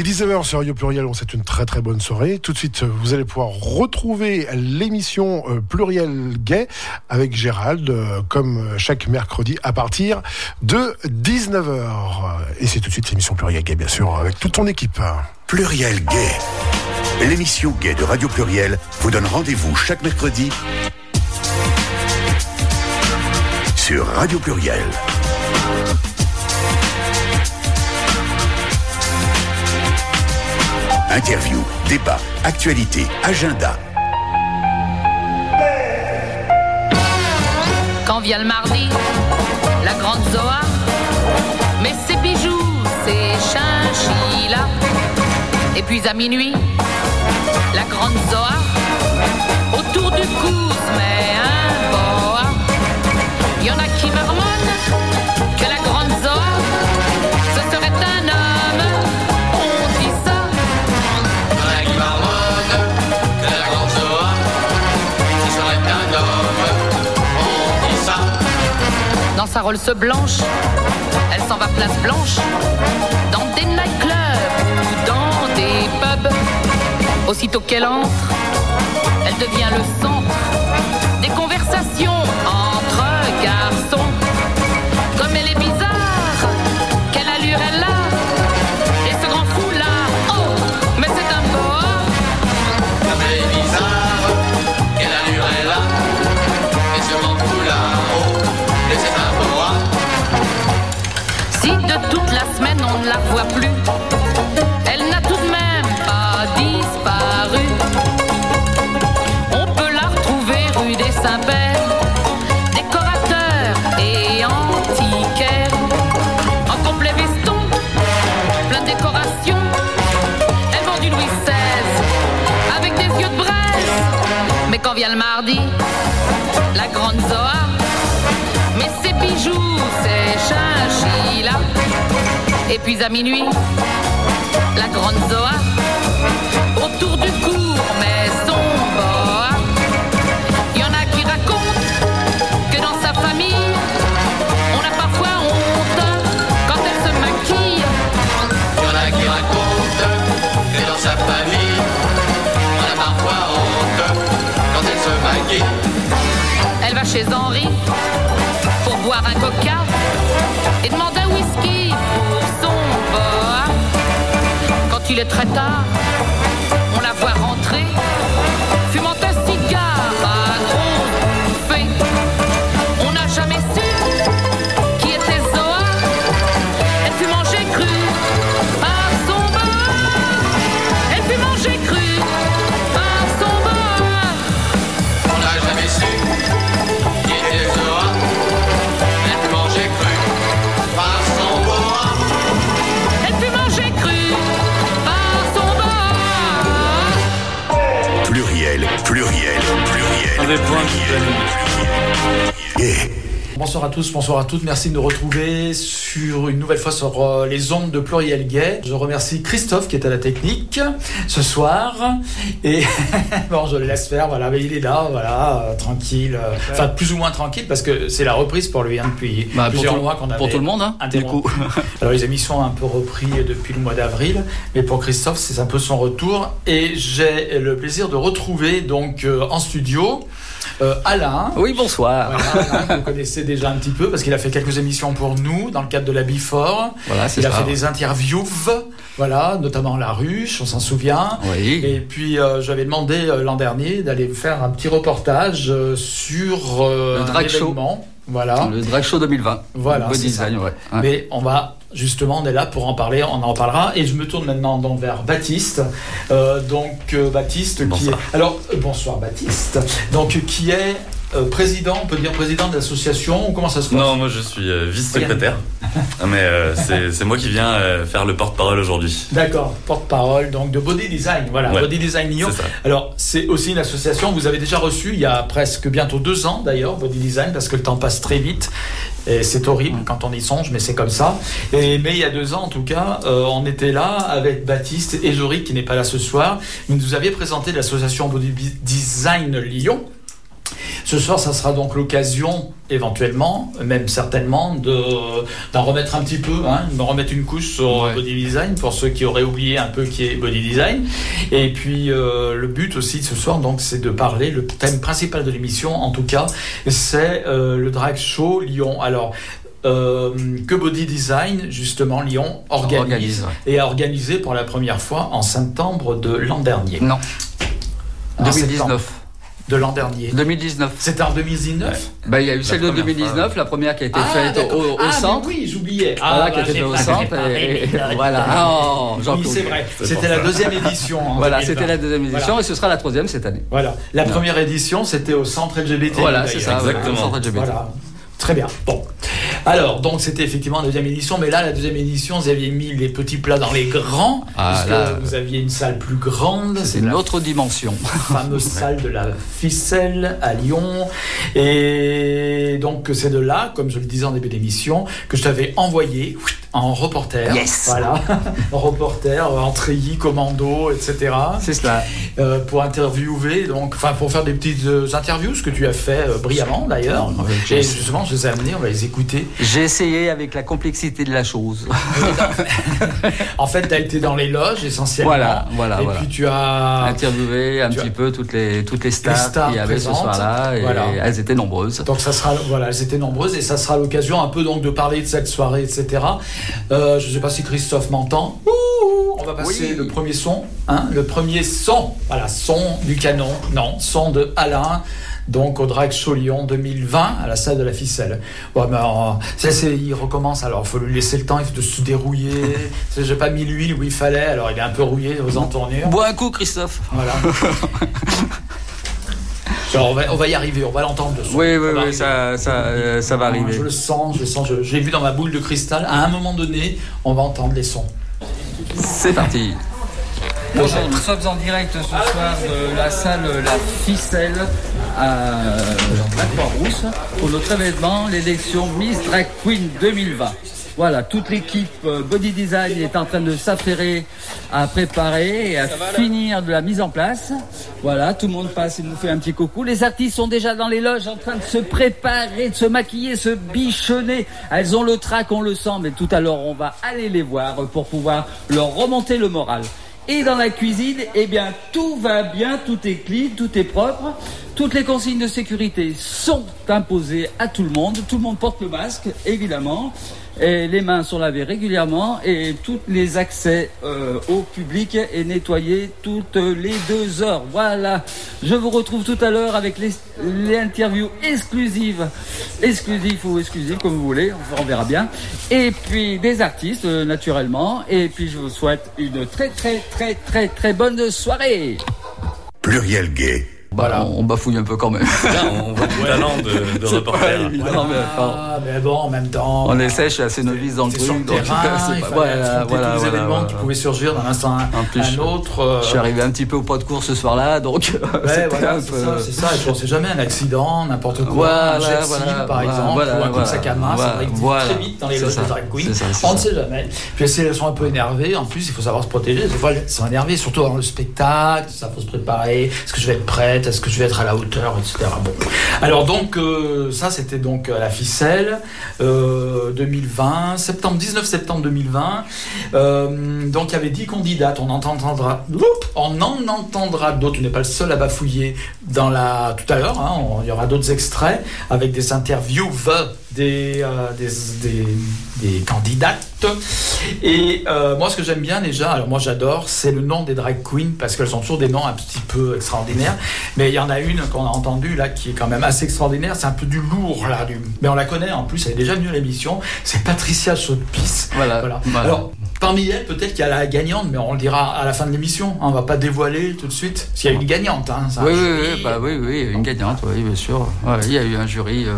Il est 19h sur Radio Pluriel, on une très très bonne soirée. Tout de suite, vous allez pouvoir retrouver l'émission euh, Pluriel Gay avec Gérald, euh, comme chaque mercredi à partir de 19h. Et c'est tout de suite l'émission Pluriel Gay, bien sûr, avec toute ton équipe. Pluriel Gay. L'émission Gay de Radio Pluriel vous donne rendez-vous chaque mercredi sur Radio Pluriel. Interview, débat, actualité, agenda. Quand vient le mardi, la grande Zoa, mais ses bijoux, ses chinchillas. Et puis à minuit, la grande Zoa, autour du cou se met un boa. Y en a Sa Rolls blanche, elle s'en va place blanche, dans des nightclubs ou dans des pubs. Aussitôt qu'elle entre, elle devient le centre des conversations entre garçons. Comme elle est bizarre, semaine on ne la voit plus, elle n'a tout de même pas disparu. On peut la retrouver rue des Saints-Pères, décorateur et antiquaire. En complet veston, plein de décorations. Elle vend du Louis XVI avec des yeux de braise. Mais quand vient le mardi, la grande Zoa mais ses bijoux, chinchillas. Et puis à minuit, la grande Zoa, autour du cours, mais son boa. Il y en a qui racontent que dans sa famille, on a parfois honte quand elle se maquille. Y'en a qui racontent que dans sa famille, on a parfois honte quand elle se maquille. Elle va chez Henri pour boire un coca et demande un whisky pour il est très tard, on la voit rentrer, Des points Gay. Bonsoir à tous, bonsoir à toutes. Merci de nous retrouver sur une nouvelle fois sur euh, les ondes de Pluriel Gay. Je remercie Christophe qui est à la technique ce soir. Et bon, je le laisse faire. Voilà, mais il est là, voilà, euh, tranquille. Enfin, plus ou moins tranquille parce que c'est la reprise pour lui hein, depuis Bah, pour, plusieurs tout, mois qu'on avait pour tout le monde, hein, du coup. Alors les émissions ont un peu repris depuis le mois d'avril, mais pour Christophe c'est un peu son retour et j'ai le plaisir de retrouver donc euh, en studio euh, Alain. Oui, bonsoir. Voilà, Alain, vous connaissez déjà un petit peu parce qu'il a fait quelques émissions pour nous dans le cadre de la Bifort. Voilà, c'est Il a ça. fait des interviews, voilà, notamment La Ruche, on s'en souvient. Oui. Et puis euh, j'avais demandé euh, l'an dernier d'aller faire un petit reportage sur Le un drag show. Voilà. Le Drag Show 2020. Voilà, Le beau design. Ouais. Mais on va justement, on est là pour en parler, on en parlera. Et je me tourne maintenant donc vers Baptiste. Euh, donc euh, Baptiste qui Bonsoir. est. Alors euh, bonsoir Baptiste. Donc qui est euh, président, on peut dire président de l'association ou comment ça se passe? Non, moi je suis euh, vice-secrétaire. Mais euh, c'est moi qui viens faire le porte-parole aujourd'hui. D'accord, porte-parole donc de Body Design. Voilà, Ouais, Body Design Lyon. Alors, c'est aussi une association, vous avez déjà reçu il y a presque bientôt deux ans d'ailleurs, Body Design, parce que le temps passe très vite. Et c'est horrible quand on y songe, mais c'est comme ça. Et, mais il y a deux ans, en tout cas, on était là avec Baptiste et Jory, qui n'est pas là ce soir. Vous nous aviez présenté l'association Body Design Lyon Ce soir, ça sera donc l'occasion, éventuellement, même certainement, de d'en remettre un petit peu, hein, de remettre une couche sur Ouais. body design pour ceux qui auraient oublié un peu qui est body design. Et puis euh, le but aussi de ce soir, donc, c'est de parler. Le thème principal de l'émission, en tout cas, c'est euh, le drag show Lyon. Alors. euh, que Body Design, justement, Lyon organise, Organise, ouais. et a organisé pour la première fois en septembre de l'an dernier. Non. En 2019. De l'an dernier. 2019. C'était en 2019 Bah, il y a eu celle de première 2019, fois. la première qui a été Ah, faite au, au Ah, mais centre. oui, j'oubliais. Voilà, Ah, qui bah, était j'ai fait au pas centre. et- voilà. Oh, Oui, Jean-Claude. c'est vrai. C'était la deuxième édition. en Voilà, 2020. c'était la deuxième édition Voilà. et ce sera la troisième cette année. Voilà. La première édition, c'était au centre LGBT. Voilà, c'est ça. Exactement. au centre LGBT. Voilà. Très bien. Bon. Alors, donc c'était effectivement la deuxième édition, mais là, la deuxième édition, vous aviez mis les petits plats dans les grands, Ah, puisque là, vous aviez une salle plus grande. C'est une autre dimension. fameuse salle de la ficelle à Lyon. Et donc, c'est de là, comme je le disais en début d'émission, que je t'avais envoyé en reporter. Yes. Voilà. en reporter, en treillis, commando, etc. C'est cela. euh, pour interviewer, donc, enfin, pour faire des petites euh, interviews, ce que tu as fait euh, brillamment d'ailleurs. Et justement, je les ai amenés, on va les écouter. J'ai essayé avec la complexité de la chose. En fait, tu as été dans les loges essentiellement. Voilà, voilà, Et voilà. puis tu as. Interviewer un tu petit as- peu toutes les, toutes les stars, stars qu'il y avait ce présentes. soir-là. Et Voilà. elles étaient nombreuses. Donc ça sera, voilà, elles étaient nombreuses et ça sera l'occasion un peu donc de parler de cette soirée, etc. Euh, je ne sais pas si Christophe m'entend. On va passer Oui. le premier son, hein, le premier son, voilà, son du canon, non, son de Alain. Donc au Drag Show Lyon 2020 à la salle de la ficelle. Ouais, mais alors, ça, c'est- il recommence alors, il faut lui laisser le temps de se dérouiller. J'ai pas mis l'huile où il fallait, alors il est un peu rouillé aux entournures. Bois un coup, Christophe. Voilà. On, va, on va y arriver, on va l'entendre. Oui, oui, oui, ça, ça, euh, ça va arriver. Je le sens, je le sens, je, je l'ai vu dans ma boule de cristal. À un moment donné, on va entendre les sons. C'est parti. Bonjour, nous sommes en direct ce soir de la salle La Ficelle à la Croix-Rousse pour notre événement, l'élection Miss Drag Queen 2020. Voilà, toute l'équipe euh, Body Design est en train de s'affairer à préparer et à finir de la mise en place. Voilà, tout le monde passe et nous fait un petit coucou. Les artistes sont déjà dans les loges en train de se préparer, de se maquiller, se bichonner. Elles ont le trac, on le sent, mais tout à l'heure on va aller les voir pour pouvoir leur remonter le moral. Et dans la cuisine, eh bien, tout va bien, tout est clean, tout est propre. Toutes les consignes de sécurité sont imposées à tout le monde. Tout le monde porte le masque, évidemment. Et les mains sont lavées régulièrement et tous les accès euh, au public est nettoyé toutes les deux heures. Voilà. Je vous retrouve tout à l'heure avec interviews exclusives, exclusives ou exclusives comme vous voulez, on verra bien. Et puis des artistes euh, naturellement. Et puis je vous souhaite une très très très très très bonne soirée. Pluriel gay. Voilà. On bafouille un peu quand même. Là, on voit du talent de, de reporter. évident, mais enfin, Ah, mais bon, en même temps. on essaie, je suis assez novice dans le truc. sur le donc, terrain, il pas- voilà, voilà, tous les voilà, événements voilà. qui pouvaient surgir d'un instant à un je- autre. euh, Je suis arrivé un petit peu au pas de course ce soir-là, donc Ouais, c'est peu. ça, c'est ça. Et puis on sait jamais un accident, n'importe quoi, Voilà, un jet ski, voilà, par voilà, exemple, voilà, ou un coup de voilà, sac à main, voilà, ça va voilà. très vite dans les ça, de drag queen. c'est ça, c'est On ne sait jamais. Puis si elles sont un peu énervées, en plus il faut savoir se protéger. Des fois elles sont énervées, surtout dans le spectacle, ça faut se préparer. Est-ce que je vais être Est-ce que je vais être à la hauteur, etc. Bon. Alors donc euh, ça c'était donc à la ficelle euh, 2020, septembre 19 septembre 2020. Euh, donc il y avait 10 candidates. On en entendra, on en entendra d'autres. Tu n'es pas le seul à bafouiller dans la tout à l'heure. hein. Il y aura d'autres extraits avec des interviews des, euh, des, des, des candidates. Et euh, moi, ce que j'aime bien déjà, alors moi j'adore, c'est le nom des drag queens parce qu'elles ont toujours des noms un petit peu extraordinaires. Mais il y en a une qu'on a entendue là qui est quand même assez extraordinaire. C'est un peu du lourd là, du... mais on la connaît en plus. Elle est déjà venue à l'émission. C'est Patricia Chaude-Pisse. Voilà, Voilà. voilà. Alors, parmi elles, peut-être qu'il y a la gagnante, mais on le dira à la fin de l'émission. hein, On va pas dévoiler tout de suite. Parce qu'il y a une gagnante. Hein, un Oui, oui, oui, bah oui, oui, une gagnante, oui, bien sûr. Ouais, il y a eu un jury. euh,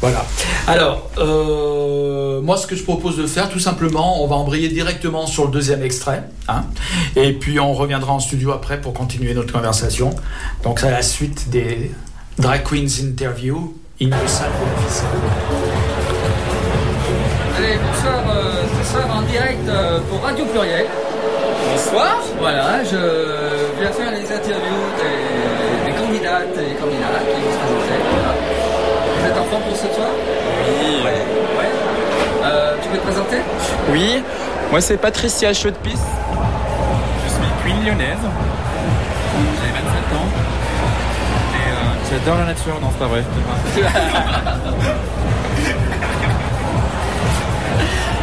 Voilà. Alors, euh, moi, ce que je propose de faire, tout simplement, on va embrayer directement sur le deuxième extrait. hein, et puis, on reviendra en studio après pour continuer notre conversation. Donc, c'est la suite des Drag Queens Interview. In the. Allez, bonsoir, euh, soir en direct euh, pour Radio Pluriel. Bonsoir. Voilà, je viens faire les interviews des, des candidates et des candidats qui vont se présenter. Voilà. forme pour ce soir? Oui. Ouais. Euh, tu peux te présenter? Oui, moi c'est Patricia Chaudepisse. Je suis queen lyonnaise. J'ai 27 ans. Et euh, j'adore la nature, non c'est pas vrai.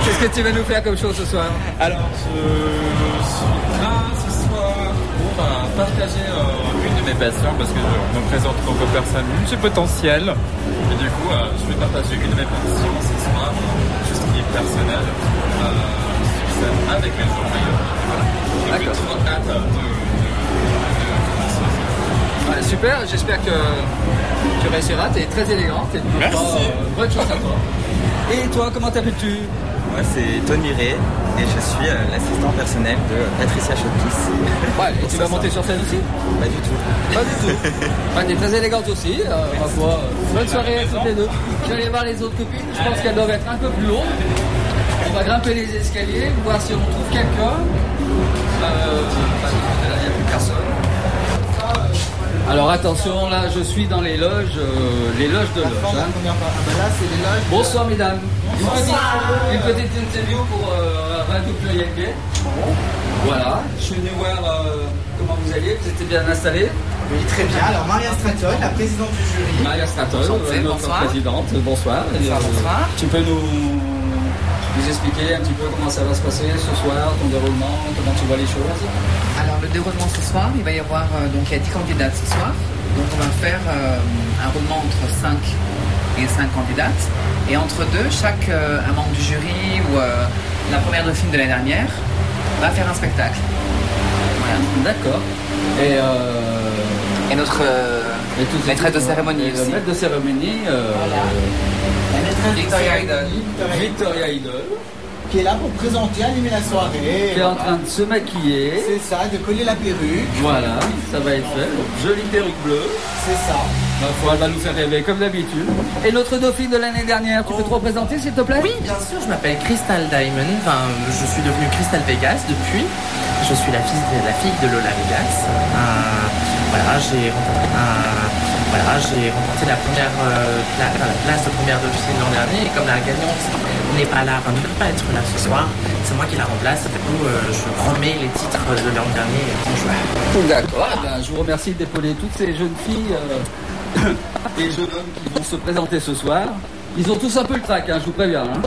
Qu'est-ce que tu vas nous faire comme chose ce soir Alors, je suis là ce soir pour euh, partager euh, une de mes passions parce que je me présente que personne multipotentielle. Et du coup, euh, je vais partager une de mes passions ce soir, ce qui est personnel, euh, sur scène avec les gens. Voilà. J'ai trop hâte de, de, de commencer. Ouais, Super, j'espère que tu réussiras. Tu es très élégante. Et Merci. bonne chance à toi. Et toi, comment t'appelles-tu Moi, c'est Tony Ray et je suis euh, l'assistant personnel de Patricia Chopkis. Ouais, et tu vas monter sur scène aussi? Pas du tout. Pas du tout. Ouais, t'es très élégante aussi, euh, ma foi. Bonne soirée à toutes les deux. Je vais aller voir les autres copines, je pense qu'elles doivent être un peu plus hautes. On va grimper les escaliers, voir si on trouve quelqu'un. Euh, bah, là, il n'y a plus personne. Alors attention, là je suis dans les loges, euh, les loges de loges. hein. Bonsoir mesdames. Une petite, une petite interview pour euh, Radio Pluriel Gay. Voilà, je suis venu voir euh, comment vous alliez, vous étiez bien installés. Oui, très bien. Alors, Maria Stratton, la présidente du jury. Maria Stratton, euh, notre bonsoir. présidente, bonsoir. Et, Bonsoir, euh, bonsoir. Tu peux nous, nous expliquer un petit peu comment ça va se passer ce soir, ton déroulement, comment tu vois les choses? Alors le déroulement ce soir, il va y avoir euh, donc il y a 10 candidates ce soir. Donc on va faire euh, un roulement entre 5 et 5 candidates. Et entre deux, chaque euh, un membre du jury ou euh, la première dauphine de l'année dernière va faire un spectacle. Voilà. D'accord. Et, euh, et notre euh, et tout- maîtresse de et cérémonie Le aussi. maître de cérémonie, euh, Victoria Idol. Victoria Idol, Qui est là pour présenter, animer la soirée. qui est en train de se maquiller. C'est ça, de coller la perruque. Voilà, ça va être fait. Jolie perruque bleue. C'est ça. Ma foi, elle va nous faire rêver comme d'habitude. Et notre dauphine de l'année dernière, tu peux te représenter s'il te plaît? Oui, bien sûr, je m'appelle Crystal Diamond. Enfin, je suis devenue Crystal Vegas depuis. Je suis la fille de, la fille de Lola Vegas. Euh, voilà, j'ai remporté, euh, voilà, j'ai remporté la première euh, la place de première dauphine l'an dernier. Et comme la gagnante n'est pas là, enfin, ne peut pas être là ce soir, c'est moi qui la remplace. Du coup, euh, je remets les titres de l'an dernier en joueur. D'accord, ben, je vous remercie d'épauler toutes ces jeunes filles et jeunes hommes qui vont se présenter ce soir. Ils ont tous un peu le trac, hein, je vous préviens. hein.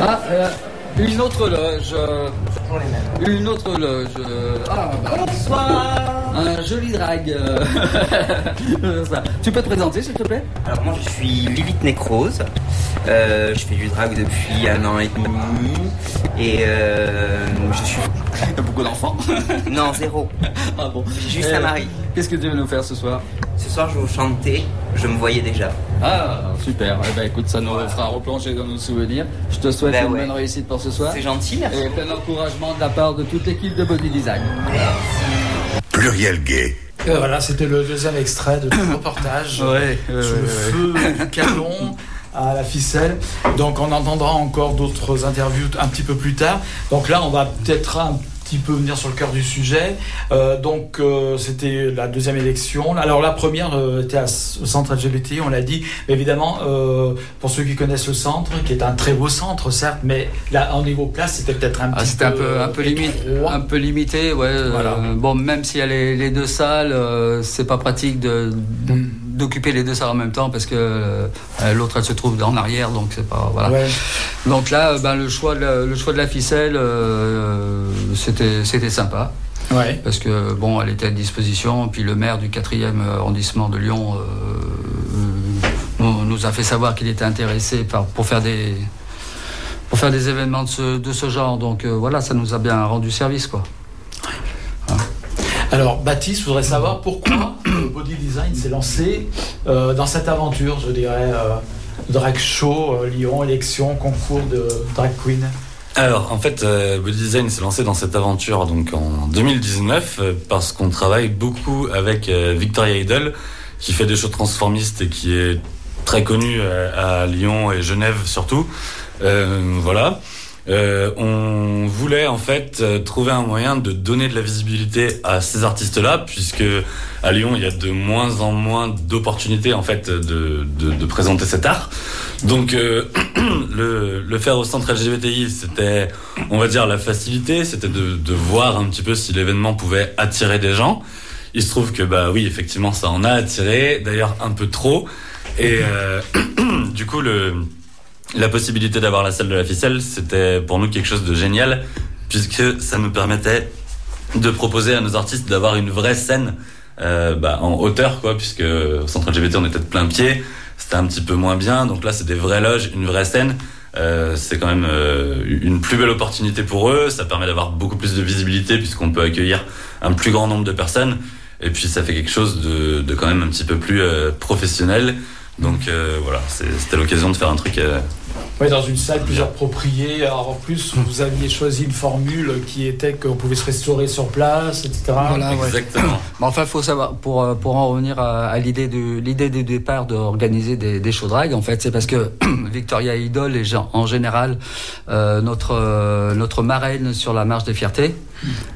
Ah, euh, une autre loge. euh, Une autre loge. euh, ah, bah, Bonsoir. Un joli drag. euh, ça. Tu peux te présenter s'il te plaît? Alors moi, je suis Lilith Nécrose. Euh, je fais du drag depuis un an et demi. Et euh, je suis... Il y a beaucoup d'enfants Non, zéro. Ah bon Juste Euh, à Marie. Qu'est-ce que tu veux nous faire ce soir? Ce soir, je vais vous chanter. Je me voyais déjà. Ah, super. Eh ben, écoute, ça nous fera replonger dans nos souvenirs. Je te souhaite Bah une ouais. bonne réussite pour ce soir. C'est gentil, merci. Et plein d'encouragement de la part de toute l'équipe de Body Design. Pluriel gay. Et voilà, c'était le deuxième extrait de tout reportage. Ouais, sous le ouais, feu du canon à la ficelle. Donc on entendra encore d'autres interviews un petit peu plus tard. Donc là, on va peut-être un petit peu venir sur le cœur du sujet. Euh, donc euh, c'était la deuxième élection. Alors la première euh, était à, au centre LGBT, on l'a dit. Mais évidemment, euh, pour ceux qui connaissent le centre, qui est un très beau centre, certes, mais là, en niveau place, c'était peut-être un Ah, petit c'était un peu, un peu limite, un peu limité, ouais. euh, Voilà. bon, même s'il y a les, les deux salles, euh, c'est pas pratique de d'occuper les deux salles en même temps parce que euh, l'autre elle se trouve en arrière, donc c'est pas voilà. Ouais. Donc là, euh, ben, le choix de la, le choix de la ficelle, euh, c'était c'était sympa. Ouais. Parce que bon, elle était à disposition. Puis le maire du 4e arrondissement de Lyon euh, nous, nous a fait savoir qu'il était intéressé par, pour faire des pour faire des événements de ce, de ce genre. Donc euh, voilà, ça nous a bien rendu service, quoi. Alors, Baptiste, je voudrais savoir pourquoi Design s'est lancé euh, dans cette aventure, je dirais, euh, drag show, euh, Lyon, élection, concours de drag queen. Alors, en fait, euh, Body Design s'est lancé dans cette aventure donc en 2019 euh, parce qu'on travaille beaucoup avec Victoria Idol, qui fait des shows transformistes et qui est très connu euh, à Lyon et Genève surtout. Voilà. Euh, on voulait en fait euh, trouver un moyen de donner de la visibilité à ces artistes-là, puisque à Lyon il y a de moins en moins d'opportunités en fait de, de, présenter cet art. Donc euh, le, faire au centre LGBTI, c'était, on va dire, la facilité, c'était de, voir un petit peu si l'événement pouvait attirer des gens. Il se trouve que bah oui, effectivement, ça en a attiré, d'ailleurs un peu trop. Et du coup, le, la possibilité d'avoir la salle de la ficelle, c'était pour nous quelque chose de génial, puisque ça nous permettait de proposer à nos artistes d'avoir une vraie scène euh, bah, en hauteur, quoi, puisque au centre LGBT on était de plein pied, c'était un petit peu moins bien, donc là c'est des vraies loges, une vraie scène. Euh, c'est quand même euh, une plus belle opportunité pour eux, ça permet d'avoir beaucoup plus de visibilité puisqu'on peut accueillir un plus grand nombre de personnes, et puis ça fait quelque chose de, de quand même un petit peu plus euh, professionnel. Donc euh, voilà, c'était l'occasion de faire un truc. Oui, dans une salle, plusieurs propriés. Alors en plus, vous aviez choisi une formule qui était qu'on pouvait se restaurer sur place, etc. Voilà, ouais. Mais enfin, il faut savoir, pour, euh, pour en revenir à, à l'idée du, l'idée du départ d'organiser des, des show drag, en fait, c'est parce que Victoria Idol est en général euh, notre, euh, notre marraine sur la marche des fiertés.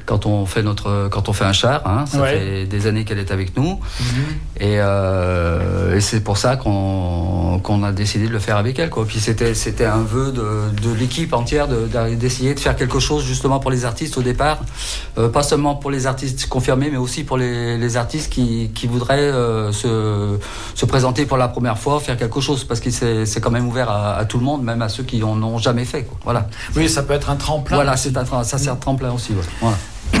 Quand on fait notre, quand on fait un char, hein, ça Ouais. fait des années qu'elle est avec nous, et, euh, et c'est pour ça qu'on a décidé de le faire avec elle. Quoi. Puis c'était c'était un vœu de, de l'équipe entière d'essayer de, faire quelque chose justement pour les artistes au départ, Euh, pas seulement pour les artistes confirmés, mais aussi pour les, les artistes qui, qui voudraient euh, se, se présenter pour la première fois, faire quelque chose, parce que c'est quand même ouvert à, à tout le monde, même à ceux qui en ont jamais fait. Quoi. Voilà. Oui, ça peut être un tremplin. Voilà, c'est un, ça sert de tremplin aussi. ouais.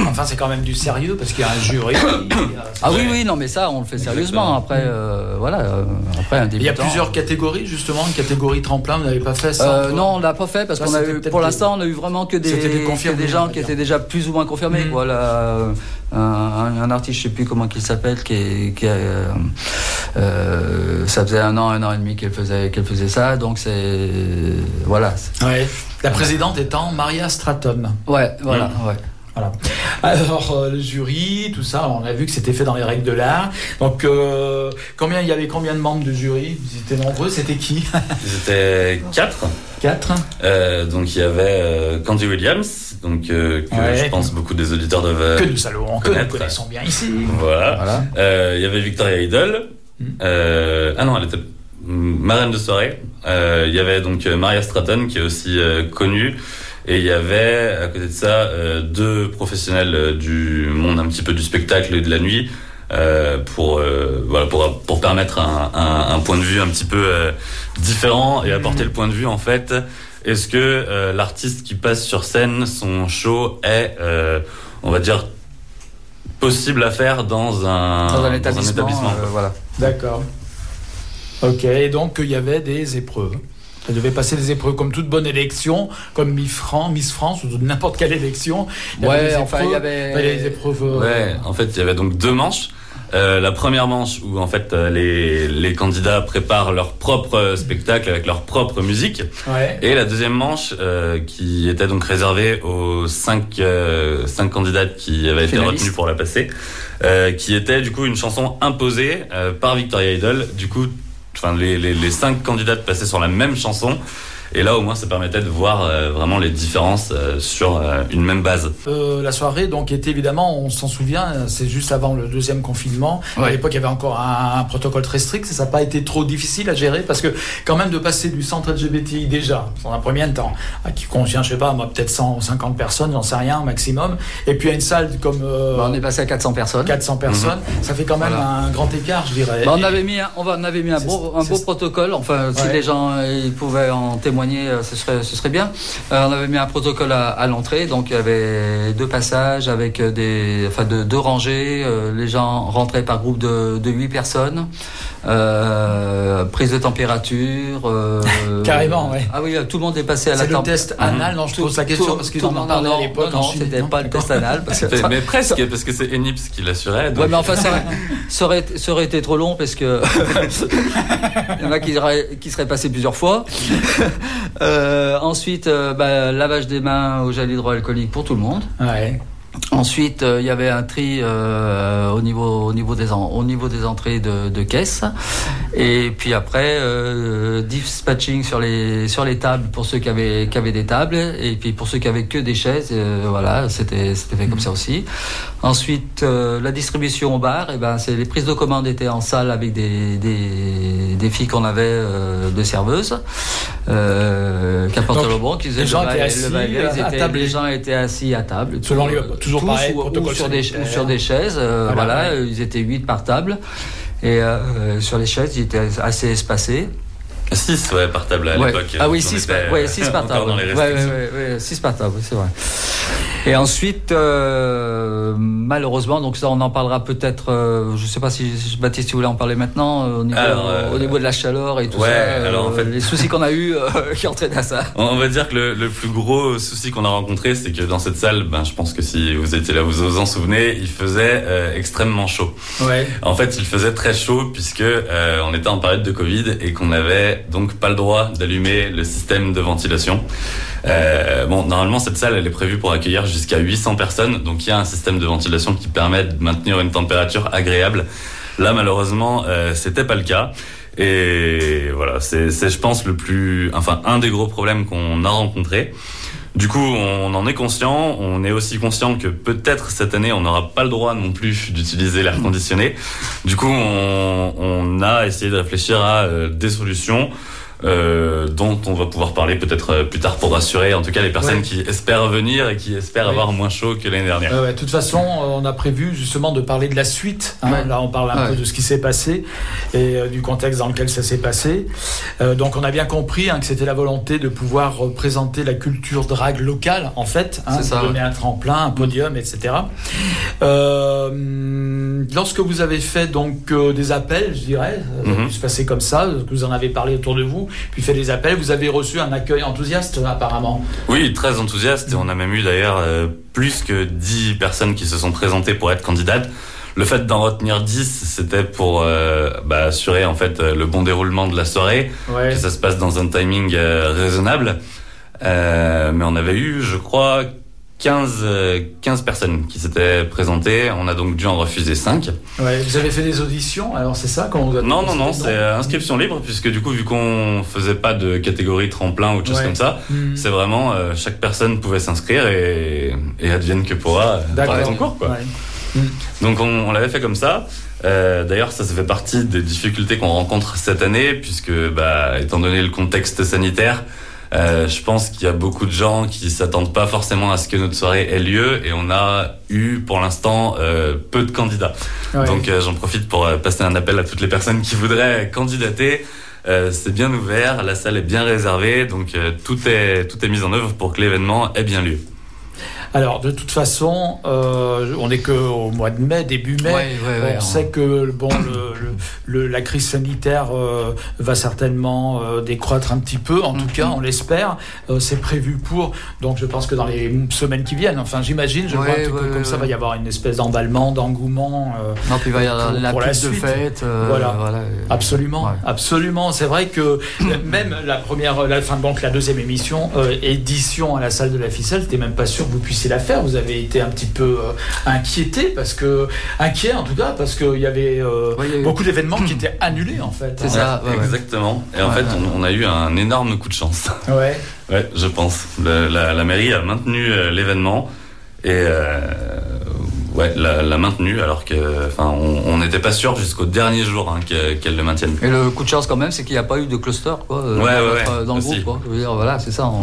Enfin, c'est quand même du sérieux parce qu'il y a un jury. a- Ah oui, oui, non, mais ça, on le fait sérieusement. Après, euh, voilà, euh, après un Il y a débutant. plusieurs catégories, justement. Une catégorie tremplin, vous n'avez pas fait ça Euh, non, on l'a pas fait parce Là, qu'on a c'était eu, peut-être pour des- l'instant, on a eu vraiment que des, C'était des que confirmés, des on gens va qui dire. étaient déjà plus ou moins confirmés. Mhm. Quoi, là, un, un- un artiste, je sais plus comment il s'appelle, qui, est- qui a, euh, euh, ça faisait un an, un an et demi qu'elle faisait, qu'elle faisait ça, donc c'est voilà. Ouais. La présidente étant Maria Stratton. Ouais, voilà, Mhm. ouais. Voilà. Alors, euh, le jury, tout ça, on a vu que c'était fait dans les règles de l'art. Donc, euh, combien il y avait combien de membres de jury? Ils étaient nombreux, c'était qui? Ils étaient quatre. Quatre. Euh, donc il y avait euh, Candy Williams, donc euh, que Ouais. je pense beaucoup des auditeurs doivent Que nous saluons, que nous connaissons bien ici. Voilà. Euh, Il y avait Victoria Idol. Euh, ah non, elle était marraine de soirée. Euh, Il y avait donc Maria Stratton qui est aussi euh, connue. Et il y avait à côté de ça euh, deux professionnels euh, du monde un petit peu du spectacle et de la nuit euh, pour euh, voilà pour pour permettre un, un, un point de vue un petit peu euh, différent et apporter le point de vue en fait. Est-ce que euh, l'artiste qui passe sur scène, son show est, euh, on va dire, possible à faire dans un, Dans un établissement, euh, voilà. D'accord. Ok, et donc il y avait des épreuves. Ça devait passer des épreuves comme toute bonne élection, comme Miss France, Miss France ou n'importe quelle élection. Il y avait Ouais, enfin, il y épreuves, avait- des épreuves. euh, Ouais, en fait, il y avait donc deux manches. Euh, la première manche où en fait euh, les, les candidats préparent leur propre spectacle avec leur propre musique. Ouais. Et la deuxième manche euh, qui était donc réservée aux cinq, euh, cinq candidates qui avaient été retenues pour la passer, euh, qui était du coup une chanson imposée euh, par Victoria Idol. Du coup, enfin les, les, les cinq candidates passaient sur la même chanson. Et là, au moins, ça permettait de voir euh, vraiment les différences euh, sur euh, une même base. Euh, la soirée, donc, était évidemment, on s'en souvient, c'est juste avant le deuxième confinement. À l'époque, il y avait encore un, un protocole très strict. Ça n'a pas été trop difficile à gérer parce que, quand même, de passer du centre LGBTI déjà, dans un premier temps, à qui contient, je sais pas, moi, peut-être 150 personnes, j'en sais rien, maximum, et puis à une salle comme. euh, Bah, on est passé à 400 personnes. 400 personnes, ça fait quand même Voilà. un grand écart, je dirais. Bah, on avait mis, un, on va- on avait mis un beau, un beau protocole. Enfin, si les gens ils pouvaient en témoigner, euh, ce serait, bien. Euh, on avait mis un protocole à, l'entrée, donc il y avait deux passages avec euh, des, enfin, de, deux rangées. Les gens rentraient par groupe de, de 8 personnes. Euh, prise de température. euh, Carrément, ouais. Ah oui, tout le monde est passé à la C'est le temp- test anal, non, je pose la question parce qu'ils tout en ont parlé à l'époque Non, c'était pas le test anal. Parce que Mais presque, parce que c'est Enips qui l'assurait. Ouais, mais enfin, ça aurait, ça aurait, ça aurait été trop long parce que il y en a qui, seraient passés plusieurs fois. Euh, ensuite, euh, bah, lavage des mains au gel hydroalcoolique pour tout le monde. Ouais. Ensuite, euh, il y avait un tri euh, au, niveau, au, niveau des en- au niveau des entrées de, de caisse. Et puis après, euh, dispatching sur les, sur les tables pour ceux qui avaient, qui avaient des tables. Et puis pour ceux qui avaient que des chaises, voilà, c'était c'était fait comme ça aussi. Ensuite, la distribution au bar, et ben, c'est les prises de commande étaient en salle avec des, des, des filles qu'on avait de serveuses. Qui apportaient le bon, qui faisaient les gens le assis, à table. les gens étaient assis à table. Selon Tous, toujours tous pareil, ou- ou protocole sur des, ou sur des chaises. euh, Voilà, voilà, ouais. euh, ils étaient 8 par table. Et euh, sur les chaises, ils étaient assez espacés. 6 ouais, par table à Ouais. l'époque. Ah oui, On 6 était, par, ouais, six par table. dans les Ouais, ouais, restrictions. ouais, ouais, six par table, c'est vrai. Et ensuite, euh, malheureusement, donc ça on en parlera peut-être, euh, je sais pas si Baptiste, si vous voulez en parler maintenant, euh, au niveau, Alors, euh, au niveau de la chaleur et tout ouais, ça, alors, en fait- les soucis qu'on a eu qui entraînent à ça. On va dire que le, le plus gros souci qu'on a rencontré, c'est que dans cette salle, ben, je pense que si vous étiez là, vous vous en souvenez, il faisait extrêmement chaud. Ouais. En fait, il faisait très chaud puisque on était en période de Covid et qu'on n'avait donc pas le droit d'allumer le système de ventilation. Bon, normalement, cette salle, elle est prévue pour accueillir jusqu'à 800 personnes, donc il y a un système de ventilation qui permet de maintenir une température agréable. Là, malheureusement, euh, c'était pas le cas. Et voilà, c'est, je pense, le plus, enfin, un des gros problèmes qu'on a rencontré. Du coup, on en est conscient. On est aussi conscient que peut-être cette année, on n'aura pas le droit non plus d'utiliser l'air conditionné. Du coup, on, on a essayé de réfléchir à euh, des solutions. Euh, dont on va pouvoir parler peut-être euh, plus tard pour rassurer en tout cas les personnes Ouais. qui espèrent venir et qui espèrent Ouais. avoir moins chaud que l'année dernière. Ouais, de toute façon, euh, on a prévu justement de parler de la suite. hein. Là, on parle un Ouais. peu de ce qui s'est passé et euh, du contexte dans lequel ça s'est passé. Euh, donc, on a bien compris hein, que c'était la volonté de pouvoir représenter la culture drague locale, en fait, hein, C'est ça, donner ouais. un tremplin, un podium, etc. Euh, lorsque vous avez fait donc euh, des appels, je dirais, ça a dû se passer comme ça, que vous en avez parlé autour de vous, puis fait des appels, vous avez reçu un accueil enthousiaste apparemment. Oui, très enthousiaste et on a même eu d'ailleurs euh, plus que 10 personnes qui se sont présentées pour être candidates. Le fait d'en retenir 10, c'était pour euh, bah, assurer en fait euh, le bon déroulement de la soirée, Ouais. que ça se passe dans un timing euh, raisonnable. Mais on avait eu, je crois, 15, euh, 15 personnes qui s'étaient présentées. On a donc dû en refuser 5. Ouais, vous avez fait des auditions, alors c'est ça vous a Non, non, non, c'est euh, inscription libre, puisque du coup, vu qu'on faisait pas de catégorie tremplin ou de choses Ouais. comme ça, Mhm. c'est vraiment euh, chaque personne pouvait s'inscrire et, et advienne que pourra euh, D'accord. par son cours. Quoi. Ouais. Donc on, on l'avait fait comme ça. Euh, D'ailleurs, ça, ça fait partie des difficultés qu'on rencontre cette année, puisque, bah, étant donné le contexte sanitaire, euh, je pense qu'il y a beaucoup de gens qui s'attendent pas forcément à ce que notre soirée ait lieu, et on a eu pour l'instant euh, peu de candidats. Ouais. Donc euh, j'en profite pour passer un appel à toutes les personnes qui voudraient candidater. Euh, c'est bien ouvert, la salle est bien réservée, donc euh, tout est tout est mis en œuvre pour que l'événement ait bien lieu. Alors, de toute façon, euh, on n'est qu'au mois de mai, début mai. Ouais, ouais, ouais, on on- sait que bon, le, le- le- la crise sanitaire euh, va certainement euh, décroître un petit peu, en tout cas, on l'espère. C'est prévu pour. Donc, je pense que dans les semaines qui viennent, enfin, j'imagine, je vois ouais, comme ça, va y avoir une espèce d'emballement, d'engouement. Non, puis il va y avoir pour- la pour de suite. fête. euh, voilà. voilà. Absolument, absolument. C'est vrai que même la première, la fin donc la deuxième émission, édition à la salle de la ficelle, c'était même pas sûr que vous puissiez la faire. Vous avez été un petit peu euh, inquiété parce que inquiet en tout cas parce qu'il y avait euh, Ouais, eu- beaucoup d'événements qui étaient annulés en fait. C'est ça, ouais, ouais. Exactement. Et en Ouais, fait, ouais. on, on a eu un énorme coup de chance. Ouais. Ouais, je pense. Le- la, la mairie a maintenu euh, l'événement et euh, ouais, l'a, l'a maintenu alors que, enfin, on n'était pas sûr jusqu'au dernier jour hein, que- qu'elle le maintienne. Et le coup de chance quand même, c'est qu'il n'y a pas eu de cluster quoi, Ouais, dans, ouais, notre- ouais, dans le aussi. groupe. Quoi. Je veux dire, voilà, c'est ça. on-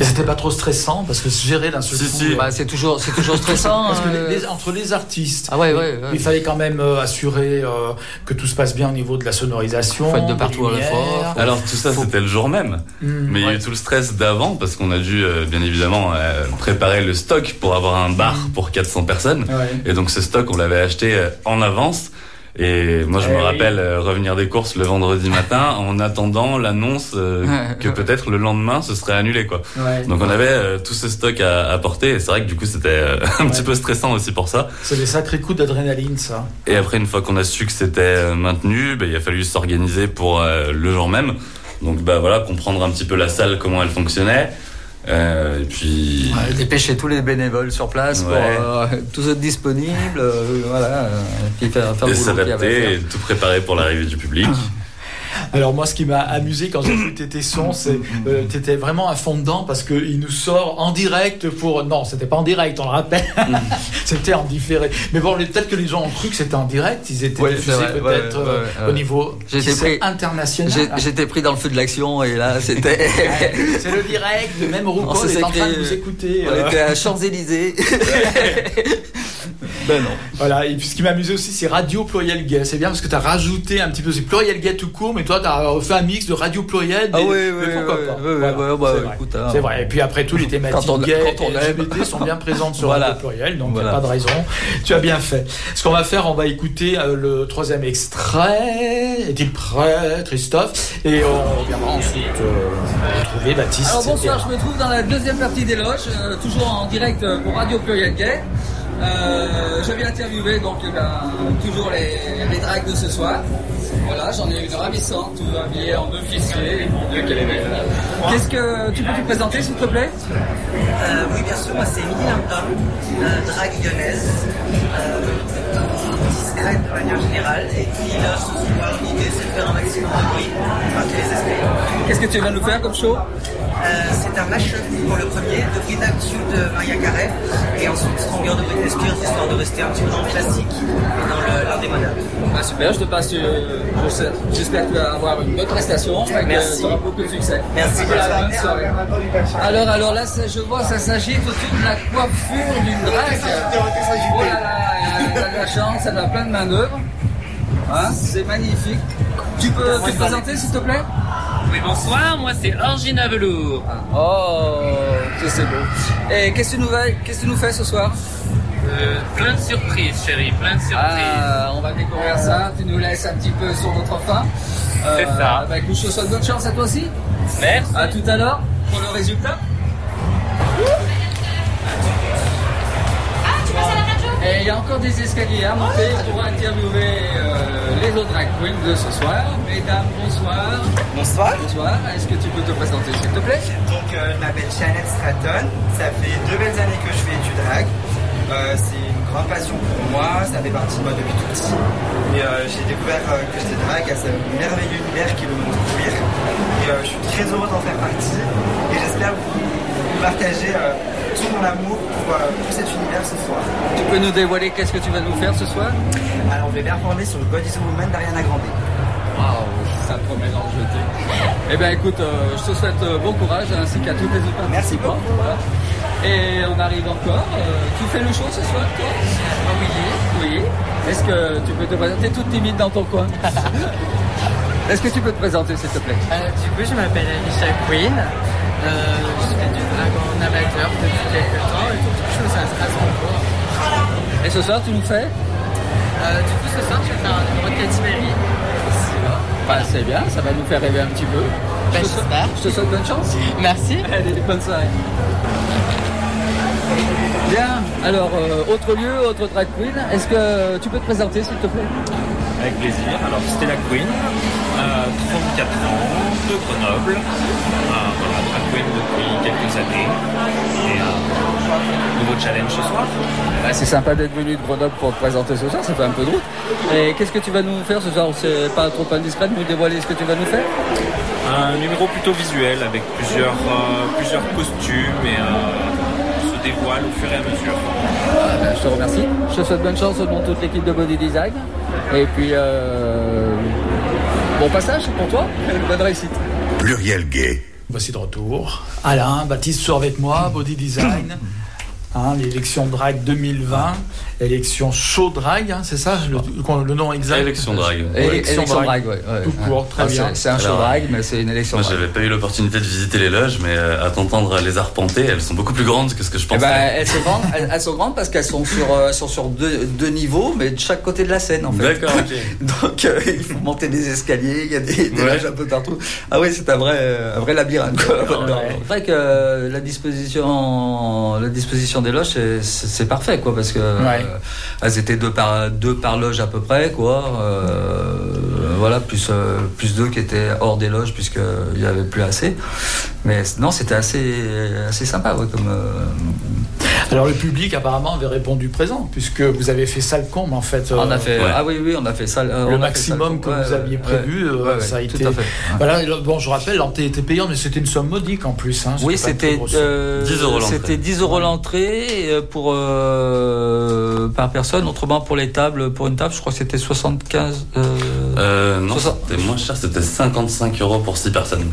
Et c'était pas trop stressant parce que se gérer d'un seul Si, coup. si. euh, Bah, c'est toujours, c'est toujours stressant. Parce que euh, les- les- entre les artistes, Ah ouais, il- ouais, ouais. il fallait quand même euh, assurer euh, que tout se passe bien au niveau de la sonorisation. Faut être de partout à la fois, Alors tout ça, c'était le jour même. Mm, Mais il y a eu tout le stress d'avant parce qu'on a dû, euh, bien évidemment, euh, préparer le stock pour avoir un bar pour 400 personnes. Ouais. Et donc ce stock, on l'avait acheté euh, en avance. Et moi, je Eh me oui. rappelle euh, revenir des courses le vendredi matin en attendant l'annonce euh, que peut-être le lendemain, ce serait annulé, quoi. Ouais. Donc on avait euh, tout ce stock à, à porter. Et c'est vrai que du coup, c'était euh, un petit peu stressant aussi pour ça. C'est des sacrés coups d'adrénaline, ça. Et après, une fois qu'on a su que c'était euh, maintenu, bah, il a fallu s'organiser pour euh, le jour même. Donc bah voilà, comprendre un petit peu la salle, comment elle fonctionnait. Euh, et puis. Ouais, dépêcher tous les bénévoles sur place pour Ouais. euh, tous être disponibles, euh, voilà, euh, et puis faire, faire Et s'adapter tout préparer pour l'arrivée du public. Alors moi, ce qui m'a amusé quand j'ai écouté tes sons, c'est euh, t'étais vraiment à fond dedans parce qu'il nous sort en direct pour non, c'était pas en direct, on le rappelle, c'était en différé. Mais bon, peut-être que les gens ont cru que c'était en direct, ils étaient Ouais, diffusés peut-être ouais, euh, ouais, au niveau pris- international. J'étais pris dans le feu de l'action et là c'était. c'est le direct, même On Roucault s'est est en train de nous écouter. On euh. était à Champs-Élysées. ben non. Voilà, et puis ce qui m'a amusé aussi, c'est radio pluriel gay. C'est bien parce que tu as rajouté un petit peu, c'est pluriel gay tout court, mais toi, tu as fait un mix de radio pluriel. Ah oui, mais oui, pourquoi oui, pas oui, oui, Voilà, ouais, bah, c'est vrai. écoute, hein. C'est vrai. Et puis après, tous les thématiques Quand on- gays quand on et aime. LGBT sont bien présentes sur Voilà. radio pluriel, donc il Voilà. n'y a pas de raison. Tu as bien fait. Ce qu'on va faire, on va écouter euh, le troisième extrait. Est-il prêt, Christophe? Et on reviendra ensuite euh, retrouver Baptiste. Alors bonsoir, je me trouve dans la deuxième partie des loges, euh, toujours en direct euh, pour Radio Pluriel Gay. Euh, je viens interviewer donc eh ben, toujours les, les drags de ce soir. Voilà, j'en ai une ravissante, habillée en officier. Mon Dieu, qu'elle est belle. Qu'est-ce que tu peux te présenter s'il te plaît? Euh, oui, bien sûr, moi c'est Émilie Lampin, euh, drague lyonnaise, de manière générale, et qui là ce soir, l'idée c'est de faire un maximum de bruit par tous les escaliers. Qu'est-ce que tu viens nous faire comme show? Euh, C'est un mashup pour le premier, de Bruit d'actu de Maria Carré, et ensuite Stronger de Britney Spears, histoire de rester un petit peu dans le classique et dans le- l'indémodable. Ah, super, je te passe. euh, J'espère que tu vas avoir une bonne prestation. et Merci. tu auras beaucoup de succès. Merci, Voilà, bonsoir. bonne soirée. Alors, alors là, ça- je vois, ça s'agite autour de la coiffure d'une drague. Oh là là, elle a de la chance, elle a plein de manœuvres. Hein, c'est magnifique. Tu peux te présenter, s'il te plaît? Oui, bonsoir, moi c'est Orgina Velour. Oh, que c'est beau. Et qu'est-ce que tu nous fais, qu'est-ce que tu nous fais ce soir? Euh, plein de surprises, chérie, plein de surprises. Ah, on va découvrir ça. Tu nous laisses un petit peu sur notre faim. C'est ça. Bah écoute, je te souhaite bonne chance à toi aussi. Merci. À tout à l'heure pour le résultat. Des escaliers à monter pour interviewer euh, les autres drag queens de ce soir. Mesdames, bonsoir. Bonsoir. Bonsoir. Est-ce que tu peux te présenter, s'il te plaît? Donc euh, je m'appelle Janet Stratton, ça fait deux belles années que je fais du drag. Euh, c'est une grande passion pour moi, ça fait partie de moi depuis tout petit. Et euh, j'ai découvert euh, que j'étais drag à ce merveilleux univers qui est le monde queer. Et je suis très heureux d'en faire partie. Et j'espère vous, partager tout mon amour pour, euh, pour cet univers ce soir. Tu peux nous dévoiler qu'est-ce que tu vas nous faire ce soir? Alors je vais performer sur God is a Woman d'Ariana Grande. Waouh, ça promet d'en jeter. Eh bien écoute, euh, je te souhaite euh, bon courage ainsi qu'à toutes les autres Merci. Voilà. Et on arrive encore. euh, tu fais le show ce soir, toi? Oui. Oui. Est-ce que tu peux te présenter? Toute timide dans ton coin Est-ce que tu peux te présenter, s'il te plaît? Euh, du coup, je m'appelle Alicia Queen. Euh, je fais du dragon amateur depuis quelques temps et tout, je à Strasbourg. Et ce soir, tu nous fais? Euh, du coup, ce soir, je vais faire un numéro de Katy Perry. Bah, C'est bien, ça va nous faire rêver un petit peu. Bah, je, te souhaite, je te souhaite bonne chance. Merci. Allez, bonne soirée. Bien, alors, euh, autre lieu, autre drag queen. Est-ce que tu peux te présenter, s'il te plaît? Avec plaisir. Alors, Stella Queen, euh, 34 ans, de Grenoble. Euh, voilà, queen depuis quelques années. Et euh, nouveau challenge ce soir. Bah, C'est sympa d'être venu de Grenoble pour te présenter ce soir, ça fait un peu de route. Et qu'est-ce que tu vas nous faire ce soir? C'est pas trop indiscret de nous dévoiler ce que tu vas nous faire? Un numéro plutôt visuel avec plusieurs, euh, plusieurs costumes et euh, se dévoile au fur et à mesure. Euh, Je te remercie. Je te souhaite bonne chance au nom de toute l'équipe de Body Design. Et puis, euh, bon passage pour toi. Bonne réussite. Pluriel gay. Voici de retour. Alain, Baptiste sort avec moi, Body Design. Hein, l'élection drag 2020, élection show drag, hein, c'est ça le, le nom exact? Élection drag. Élection drag, ouais, ouais. Tout court, très Ah, bien. c'est- un show drag, mais c'est une élection Moi, drag. j'avais pas eu l'opportunité de visiter les loges, mais euh, à t'entendre les arpenter, elles sont beaucoup plus grandes que ce que je Eh pensais. ben, elles, sont grandes, elles, elles sont grandes parce qu'elles sont sur, euh, sont sur deux, deux niveaux, mais de chaque côté de la scène en fait. D'accord, ok. Donc euh, il faut monter des escaliers, il y a des, des Ouais. loges un peu partout. Ah oui, c'est un vrai, euh, un vrai labyrinthe. quoi. C'est vrai que la disposition, la disposition des loges, c'est- parfait quoi, parce que euh, elles étaient deux par, deux par loge à peu près quoi. Euh, voilà, plus, euh, plus deux qui étaient hors des loges puisqu'il n'y avait plus assez. Mais non, c'était assez, assez sympa ouais, comme. Euh, Alors le public apparemment avait répondu présent puisque vous avez fait salle comble en fait. On a euh, fait, ah oui, oui, on a fait euh, le maximum que vous aviez prévu, euh, ça a tout été. à fait. Voilà, bon, je rappelle, l'entrée était payante, mais c'était une somme modique en plus. hein, Oui, c'était grosse euh, 10 euros l'entrée. C'était 10 euros l'entrée euh, pour euh, par personne. Autrement, pour les tables, pour une table, je crois que c'était 75. Euh, non, 60. c'était moins cher, c'était 55 euros pour 6 personnes.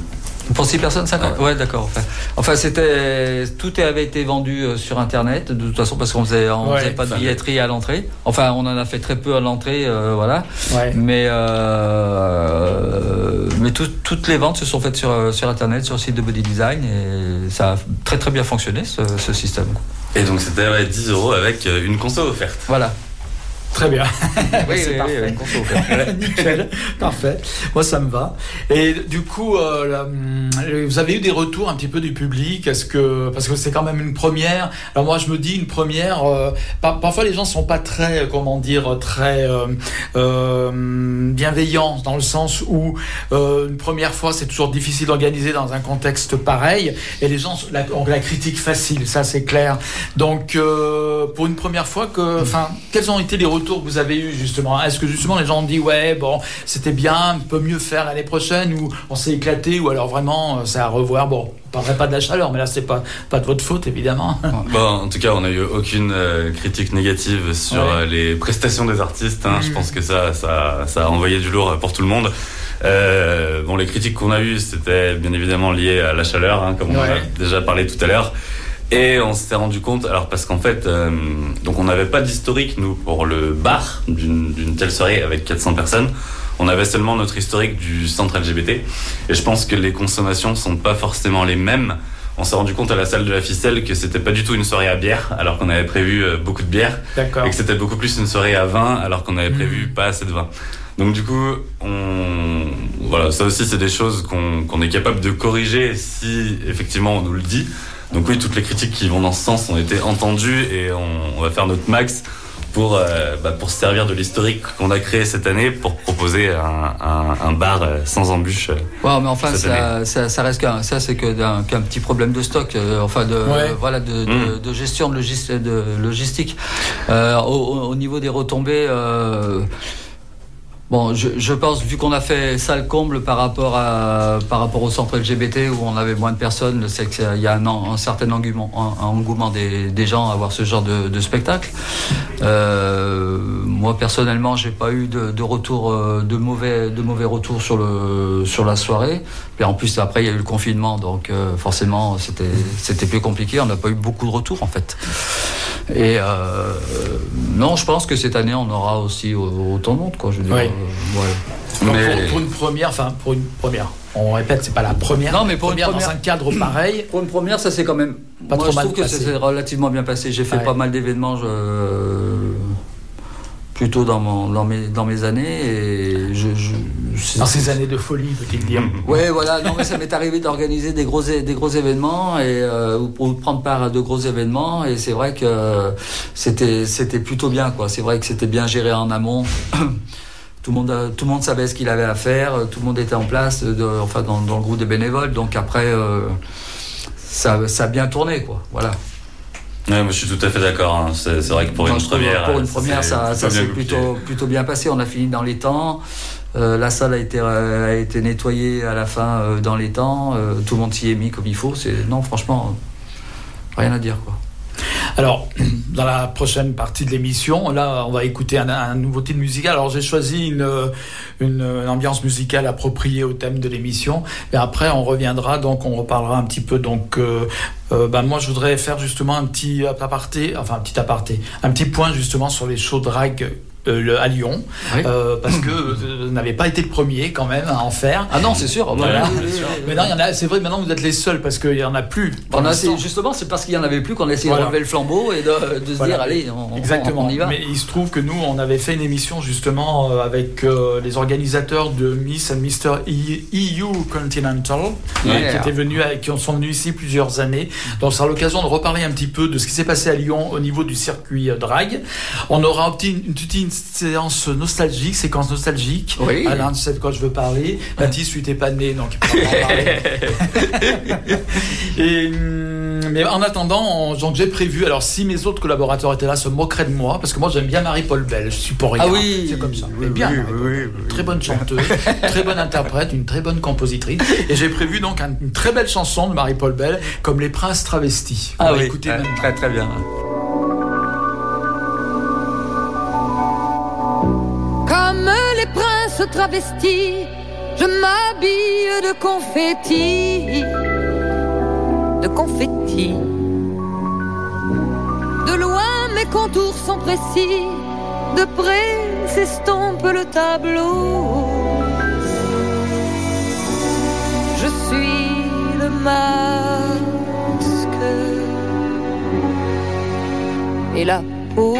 Pour 6 personnes, 50 Ouais, d'accord. Enfin, enfin c'était tout avait été vendu euh, sur internet de toute façon parce qu'on faisait on Ouais. faisait pas de billetterie à l'entrée. Enfin, on en a fait très peu à l'entrée, euh, voilà. Ouais. Mais euh, mais tout- toutes les ventes se sont faites sur sur internet, sur le site de Body Design et ça a très très bien fonctionné ce, ce système. Et donc c'était ouais, 10 euros avec une console offerte. Voilà. Très bien. Oui, C'est oui, parfait. oui. Nickel, parfait. Moi, ça me va. Et du coup, euh, la- hum, vous avez eu des retours un petit peu du public? Est-ce que parce que c'est quand même une première. Alors moi, je me dis une première. euh, par- parfois, les gens sont pas très, euh, comment dire, très euh, euh, bienveillants dans le sens où euh, une première fois, c'est toujours difficile d'organiser dans un contexte pareil, et les gens la, ont la critique facile. Ça, c'est clair. Donc, euh, pour une première fois, que, enfin, quels ont été les retours que vous avez eus justement Est-ce que justement les gens ont dit ouais, bon, c'était bien, on peut mieux faire l'année prochaine, ou on s'est éclaté, ou alors vraiment, euh, c'est à revoir? Bon, on parlerait pas de la chaleur, mais là, c'est pas pas de votre faute évidemment. Bon, en tout cas, on n'a eu aucune euh, critique négative sur Ouais. euh, les prestations des artistes. hein. Je Mm. pense que ça, ça, ça a envoyé du lourd pour tout le monde. Euh, bon, les critiques qu'on a eues, c'était bien évidemment lié à la chaleur, hein, comme on a déjà parlé tout à l'heure. Et on s'est rendu compte, alors parce qu'en fait, euh, donc on n'avait pas d'historique nous pour le bar d'une telle soirée avec 400 personnes. On avait seulement notre historique du centre LGBT. Et je pense que les consommations sont pas forcément les mêmes. On s'est rendu compte à la salle de la ficelle que c'était pas du tout une soirée à bière, alors qu'on avait prévu euh, beaucoup de bière. D'accord. Et que c'était beaucoup plus une soirée à vin, alors qu'on avait prévu pas assez de vin. Donc du coup, on... voilà, ça aussi c'est des choses qu'on qu'on est capable de corriger si effectivement on nous le dit. Donc oui, toutes les critiques qui vont dans ce sens ont été entendues et on, on va faire notre max pour, euh, bah, pour se servir de l'historique qu'on a créé cette année pour proposer un, un- un bar euh, sans embûche. euh, Ouais, mais enfin, ça, ça, ça reste qu'un, ça, c'est que d'un, qu'un petit problème de stock, euh, enfin de, Ouais. voilà, de, de, Mm. de gestion de, logis- de logistique. Euh, au, au- au niveau des retombées, euh, bon, je, pense vu qu'on a fait salle comble par rapport à, par rapport au centre LGBT où on avait moins de personnes, c'est qu'il y a un, certain engouement, un, engouement des, gens à voir ce genre de, de spectacle. Euh, moi personnellement, j'ai pas eu de, de retour euh, de mauvais de mauvais retours sur le sur la soirée. Et en plus après il y a eu le confinement, donc euh, forcément c'était plus compliqué. On n'a pas eu beaucoup de retours en fait. Et euh, non, je pense que cette année on aura aussi au- autant de monde quoi. Je veux dire, Oui. euh, ouais. Donc, Mais- pour, pour une première, enfin pour une première, on répète, c'est pas la première. Non, mais pour une première, première- dans un cadre pareil. Pour une première, ça c'est quand même. Pas moi, trop je mal trouve que ça s'est relativement bien passé. J'ai fait Ouais. pas mal d'événements je- plutôt dans, mon, dans, mes, dans mes années. Et je, je- Dans ces années de folie, peut-il dire. Ouais, voilà. Non, mais ça m'est arrivé d'organiser des gros, des gros événements et euh, ou, ou de prendre part à de gros événements. Et c'est vrai que c'était, c'était plutôt bien, quoi. C'est vrai que c'était bien géré en amont. Tout le, monde, tout le monde savait ce qu'il avait à faire, tout le monde était en place, de, enfin dans, dans le groupe des bénévoles. Donc après, euh, ça, ça a bien tourné, quoi. Voilà. Ouais, moi je suis tout à fait d'accord. hein. C'est c'est vrai que pour une première, pour une euh, première, ça, plutôt ça bien s'est plutôt, plutôt bien passé. On a fini dans les temps. Euh, la salle a été, euh, a été nettoyée à la fin euh, dans les temps. Tout le monde s'y est mis comme il faut. C'est non, franchement, rien à dire quoi. Alors, dans la prochaine partie de l'émission, là, on va écouter un, nouveau titre musical. Alors, j'ai choisi une, une, ambiance musicale appropriée au thème de l'émission. Et après, on reviendra, donc, on reparlera un petit peu. Donc, ben, moi, je voudrais faire justement un petit aparté, enfin, un petit aparté, un petit point justement sur les shows drag. Euh, à Lyon, Oui. euh, parce que euh, vous n'avez pas été le premier quand même à en faire. Ah non, c'est sûr. Voilà. Oui, oui. Mais non, il y en a. C'est vrai. Maintenant, vous êtes les seuls parce qu'il y en a plus. On a justement, c'est parce qu'il y en avait plus qu'on a essayé Voilà. de relever le flambeau et de, de se Voilà. dire allez, on, Exactement. on, on y va. Mais il se trouve que nous, on avait fait une émission justement euh, avec euh, les organisateurs de Miss and Mr. E- EU Continental, Yeah. qui étaient venus, à- qui sont venus ici plusieurs années. Donc, c'est l'occasion de reparler un petit peu de ce qui s'est passé à Lyon au niveau du circuit euh, drag. On aura obtenu une petite une séance nostalgique, séquence nostalgique. Oui. Alain, tu sais de quoi je veux parler? Baptiste, tu t'es pas né, donc il peut pas en parler. Et, hum, mais en attendant, on- donc j'ai prévu. Alors, si mes autres collaborateurs étaient là, se moqueraient de moi, parce que moi j'aime bien Marie-Paul Bell. Je suis pour rien. Ah oui, c'est comme ça. Mais bien. Très bonne chanteuse, très bonne interprète, une très bonne compositrice. Et j'ai prévu donc un- une très belle chanson de Marie-Paul Bell, comme Les Princes travestis. Ah oui, ouais, maintenant. très très bien. Comme les princes travestis, je m'habille de confetti, de confetti. De loin mes contours sont précis, de près s'estompe le tableau. Je suis le masque et la peau.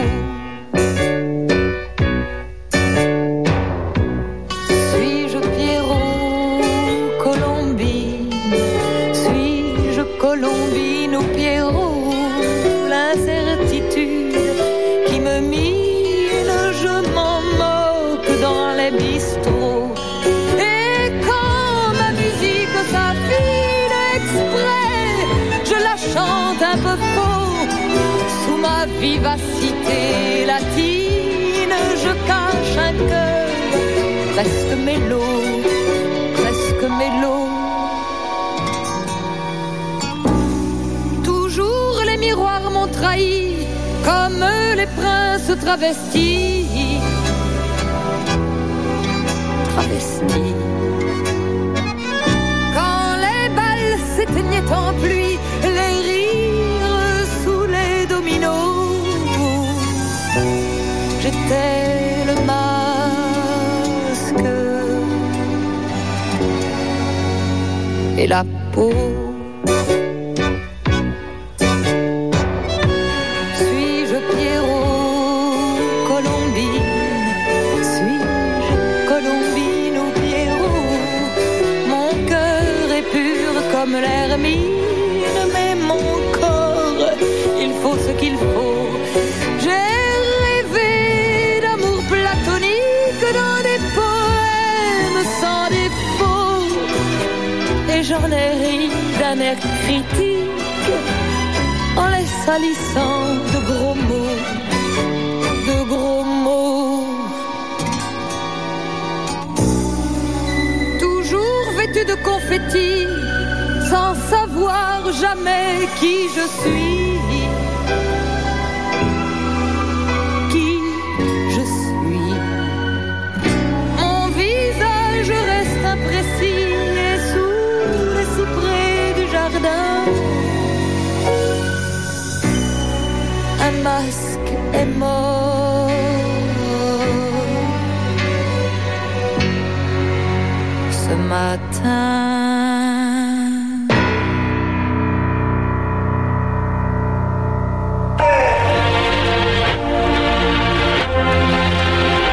Vivacité latine, je cache un cœur presque mélo, presque mélo. Toujours les miroirs m'ont trahi, comme les princes travestis. Travestis. Quand les balles s'éteignaient en pluie, et la peau. D'un air critique en les salissant de gros mots, de gros mots. Toujours vêtu de confettis, sans savoir jamais qui je suis. Masque est mort. Ce matin.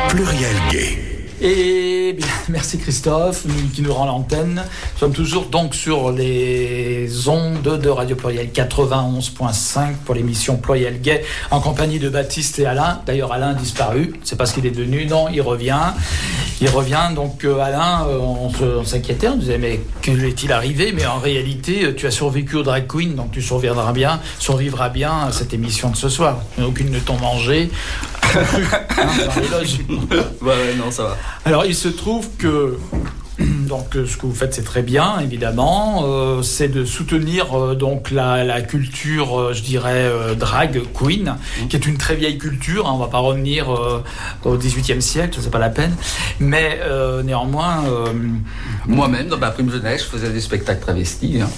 Pluriel gay. Et bien, merci Christophe qui nous rend l'antenne. Nous sommes toujours donc sur les ondes de Radio Pluriel 91.5 pour l'émission Pluriel Gay en compagnie de Baptiste et Alain. D'ailleurs, Alain a disparu. C'est parce qu'il est devenu. Non, il revient. Il revient. Donc, euh, Alain, euh, on s'inquiétait. On disait, mais que est-il arrivé? Mais en réalité, euh, tu as survécu au Drag Queen, donc tu survivras bien, survivras bien à cette émission de ce soir. Aucune ne t'ont mangé. Dans les loges. Ouais, ouais, non, ça va. Alors, il se trouve que donc euh, ce que vous faites c'est très bien évidemment. Euh, c'est de soutenir euh, donc la, la culture euh, je dirais drag queen qui est une très vieille culture hein, on va pas revenir au 18e siècle c'est pas la peine. Mais néanmoins Moi-même, dans ma prime jeunesse, je faisais des spectacles travestis. hein.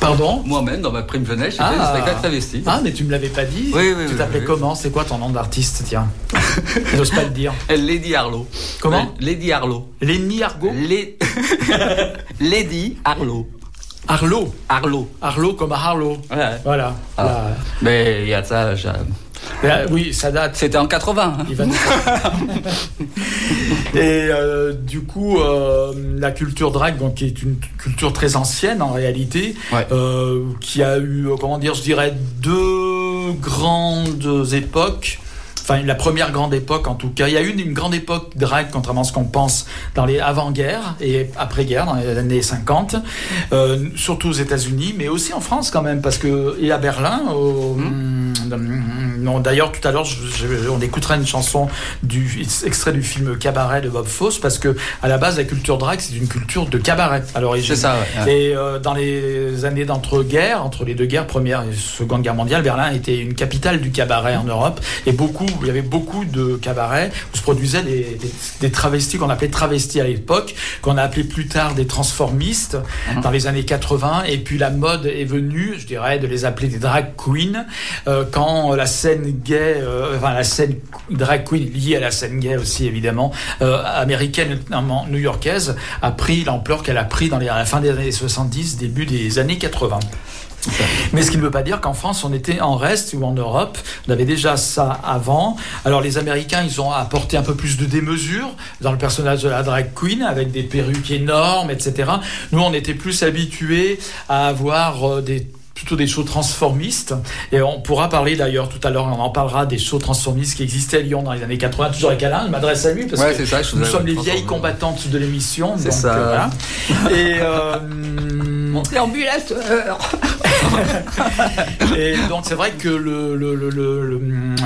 Pardon? Moi-même, dans ma prime jeunesse, j'ai fait des spectacles travestis. ah mais tu me l'avais pas dit. Oui, oui, tu oui, t'appelais comment? C'est quoi ton nom d'artiste tiens? J'ose pas le dire. Lady Harlow. Comment? Lady Harlow. Lenny Argo? Lady Harlow. Arlo Harlow. Arlo comme Harlow voilà Ah. Mais il y a ça, Euh, oui, ça date. C'était en 80. hein. Il va nous- Et euh, du coup, euh, la culture drag, donc, qui est une culture très ancienne en réalité, euh, qui a eu, comment dire, je dirais, deux grandes époques. Enfin la première grande époque en tout cas. Il y a eu une, une grande époque drag, contrairement à ce qu'on pense, dans les avant-guerre et après-guerre, dans les années 50, euh, surtout aux États-Unis, mais aussi en France quand même, parce que et à Berlin. Au, non, d'ailleurs tout à l'heure, on écoutera une chanson du extrait du film Cabaret de Bob Fosse, parce que à la base la culture drag c'est une culture de cabaret à l'origine. C'est ça, ouais, ouais. Et euh, dans les années d'entre-guerres, entre les deux guerres, première et seconde guerre mondiale, Berlin était une capitale du cabaret en Europe. Et beaucoup, il y avait beaucoup de cabarets où se produisaient des, des, des travestis qu'on appelait travestis à l'époque, qu'on a appelé plus tard des transformistes dans les années 80. Et puis la mode est venue, je dirais, de les appeler des drag queens euh, quand la scène gay, euh, enfin la scène drag queen liée à la scène gay aussi évidemment euh, américaine, notamment new-yorkaise, a pris l'ampleur qu'elle a pris dans les, à la fin des années 70, début des années 80. Mais ce qui ne veut pas dire qu'en France, on était en reste ou en Europe. On avait déjà ça avant. Alors les Américains, ils ont apporté un peu plus de démesure dans le personnage de la drag queen avec des perruques énormes, etc. Nous, on était plus habitués à avoir euh, des plutôt des shows transformistes et on pourra parler d'ailleurs tout à l'heure on en parlera des shows transformistes qui existaient à Lyon dans les années 80 toujours avec Alain je m'adresse à lui parce Ouais, que ça, nous sommes les vieilles combattantes de l'émission C'est ça. euh, voilà. et euh, L'ambulateur Et donc c'est vrai que le, le, le, le-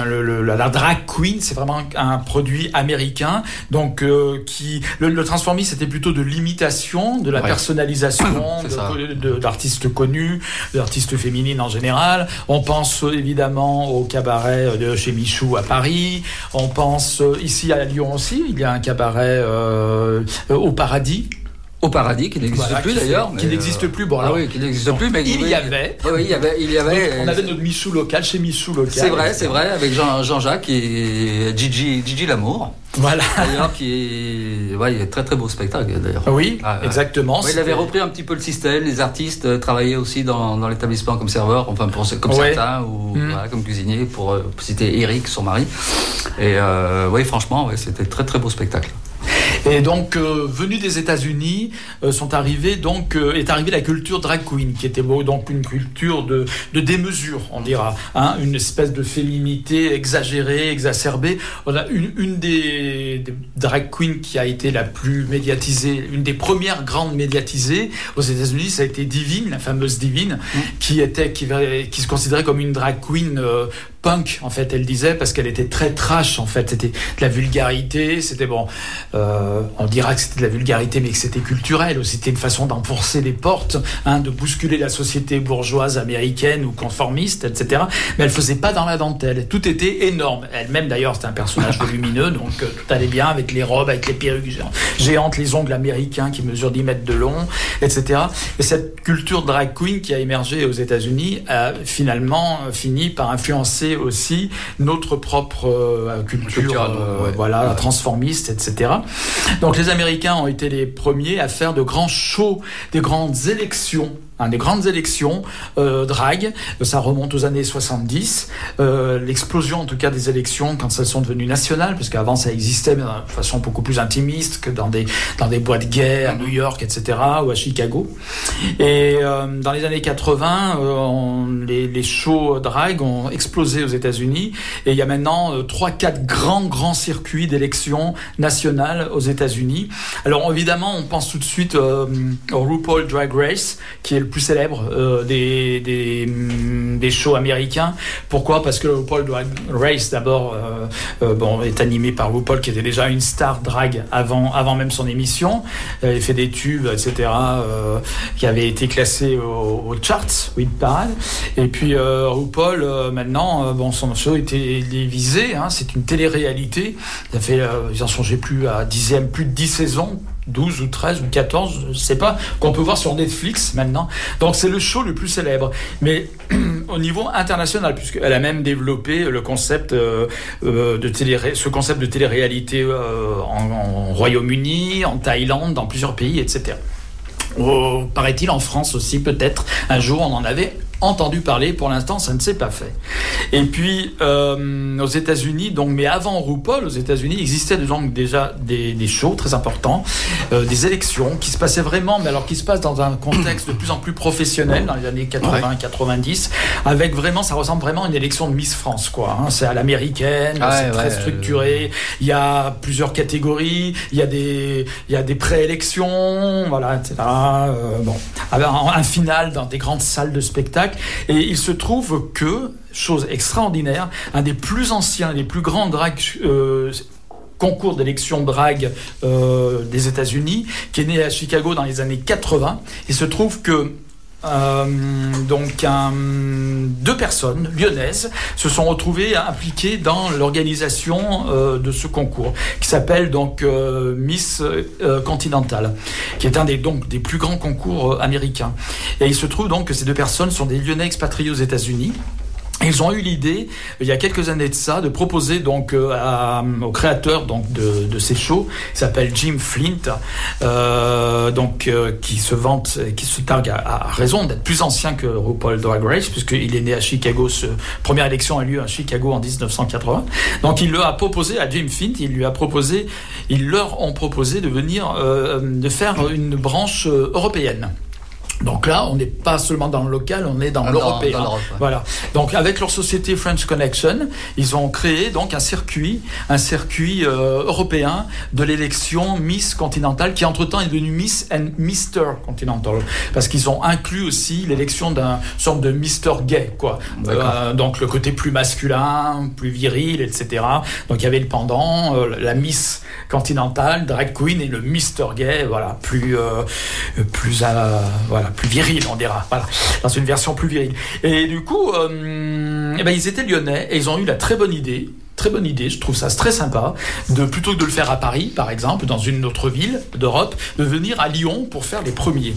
le- le- la, la drag queen c'est vraiment un produit américain. Donc euh, qui le, le transformisme c'était plutôt de l'imitation de la Ouais. personnalisation d'artistes connus d'artistes féminines en général. On pense euh, évidemment au cabaret de chez Michou à Paris. On pense euh, ici à Lyon aussi. Il y a un cabaret euh, euh, au paradis Au paradis, qui n'existe Voilà, plus d'ailleurs. qui n'existe euh, plus, bon, ah alors- oui, qui n'existe plus, mais il oui, y avait Oui, il y avait, il y avait. Donc, on avait notre Michou local chez Michou local C'est vrai, c'est vrai, avec Jean- Jean-Jacques et Gigi, Gigi Lamour. Voilà. D'ailleurs, qui est, ouais, il y a très très beau spectacle d'ailleurs. Oui, Ah, ouais. exactement. Ouais, il avait repris un petit peu le système. Les artistes euh, travaillaient aussi dans, dans l'établissement comme serveur, enfin pour, comme Ouais. certains, ou Mm. voilà, comme cuisinier, pour, euh, pour citer Eric, son mari. Et euh, oui, franchement, c'était très très beau spectacle. Et donc, euh, venus des États-Unis, euh, sont arrivés donc euh, est arrivée la culture drag queen, qui était donc une culture de, de démesure, on dira, hein, une espèce de féminité exagérée, exacerbée. On a une, une des, des drag queens qui a été la plus médiatisée, une des premières grandes médiatisées aux États-Unis, ça a été Divine, la fameuse Divine, qui était qui, qui se considérait comme une drag queen. euh, punk en fait elle disait parce qu'elle était très trash en fait c'était de la vulgarité c'était bon euh, on dira que c'était de la vulgarité mais que c'était culturel c'était une façon d'enfoncer les portes hein, de bousculer la société bourgeoise américaine ou conformiste etc mais elle faisait pas dans la dentelle. Tout était énorme. Elle-même d'ailleurs c'était un personnage volumineux donc euh, tout allait bien avec les robes avec les perruques géant- géantes les ongles américains qui mesurent 10 mètres de long etc et cette culture drag queen qui a émergé aux États-Unis a finalement euh, fini par influencer aussi notre propre euh, culture, euh, ouais. voilà, transformiste, etc. Donc les Américains ont été les premiers à faire de grands shows, des grandes élections. Hein, des grandes élections euh, drag, ça remonte aux années 70. Euh, L'explosion, en tout cas, des élections quand elles sont devenues nationales, parce qu'avant ça existait de façon beaucoup plus intimiste que dans des dans des boîtes gays à New York, etc. ou à Chicago. Et euh, dans les années 80, euh, les, shows drag ont explosé aux États-Unis et il y a maintenant trois, quatre grands grands circuits d'élections nationales aux États-Unis. Alors évidemment, on pense tout de suite au RuPaul Drag Race, qui est le plus célèbre euh, des, des des shows américains. Pourquoi? Parce que RuPaul Drag Race d'abord euh, euh, bon est animé par RuPaul qui était déjà une star drag avant avant même son émission. Il fait des tubes, etc. qui avaient été classés au- aux charts, oui, parade. Et puis RuPaul, maintenant, bon, son show était télévisé, hein, c'est une télé-réalité. Ça fait, euh, ils en songeaient plus à dixième, plus de 10 saisons. 12 ou 13 ou 14, je sais pas, qu'on peut voir sur Netflix maintenant. Donc c'est le show le plus célèbre. Mais au niveau international, puisqu'elle a même développé le concept euh, euh, de télé, ce concept de télé-réalité euh, en, en Royaume-Uni, en Thaïlande, dans plusieurs pays, etc. Oh, Paraît-il en France aussi, peut-être. Un jour, on en avait entendu parler. Pour l'instant, ça ne s'est pas fait. Et puis, euh, aux États-Unis, donc, mais avant RuPaul, aux États-Unis, il existait donc déjà des, des shows très importants, euh, des élections qui se passaient vraiment, mais alors qui se passent dans un contexte de plus en plus professionnel dans les années 80-90, avec vraiment, ça ressemble vraiment à une élection de Miss France, quoi. hein. C'est à l'américaine, Ah c'est ouais, très ouais, structuré. Il y a plusieurs catégories, il y a des, il y a des préélections, voilà, etc. Euh, bon, avec un, un final dans des grandes salles de spectacle. Et il se trouve que, chose extraordinaire, un des plus anciens, des plus grands euh, concours d'élection drag euh, des États-Unis, qui est né à Chicago dans les années 80. Il se trouve que euh, donc deux personnes lyonnaises se sont retrouvées impliquées dans l'organisation euh, de ce concours qui s'appelle donc euh, Miss Continental qui est un des donc des plus grands concours américains. Et il se trouve donc que ces deux personnes sont des Lyonnais expatriés aux États-Unis ils ont eu l'idée, il y a quelques années de ça, de proposer donc euh, au créateur donc de, de ces shows, qui s'appelle Jim Flint, euh, donc euh, qui se vante, qui se targue à, à raison d'être plus ancien que RuPaul Drag Race, puisqu'il est né à Chicago. Ce, première élection a lieu à Chicago en 1980. Donc il leur a proposé à Jim Flint, il lui a proposé, ils leur ont proposé de venir, euh, de faire une branche euh, européenne. Donc là, on n'est pas seulement dans le local, on est dans Ah, l'européen. ouais. Voilà. Donc avec leur société French Connection, ils ont créé donc un circuit, un circuit euh, européen de l'élection Miss Continental qui entre-temps est devenu Miss and Mister Continental parce qu'ils ont inclus aussi l'élection d'un sorte de Mister Gay quoi. Euh, donc le côté plus masculin, plus viril, etc. Donc il y avait le pendant, euh, la Miss Continental, drag queen et le Mister Gay, voilà, plus euh, plus euh, voilà, plus viril, on dira. Voilà, dans une version plus virile. Et du coup, euh, eh ben, ils étaient lyonnais et ils ont eu la très bonne idée. Très bonne idée, je trouve ça très sympa, de plutôt que de le faire à Paris, par exemple, dans une autre ville d'Europe, de venir à Lyon pour faire les premiers.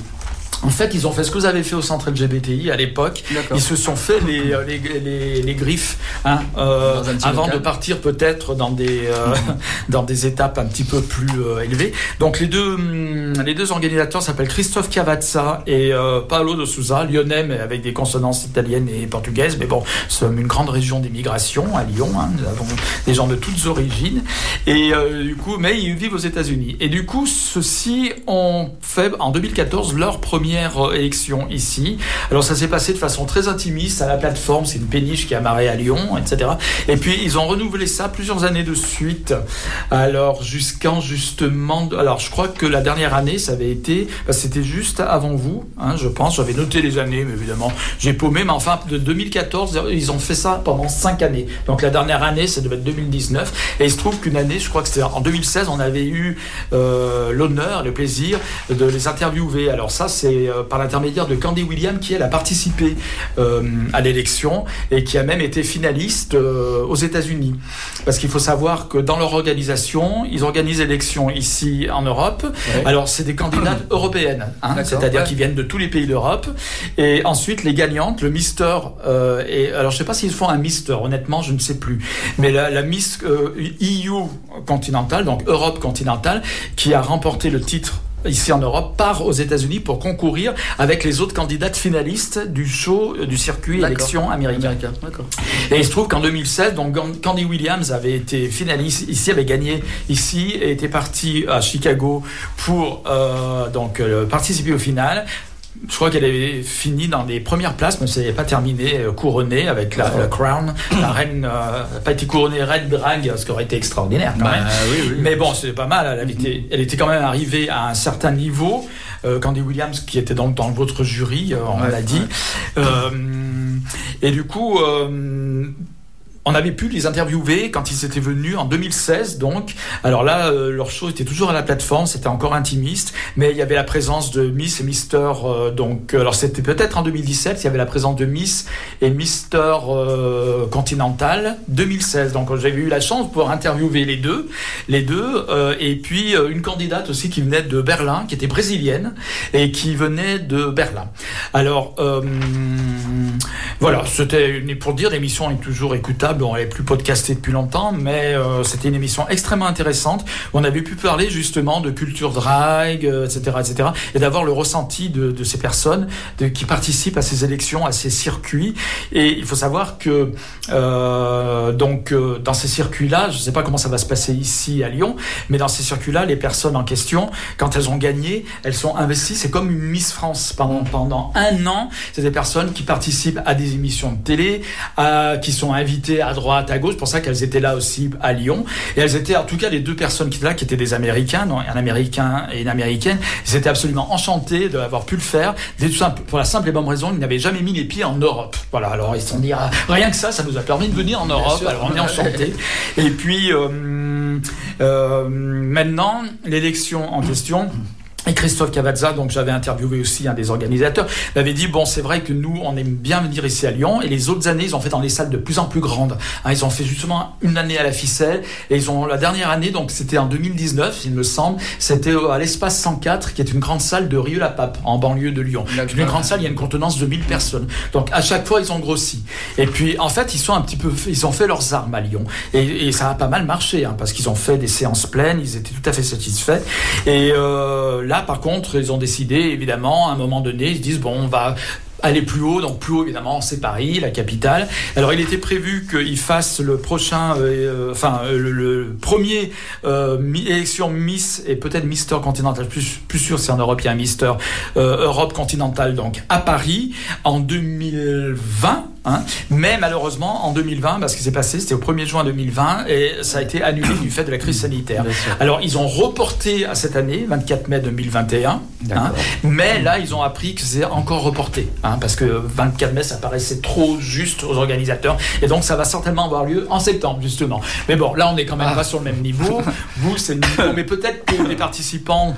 En fait, ils ont fait ce que vous avez fait au centre LGBTI à l'époque. Ils se sont fait les, euh, les, les, les griffes hein, euh, avant local. de partir peut-être dans des euh, dans des étapes un petit peu plus euh, élevées. Donc les deux hum, les deux organisateurs s'appellent Christophe Cavazza et Paolo de Souza, lyonnais mais avec des consonances italiennes et portugaises. Mais bon, c'est une grande région d'immigration à Lyon. hein. Nous avons des gens de toutes origines et du coup, mais ils vivent aux États-Unis. Et du coup, ceux-ci ont fait en 2014 leur euh, élection ici. Alors ça s'est passé de façon très intimiste à la plateforme, c'est une péniche qui a marré à Lyon, etc. Et puis ils ont renouvelé ça plusieurs années de suite. Alors jusqu'en justement, alors je crois que la dernière année ça avait été, bah, c'était juste avant vous, hein, je pense. J'avais noté les années, mais évidemment j'ai paumé. Mais enfin de 2014, ils ont fait ça pendant cinq années. Donc la dernière année, ça devait être 2019. Et il se trouve qu'une année, je crois que c'était en 2016, on avait eu euh, l'honneur, le plaisir de les interviewer. Alors ça, c'est euh, par l'intermédiaire de Candy Williams qui elle a participé euh, à l'élection et qui a même été finaliste euh, aux États-Unis. Parce qu'il faut savoir que dans leur organisation, ils organisent l'élection ici en Europe. Ouais. Alors c'est des candidates européennes, hein, c'est-à-dire ouais. qui viennent de tous les pays d'Europe. Et ensuite les gagnantes, le Mister. euh, et alors je sais pas s'ils font un Mister, honnêtement, je ne sais plus. Mais la, la Miss euh, EU continentale, donc Europe continentale, qui a remporté le titre ici en Europe, part aux États-Unis pour concourir avec les autres candidates finalistes du show euh, du circuit élection américain. Et il se trouve qu'en 2016, donc Candy Williams avait été finaliste ici, avait gagné ici et était parti à Chicago pour euh, donc euh, participer au final. Je crois qu'elle avait fini dans les premières places, mais ça n'avait pas terminé euh, couronnée avec la, la crown. La reine euh, n'a pas été couronnée reine drag, ce qui aurait été extraordinaire quand Bah, même. oui, oui. Mais bon, c'était pas mal. Elle, avait été, elle était quand même arrivée à un certain niveau. Euh, Candy Williams, qui était donc dans votre jury, euh, on Ouais, l'a dit. Euh, et du coup, euh, on avait pu les interviewer quand ils étaient venus en 2016, donc. Alors là, euh, leur show était toujours à la plateforme, c'était encore intimiste, mais il y avait la présence de Miss et Mister, euh, donc. Alors c'était peut-être en 2017, il y avait la présence de Miss et Mister euh, Continental 2016. Donc j'ai eu la chance de pouvoir interviewer les deux, les deux, euh, et puis euh, une candidate aussi qui venait de Berlin, qui était brésilienne et qui venait de Berlin. Alors euh, voilà, c'était pour dire l'émission est toujours écoutable elle est plus podcastée depuis longtemps, mais euh, c'était une émission extrêmement intéressante. On avait pu parler justement de culture drag, euh, etc., etc., et d'avoir le ressenti de, ces personnes qui participent à ces élections, à ces circuits. Et il faut savoir que euh, donc dans ces circuits-là, je ne sais pas comment ça va se passer ici à Lyon, mais dans ces circuits-là, les personnes en question, quand elles ont gagné, elles sont investies. C'est comme une Miss France pendant pendant un an. C'est des personnes qui participent à des émissions de télé, qui sont invitées à droite, à gauche. C'est pour ça qu'elles étaient là aussi à Lyon. Et elles étaient, en tout cas, les deux personnes qui étaient là, qui étaient des Américains, un Américain et une Américaine. Ils étaient absolument enchantés d'avoir pu le faire. Des- tout simple- pour la simple et bonne raison, ils n'avaient jamais mis les pieds en Europe. Voilà. Alors ils se sont dit, ah, rien que ça, ça nous a permis de venir en Europe. sûr. Alors on est enchantés. Et puis euh, euh, maintenant, l'élection en question. Et Christophe Cavazza, donc j'avais interviewé aussi un des organisateurs, m'avait dit bon c'est vrai que nous on aime bien venir ici à Lyon et les autres années ils ont fait dans des salles de plus en plus grandes. Hein, ils ont fait justement une année à la ficelle et ils ont la dernière année donc c'était en 2019 il me semble c'était à l'espace 104 qui est une grande salle de Rieux-la-Pape en banlieue de Lyon. Une grande salle il y a une contenance de 1000 personnes. Donc à chaque fois ils ont grossi. Et puis en fait ils sont un petit peu ils ont fait leurs armes à Lyon et, et ça a pas mal marché hein, parce qu'ils ont fait des séances pleines ils étaient tout à fait satisfaits et euh, là par contre ils ont décidé évidemment à un moment donné ils se disent bon on va aller plus haut, donc plus haut évidemment c'est Paris, la capitale. Alors il était prévu qu'il fasse le prochain, euh, enfin euh, le, premier euh, mi- élection Miss et peut-être Mister Continental, plus, plus sûr c'est en Europe il y a un Mister euh, Europe Continental donc à Paris en 2020. Hein. Mais malheureusement, en 2020, bah, ce qui s'est passé, c'était au 1er juin 2020 et ça a été annulé du fait de la crise sanitaire. Alors, ils ont reporté à cette année, 24 mai 2021. hein. mais là, ils ont appris que c'est encore reporté. hein, parce que 24 mai, ça paraissait trop juste aux organisateurs. Et donc, ça va certainement avoir lieu en septembre, justement. Mais bon, là, on n'est quand même pas sur le même niveau. Vous, c'est le niveau. Mais peut-être que les participantes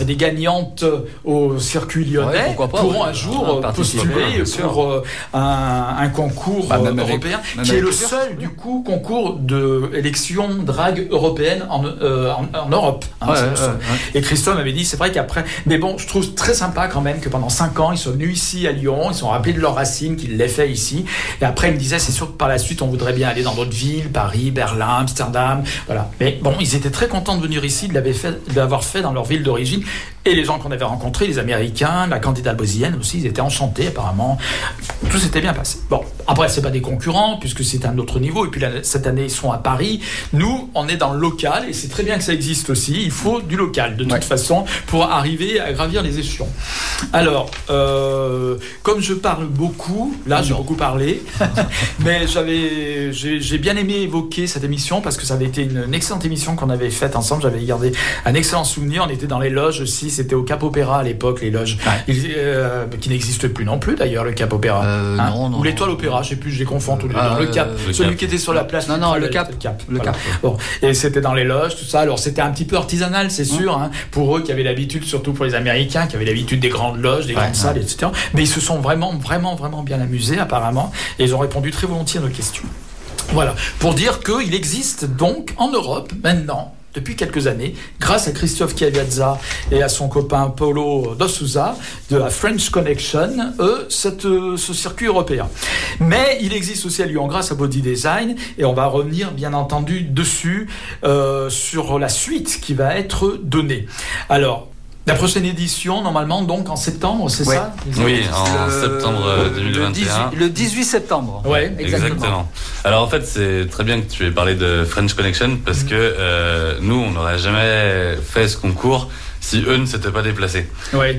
et des gagnantes au circuit lyonnais Ouais, pourquoi pas, pourront ouais. un jour Ah, euh, postuler pour euh, un, un concours Bah, euh, avec- européen qui est le seul du coup concours de élection drague européenne en, euh, en, en Europe. hein, Ouais, ouais, ouais. Et Christophe m'avait dit, c'est vrai qu'après, mais bon, je trouve très sympa quand même que pendant 5 ans, ils sont venus ici à Lyon, ils sont rappelés de leurs racines, qu'ils l'aient fait ici. Et après, il me disait, c'est sûr que par la suite, on voudrait bien aller dans d'autres villes, Paris, Berlin, Amsterdam, voilà. Mais bon, ils étaient très contents de venir ici, de l'avoir fait, fait dans leur ville d'origine. Et les gens qu'on avait rencontrés, les Américains, la candidate bosnienne aussi, ils étaient enchantés apparemment. Tout s'était bien passé. Bon, après, c'est pas des concurrents, puisque c'est un autre niveau. Et puis cette année, ils sont à Paris. Nous, on est dans le local, et c'est très bien que ça existe aussi. Il faut du local, de toute façon, pour arriver à gravir les échelons. Alors, euh, comme je parle beaucoup, là, j'ai beaucoup parlé, mais j'avais, j'ai j'ai bien aimé évoquer cette émission parce que ça avait été une, une excellente émission qu'on avait faite ensemble. J'avais gardé un excellent souvenir. On était dans les loges aussi. C'était au Cap Opéra à l'époque, les loges, euh, qui n'existent plus non plus d'ailleurs, le Cap Opéra. Hein non, non, Ou l'étoile Opéra, je sais plus, je les confonds tous les deux. Ah, Non, le Cap, le celui Cap. qui était sur la place. Non, non, le Cap. le Cap. Le Voilà. Cap. Bon, et c'était dans les loges, tout ça. Alors c'était un petit peu artisanal, c'est sûr, hein, pour eux qui avaient l'habitude, surtout pour les Américains, qui avaient l'habitude des grandes loges, des Ouais, grandes salles, etc. Mais ils se sont vraiment, vraiment, vraiment bien amusés apparemment, et ils ont répondu très volontiers à nos questions. Voilà, pour dire qu'il existe donc en Europe maintenant. Depuis quelques années, grâce à Christophe Chiavazza et à son copain Paulo Dos Souza de la French Connection, eux, cette, euh, ce circuit européen. Mais il existe aussi à Lyon grâce à Body Design et on va revenir bien entendu dessus euh, sur la suite qui va être donnée. Alors, la prochaine édition, normalement, donc en septembre, c'est Ouais. ça Oui, en Le- septembre euh, le 2021. 18 Le 18 septembre. Ouais, Exactement. Alors en fait, c'est très bien que tu aies parlé de French Connection parce que euh, nous, on n'aurait jamais fait ce concours si eux ne s'étaient pas déplacés.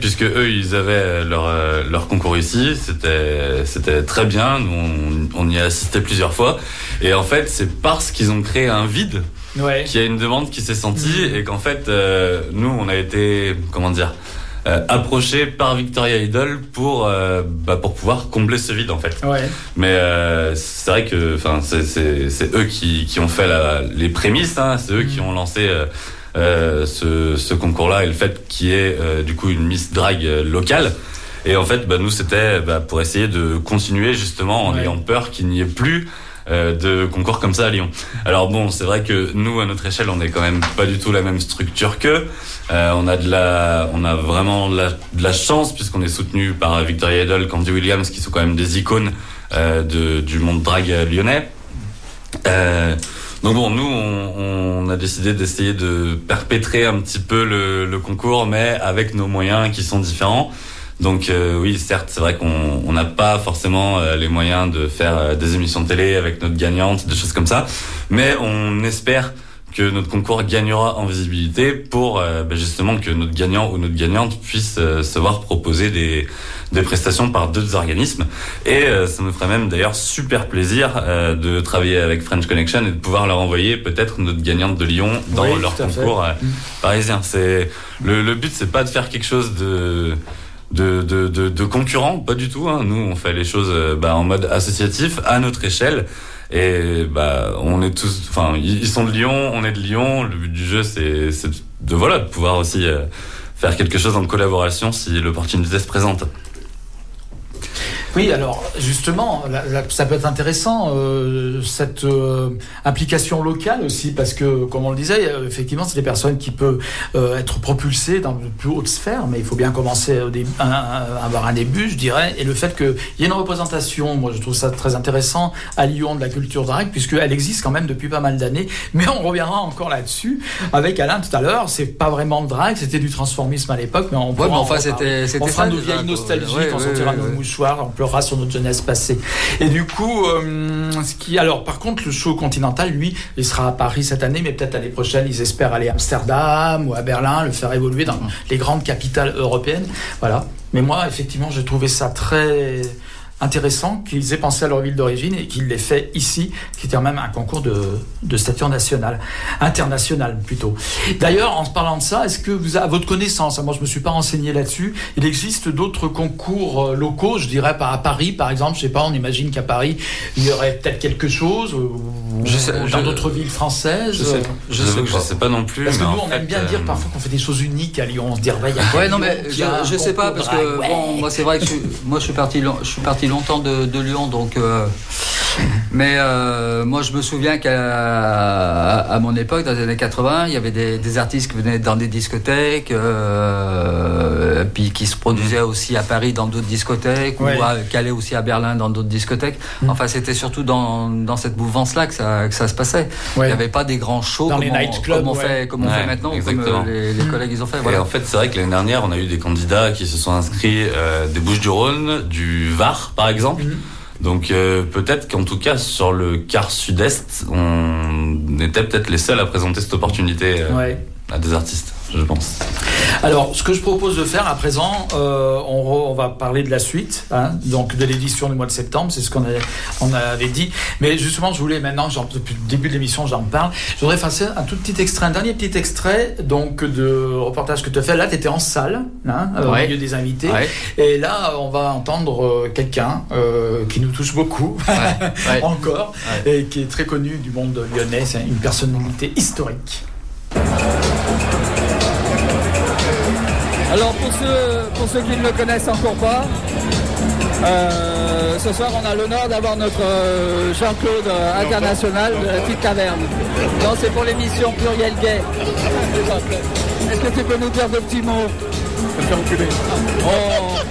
Puisque eux, ils avaient leur, euh, leur concours ici, c'était c'était très bien, nous, on, on y a assisté plusieurs fois. Et en fait, c'est parce qu'ils ont créé un vide Ouais. qu'il y a une demande qui s'est sentie et qu'en fait, euh, nous, on a été, comment dire, euh, approchés par Victoria Idol pour, euh, bah, pour pouvoir combler ce vide en fait. Ouais. Mais euh, c'est vrai que enfin c'est eux qui qui ont fait la, les prémices hein, c'est eux qui ont lancé euh, euh, ce ce concours là et le fait qu'il y ait euh, du coup une Miss Drag locale et en fait bah, nous c'était bah, pour essayer de continuer justement en ayant peur qu'il n'y ait plus de concours comme ça à Lyon. Alors bon, c'est vrai que nous à notre échelle, on est quand même pas du tout la même structure qu'eux. Euh, on a de la, on a vraiment de la, de la chance puisqu'on est soutenu par Victoria Idol, Candy Williams, qui sont quand même des icônes euh, de, du monde drag lyonnais. Euh, donc bon, nous, on, on a décidé d'essayer de perpétrer un petit peu le, le concours, mais avec nos moyens qui sont différents. Donc euh, oui, certes, c'est vrai qu'on on n'a pas forcément euh, les moyens de faire euh, des émissions de télé avec notre gagnante, des choses comme ça, mais on espère que notre concours gagnera en visibilité pour euh, ben, justement que notre gagnant ou notre gagnante puisse euh, se voir proposer des, des prestations par d'autres organismes. Et euh, ça nous ferait même d'ailleurs super plaisir euh, de travailler avec French Connection et de pouvoir leur envoyer peut-être notre gagnante de Lyon dans Oui, leur concours euh, Mm. parisien. C'est le, le but, c'est pas de faire quelque chose de de, de, de, de concurrent, pas du tout. Hein. Nous, on fait les choses euh, bah, en mode associatif, à notre échelle. Et bah, on est tous, enfin, ils sont de Lyon, on est de Lyon. Le but du jeu, c'est c'est de voilà, de pouvoir aussi euh, faire quelque chose en collaboration si l'opportunité se présente. Oui, alors justement, là, là, ça peut être intéressant euh, cette euh, implication locale aussi, parce que comme on le disait, euh, effectivement, c'est des personnes qui peuvent euh, être propulsées dans de plus hautes sphères, mais il faut bien commencer à, avoir un début, je dirais. Et le fait qu'il y ait une représentation, moi je trouve ça très intéressant à Lyon de la culture drague, puisqu'elle existe quand même depuis pas mal d'années. Mais on reviendra encore là-dessus avec Alain tout à l'heure. C'est pas vraiment de drague, c'était du transformisme à l'époque, mais on Ouais, pourra mais en enfin, c'était- c'était on fera nos vieilles quoi. nostalgiques, Ouais, on ouais, sortira ouais, nos ouais. mouchoirs, on sur notre jeunesse passée. Et du coup, euh, ce qui, alors par contre, le show continental, lui, il sera à Paris cette année, mais peut-être l'année prochaine, ils espèrent aller à Amsterdam ou à Berlin, le faire évoluer dans les grandes capitales européennes. Voilà. Mais moi, effectivement, j'ai trouvé ça très intéressant qu'ils aient pensé à leur ville d'origine et qu'ils l'aient fait ici, qui était quand même un concours de, de stature nationale, international plutôt. D'ailleurs, en se parlant de ça, est-ce que vous, à votre connaissance, hein, moi je me suis pas renseigné là-dessus, il existe d'autres concours euh, locaux, je dirais par à Paris par exemple, je sais pas, on imagine qu'à Paris il y aurait peut-être quelque chose, ou, Je sais- ou dans d'autres villes françaises. Je sais, euh, je sais, que je sais pas non plus. Parce que nous, on aime fait, bien euh, dire parfois qu'on fait des choses uniques à Lyon. On se dit, ouais, il y a Ouais, non, mais je, je sais pas, parce que bon, moi, c'est vrai que je, moi, je suis parti, je suis parti longtemps de, de Lyon, donc. euh, mais euh, moi, je me souviens qu'à à mon époque, dans les années 80, il y avait des, des artistes qui venaient dans des discothèques, euh, puis qui se produisaient aussi à Paris dans d'autres discothèques, Ouais. ou à, qui allaient aussi à Berlin dans d'autres discothèques. Enfin, c'était surtout dans, dans cette mouvance-là que ça, que ça se passait. Il n'y avait pas des grands shows Dans comme, les on, nightclubs, comme on ouais. fait, comme on fait maintenant, exactement. comme les, les collègues ils ont fait. Voilà. Et en fait, c'est vrai que l'année dernière, on a eu des candidats qui se sont inscrits euh, des Bouches-du-Rhône, du Var, par exemple. Mhm. Donc euh, peut-être qu'en tout cas sur le quart sud-est, on était peut-être les seuls à présenter cette opportunité euh, Ouais. à des artistes, je pense. Alors, ce que je propose de faire à présent, euh, on, re- on va parler de la suite, hein, donc de l'édition du mois de septembre, c'est ce qu'on avait, on avait dit. Mais justement, je voulais maintenant, depuis le début de l'émission, j'en parle. Je voudrais faire un tout petit extrait, un dernier petit extrait donc de reportage que tu as fait. Là, tu étais en salle, hein, euh, Ouais. au milieu des invités. Ouais. Et là, on va entendre euh, quelqu'un euh, qui nous touche beaucoup, ouais. encore, et qui est très connu du monde lyonnais. C'est une personnalité historique. Pour ceux, pour ceux qui ne le connaissent encore pas, euh, ce soir on a l'honneur d'avoir notre euh, Jean-Claude euh, international de la petite taverne. Non, c'est pour l'émission Pluriel Gay. Est-ce que tu peux nous dire deux petits mots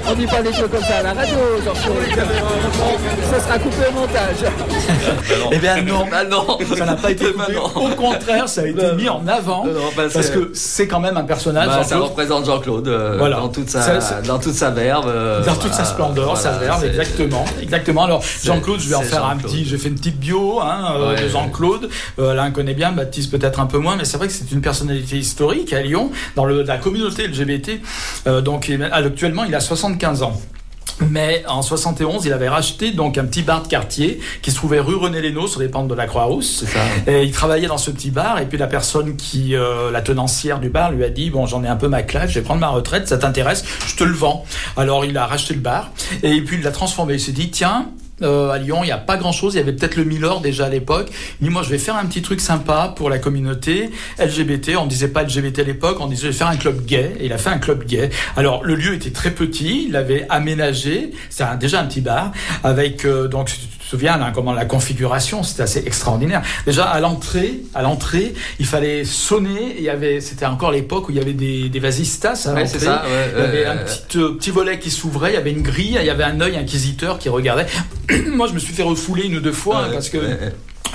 on, on dit pas des choses comme ça à la radio, Jean-Claude. On- Ça sera coupé au montage. Eh bien non, Bah non. ça n'a pas été coupé. Au contraire, ça a été mis en avant bah, parce que c'est quand même un personnage. Bah, ça représente Jean-Claude euh, Voilà. dans, toute sa, Ça, ça- dans toute sa verve. euh, dans toute sa voilà, splendeur, sa voilà, verve, exactement, exactement. Alors Jean-Claude, je vais en faire un petit. J'ai fait une petite bio hein, euh, Ouais, de. Jean-Claude. Euh, Alain connaît bien, Baptiste peut-être un peu moins, mais c'est vrai que c'est une personnalité historique à Lyon, dans le, la communauté LGBT. Euh, donc il- actuellement, il a 75 ans. Mais en 71, il avait racheté donc un petit bar de quartier qui se trouvait rue René Lénaud sur les pentes de la Croix-Rousse. Et il travaillait dans ce petit bar et puis la personne qui, euh, la tenancière du bar, lui a dit bon j'en ai un peu ma claque, je vais prendre ma retraite, ça t'intéresse, je te le vends. Alors il a racheté le bar et puis il l'a transformé. Il s'est dit tiens. Euh, à Lyon, il n'y a pas grand chose. Il y avait peut-être le Miller déjà à l'époque. Il dit Moi, je vais faire un petit truc sympa pour la communauté LGBT. On disait pas LGBT à l'époque, on disait Je vais faire un club gay. Et il a fait un club gay. Alors, le lieu était très petit. Il l'avait aménagé. C'est déjà un petit bar. Avec, euh, donc, te souviens, là, comment la configuration, c'était assez extraordinaire. Déjà, à l'entrée, à l'entrée, il fallait sonner. Il y avait, c'était encore l'époque où il y avait des, des vasistas à Ouais, c'est ça, ouais, il y avait euh, un petit, euh, petit volet qui s'ouvrait. Il y avait une grille. Il y avait un œil inquisiteur qui regardait. Moi, je me suis fait refouler une ou deux fois hein, parce que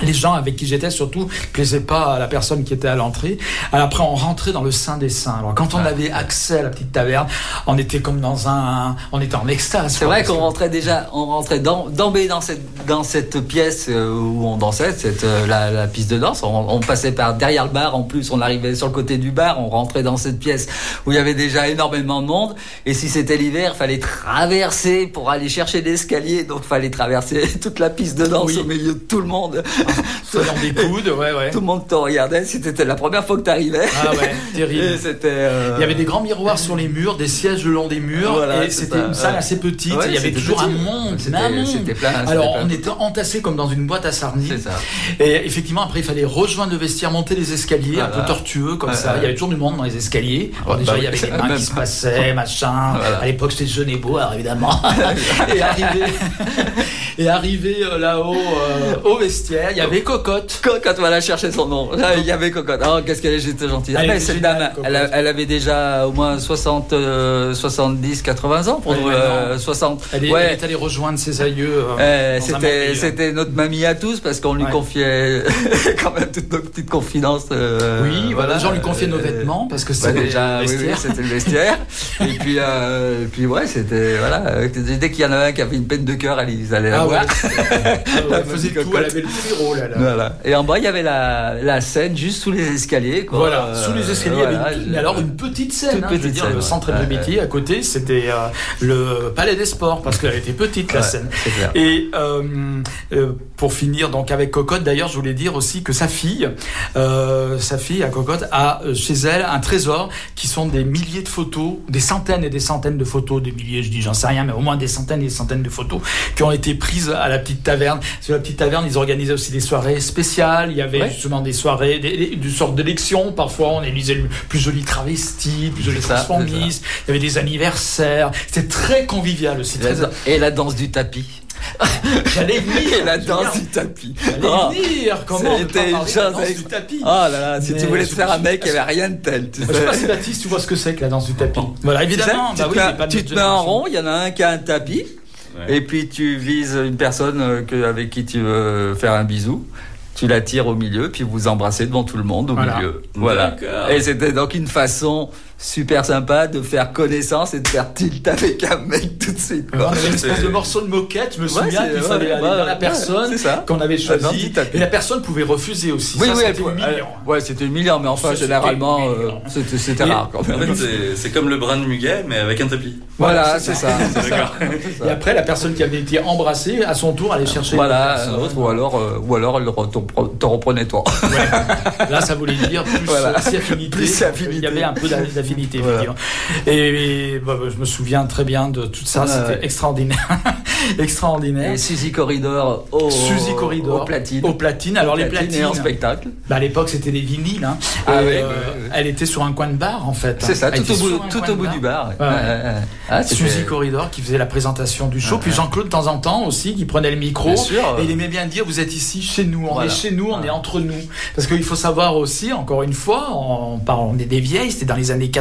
les gens avec qui j'étais surtout plaisaient pas à la personne qui était à l'entrée. Alors après, on rentrait dans le sein des saints. Alors quand on avait accès à la petite taverne, on était comme dans un, on était en extase. C'est vrai qu'on que- rentrait déjà, on rentrait dans- d'emblée dans cette, dans cette pièce euh, où on dansait, cette, euh, la, la piste de danse. On, on passait par derrière le bar, en plus on arrivait sur le côté du bar, on rentrait dans cette pièce où il y avait déjà énormément de monde. Et si c'était l'hiver, il fallait traverser pour aller chercher l'escalier, donc il fallait traverser toute la piste de danse au milieu de tout le monde. Selon des coudes, ouais, ouais. Tout le monde te regardait, c'était la première fois que tu arrivais. Ah ouais, terrible. C'était. euh, Il y avait des grands miroirs sur les murs, des sièges le long des murs, Voilà, et c'était ça, une salle assez petite. Ouais, il y avait c'était toujours petit. un monde, C'était- un monde. c'était plein, c'était Alors plein. on était entassés comme dans une boîte à sarnies. Et effectivement, après il fallait rejoindre le vestiaire, monter les escaliers, un peu tortueux comme ça. Il y avait toujours du monde dans les escaliers. Alors Ouais, déjà bah il y avait des mains qui se pas. passaient, machin. À l'époque j'étais jeune et beau, alors évidemment. et arrivé, et arrivé euh, là-haut euh, au vestiaire, il y avait Cocotte. Cocotte, voilà, chercher son nom. Il y avait Cocotte. Oh, qu'est-ce qu'elle était gentille. Elle Après, était cette dame, elle, avait déjà au moins 60, euh, 70, 80 ans pour nous, euh, maintenant, 60. Elle est, Ouais. elle est allée rejoindre ses aïeux. euh, c'était, c'était notre mamie à tous parce qu'on lui Ouais. confiait quand même toutes nos petites confidences. euh, Oui, voilà, les gens lui confiaient nos euh, vêtements parce que c'était déjà, le oui, oui, vestiaire. c'était le vestiaire. et puis, euh, et puis ouais, c'était voilà. euh, Dès qu'il y en avait un qui avait une peine de cœur, elle, ils allaient la Ah voir. Ah elle faisait tout, elle avait le frérot là. là. Voilà. Et en bas, il y avait la, la scène juste sous les escaliers. Quoi. Voilà, Euh, sous les escaliers, il y avait voilà, une- je- mais alors une petite scène, hein, je veux petite dire, scène, le centre Ouais, métier à côté, c'était euh, le palais des sports parce qu'elle était petite la scène. Et euh, euh, pour finir donc avec Cocotte, d'ailleurs, je voulais dire aussi que sa fille, euh, sa fille à Cocotte a euh, chez elle un trésor qui sont des milliers de photos, des centaines et des centaines de photos, des milliers, je dis, j'en sais rien, mais au moins des centaines et des centaines de photos qui ont été prises à la petite taverne. Sur la petite taverne, ils organisaient aussi des soirées spéciales. Il y avait Ouais. justement des soirées, des, des, sortes d'élections. Parfois, on élisait le plus joli travesti, plus joli transformiste. Il y avait des anniversaires. C'était très convivial aussi. Très... Et la danse du tapis. J'allais venir. Et la danse du tapis. J'allais Oh, venir. Comment C'était une chose danse avec- du tapis Oh là là, si Mais tu voulais te faire un mec, il n'y avait rien de tel. Tu Je sais pas si sais. Baptiste, tu vois ce que c'est que la danse du tapis. Voilà, évidemment. Tu bah te oui, pas tu te mets en rond, il y en a un qui a un tapis, et puis tu vises une personne euh, que, avec qui tu veux faire un bisou. Tu la tires au milieu, puis vous embrassez devant tout le monde au Voilà. milieu. Voilà. Et c'était donc une façon super sympa de faire connaissance et de faire tilt avec un mec tout de suite. Quoi. une espèce de morceau de moquette, je me souviens, c'est- qu'il fallait ouais, aller ouais, vers la personne c'est qu'on avait du tapis. Et la personne pouvait refuser aussi. Oui, Ça, oui, c'était elle- humiliant. elle- ouais, c'était humiliant, mais enfin, généralement, euh, c'était rare quand En même. fait, c'est- c'est comme le brin de muguet, mais avec un tapis. Voilà, c'est ça. c'est. Et après, la personne qui avait été embrassée, à son tour, allait chercher. Voilà, autre, ou alors, euh, ou alors elle te reprenait toi. Là, ça voulait dire plus Voilà. euh, si affinité. Plus. Il y avait un peu d'a- Voilà. Et, bah, je me souviens très bien de tout ça. C'était ouais. extraordinaire. extraordinaire. Et Suzy Corridor au, Suzy Corridor au platine. Au platine. Alors Au les platine platines. en spectacle. Bah, à l'époque, c'était des vinyles. Hein. Ah Et, euh. Elle était sur un coin de bar, en fait. C'est ça, Elle tout au bout, tout au bar. du bar. Ah, Suzy Corridor qui faisait la présentation du show, puis Jean-Claude de temps en temps aussi qui prenait le micro Bien sûr. et il aimait bien dire vous êtes ici chez nous, on Voilà. est chez nous, on est entre nous. Parce qu'il faut savoir aussi, encore une fois, on, parle, on est des vieilles, c'était dans les années 80,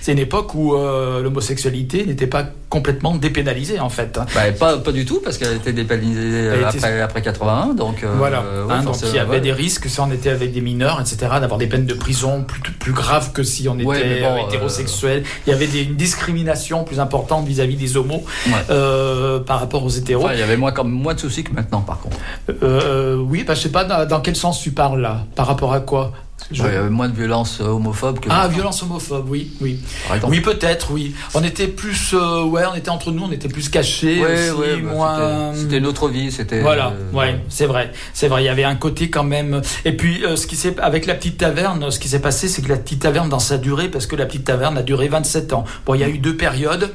c'est une époque où euh, l'homosexualité n'était pas complètement dépénalisée en fait. Bah, pas, pas du tout, parce qu'elle était dépénalisée Elle après, était- après 81. Donc, euh, Voilà, ouais, Hein, donc il y avait ouais. des risques si on était avec des mineurs, etc., d'avoir des peines de prison plus, plus graves que si on était Ouais, mais bon, euh, hétérosexuel. Il y avait des, une discrimination plus importante vis-à-vis des homos euh, par rapport aux hétéros. Enfin, il y avait moins, comme, moins de soucis que maintenant, par contre. Euh, oui, bah, je sais pas dans, dans quel sens tu parles là, par rapport à quoi? Je- Ouais, il y avait moins de violence euh, homophobe que Ah, maintenant. violence homophobe, oui, oui. Oui, peut-être, oui. On était plus, euh, ouais, on était entre nous, on était plus cachés, Ouais, aussi, ouais, bah, moins. c'était- C'était notre vie, c'était. Voilà, euh, ouais, c'est vrai, c'est vrai. Il y avait un côté quand même. Et puis, euh, ce qui s'est avec la petite taverne, ce qui s'est passé, c'est que la petite taverne, dans sa durée, parce que la petite taverne a duré 27 ans. Bon, il y a eu deux périodes.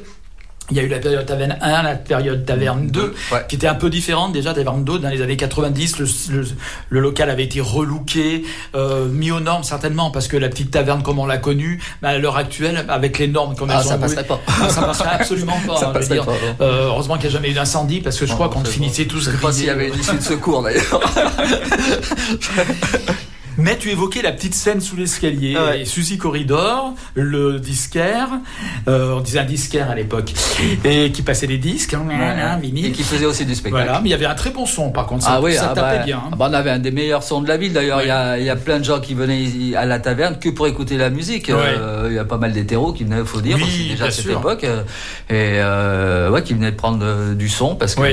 Il y a eu la période taverne 1, la période taverne 2, Ouais. qui était un peu différente déjà. Taverne 2, dans les années 90, le, le- le local avait été relooké, euh, mis aux normes certainement, parce que la petite taverne, comme on l'a connue, bah, à l'heure actuelle, avec les normes qu'on a Ah, ça passerait pas. Ah, ça passerait absolument pas. Ça hein, passerait dire. pas. Euh, heureusement qu'il n'y a jamais eu d'incendie, parce que je crois qu'on finissait tous Je sais pas s'il y avait une issue de secours d'ailleurs. Mais tu évoquais la petite scène sous l'escalier, Ah ouais. et Suzy Corridor, le disquaire, euh, on disait un disquaire à l'époque, et qui passait des disques, hein, hein, vinyle. Et qui faisait aussi du spectacle. Voilà, mais il y avait un très bon son par contre, ça, ah oui, ça ah tapait bah, bien. hein. ah bah, on avait un des meilleurs sons de la ville. D'ailleurs, il y a- il y, a plein de gens qui venaient à la taverne que pour écouter la musique. Ouais. Euh, Il y a pas mal d'hétéros qui venaient, faut dire, Oui, aussi déjà à cette sûr. époque, euh, et euh, ouais, qui venaient prendre du son parce qu'il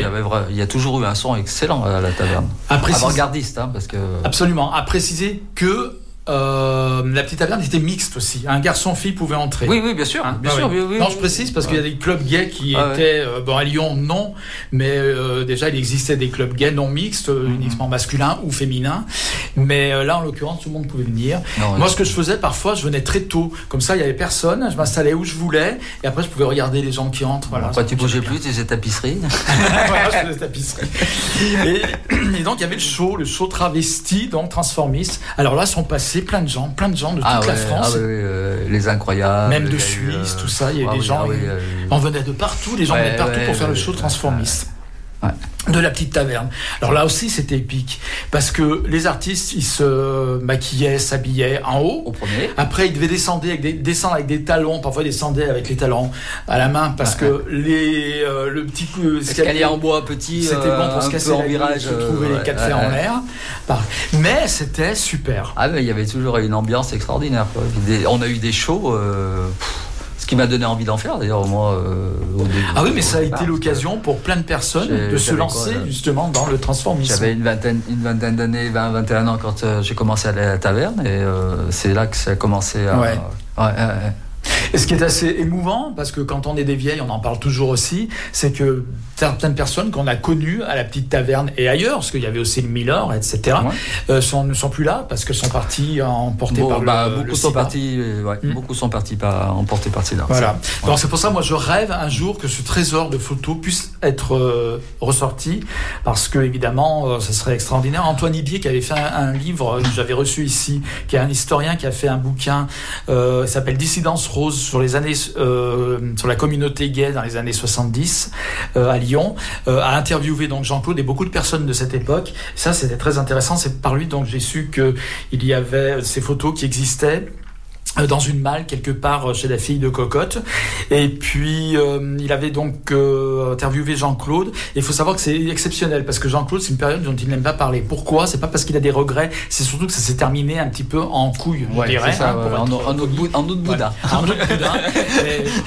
il y a toujours eu un son excellent à la taverne. Avant-gardiste, hein, parce que. Absolument. À préciser que euh, la petite taverne était mixte aussi. Un garçon-fille pouvait entrer. Oui, oui, bien sûr, Hein, bien ah sûr, oui. oui, oui, non, je précise parce qu'il y a des clubs gays qui Ah étaient. euh, bon, à Lyon, non. Mais euh, déjà, il existait des clubs gays non mixtes, Mhm. uniquement masculins ou féminins. Mais là, en l'occurrence, tout le monde pouvait venir. Non, Moi, ce que je faisais, parfois, je venais très tôt. Comme ça, il y avait personne. Je m'installais où je voulais. Et après, je pouvais regarder les gens qui entrent. Voilà. Ça tu bougeais plus, tu faisais tapisserie. voilà, je faisais tapisserie. Et, et donc, il y avait le show, le show travesti, donc transformiste. Alors là, sont passés plein de gens, plein de gens de toute Ah la France. ah ouais, ouais, euh, les incroyables. Même de eu, Suisse, euh, tout ça, il y a ah des oui, gens. ah oui, On venait de partout, les gens Ouais, venaient partout pour faire le show ouais. De la petite taverne. Alors là aussi, c'était épique. Parce que les artistes, ils se maquillaient, s'habillaient en haut. Au premier. Après, ils devaient descendre avec des, descendre avec des talons. Parfois, ils descendaient avec les talons à la main. Parce que les, euh, le petit coup Escalier en bois petit, c'était bon euh, pour se casser en virage, trouver euh, les quatre fers en l'air. Mais c'était super. Ah mais il y avait toujours une ambiance extraordinaire. quoi. Des- on a eu des shows, euh, pff, ce qui m'a donné envie d'en faire d'ailleurs moi. euh, au début. Ah oui, mais ça a été l'occasion pour plein de personnes de se lancer quoi, justement dans le transformisme. J'avais une vingtaine, une vingtaine d'années, 20, 21 ans quand euh, j'ai commencé à aller à la taverne et euh, c'est là que ça a commencé à. Ouais. ouais, ouais, ouais. Et ce qui est assez émouvant, parce que quand on est des vieilles, on en parle toujours aussi, c'est que certaines personnes qu'on a connues à la petite taverne et ailleurs, parce qu'il y avait aussi le Miller, etc., euh, sont, ne sont plus là parce qu'elles sont parties emportées Bon, par bah, le, beaucoup le sont partis, euh, ouais, beaucoup sont partis par emportés par sida. Voilà. Ça, Donc c'est pour ça, moi, je rêve un jour que ce trésor de photos puisse être euh, ressorti, parce que évidemment, euh, ce serait extraordinaire. Antoine Ibier, qui avait fait un, un livre que j'avais reçu ici, qui est un historien qui a fait un bouquin, euh, qui s'appelle Dissidence rose sur les années, euh, sur la communauté gay dans les années 70 euh, à Lyon, euh, a interviewé donc Jean-Claude et beaucoup de personnes de cette époque. Ça, c'était très intéressant. C'est par lui donc j'ai su que il y avait ces photos qui existaient dans une malle quelque part euh, chez la fille de Cocotte. Et puis euh, il avait donc euh, interviewé Jean-Claude. Et il faut savoir que c'est exceptionnel parce que Jean-Claude c'est une période dont il n'aime pas parler. Pourquoi? C'est pas parce qu'il a des regrets, c'est surtout que ça s'est terminé un petit peu en couille, je Ouais, ça, hein, pour en, être en autre bout- en autre boudin. en autre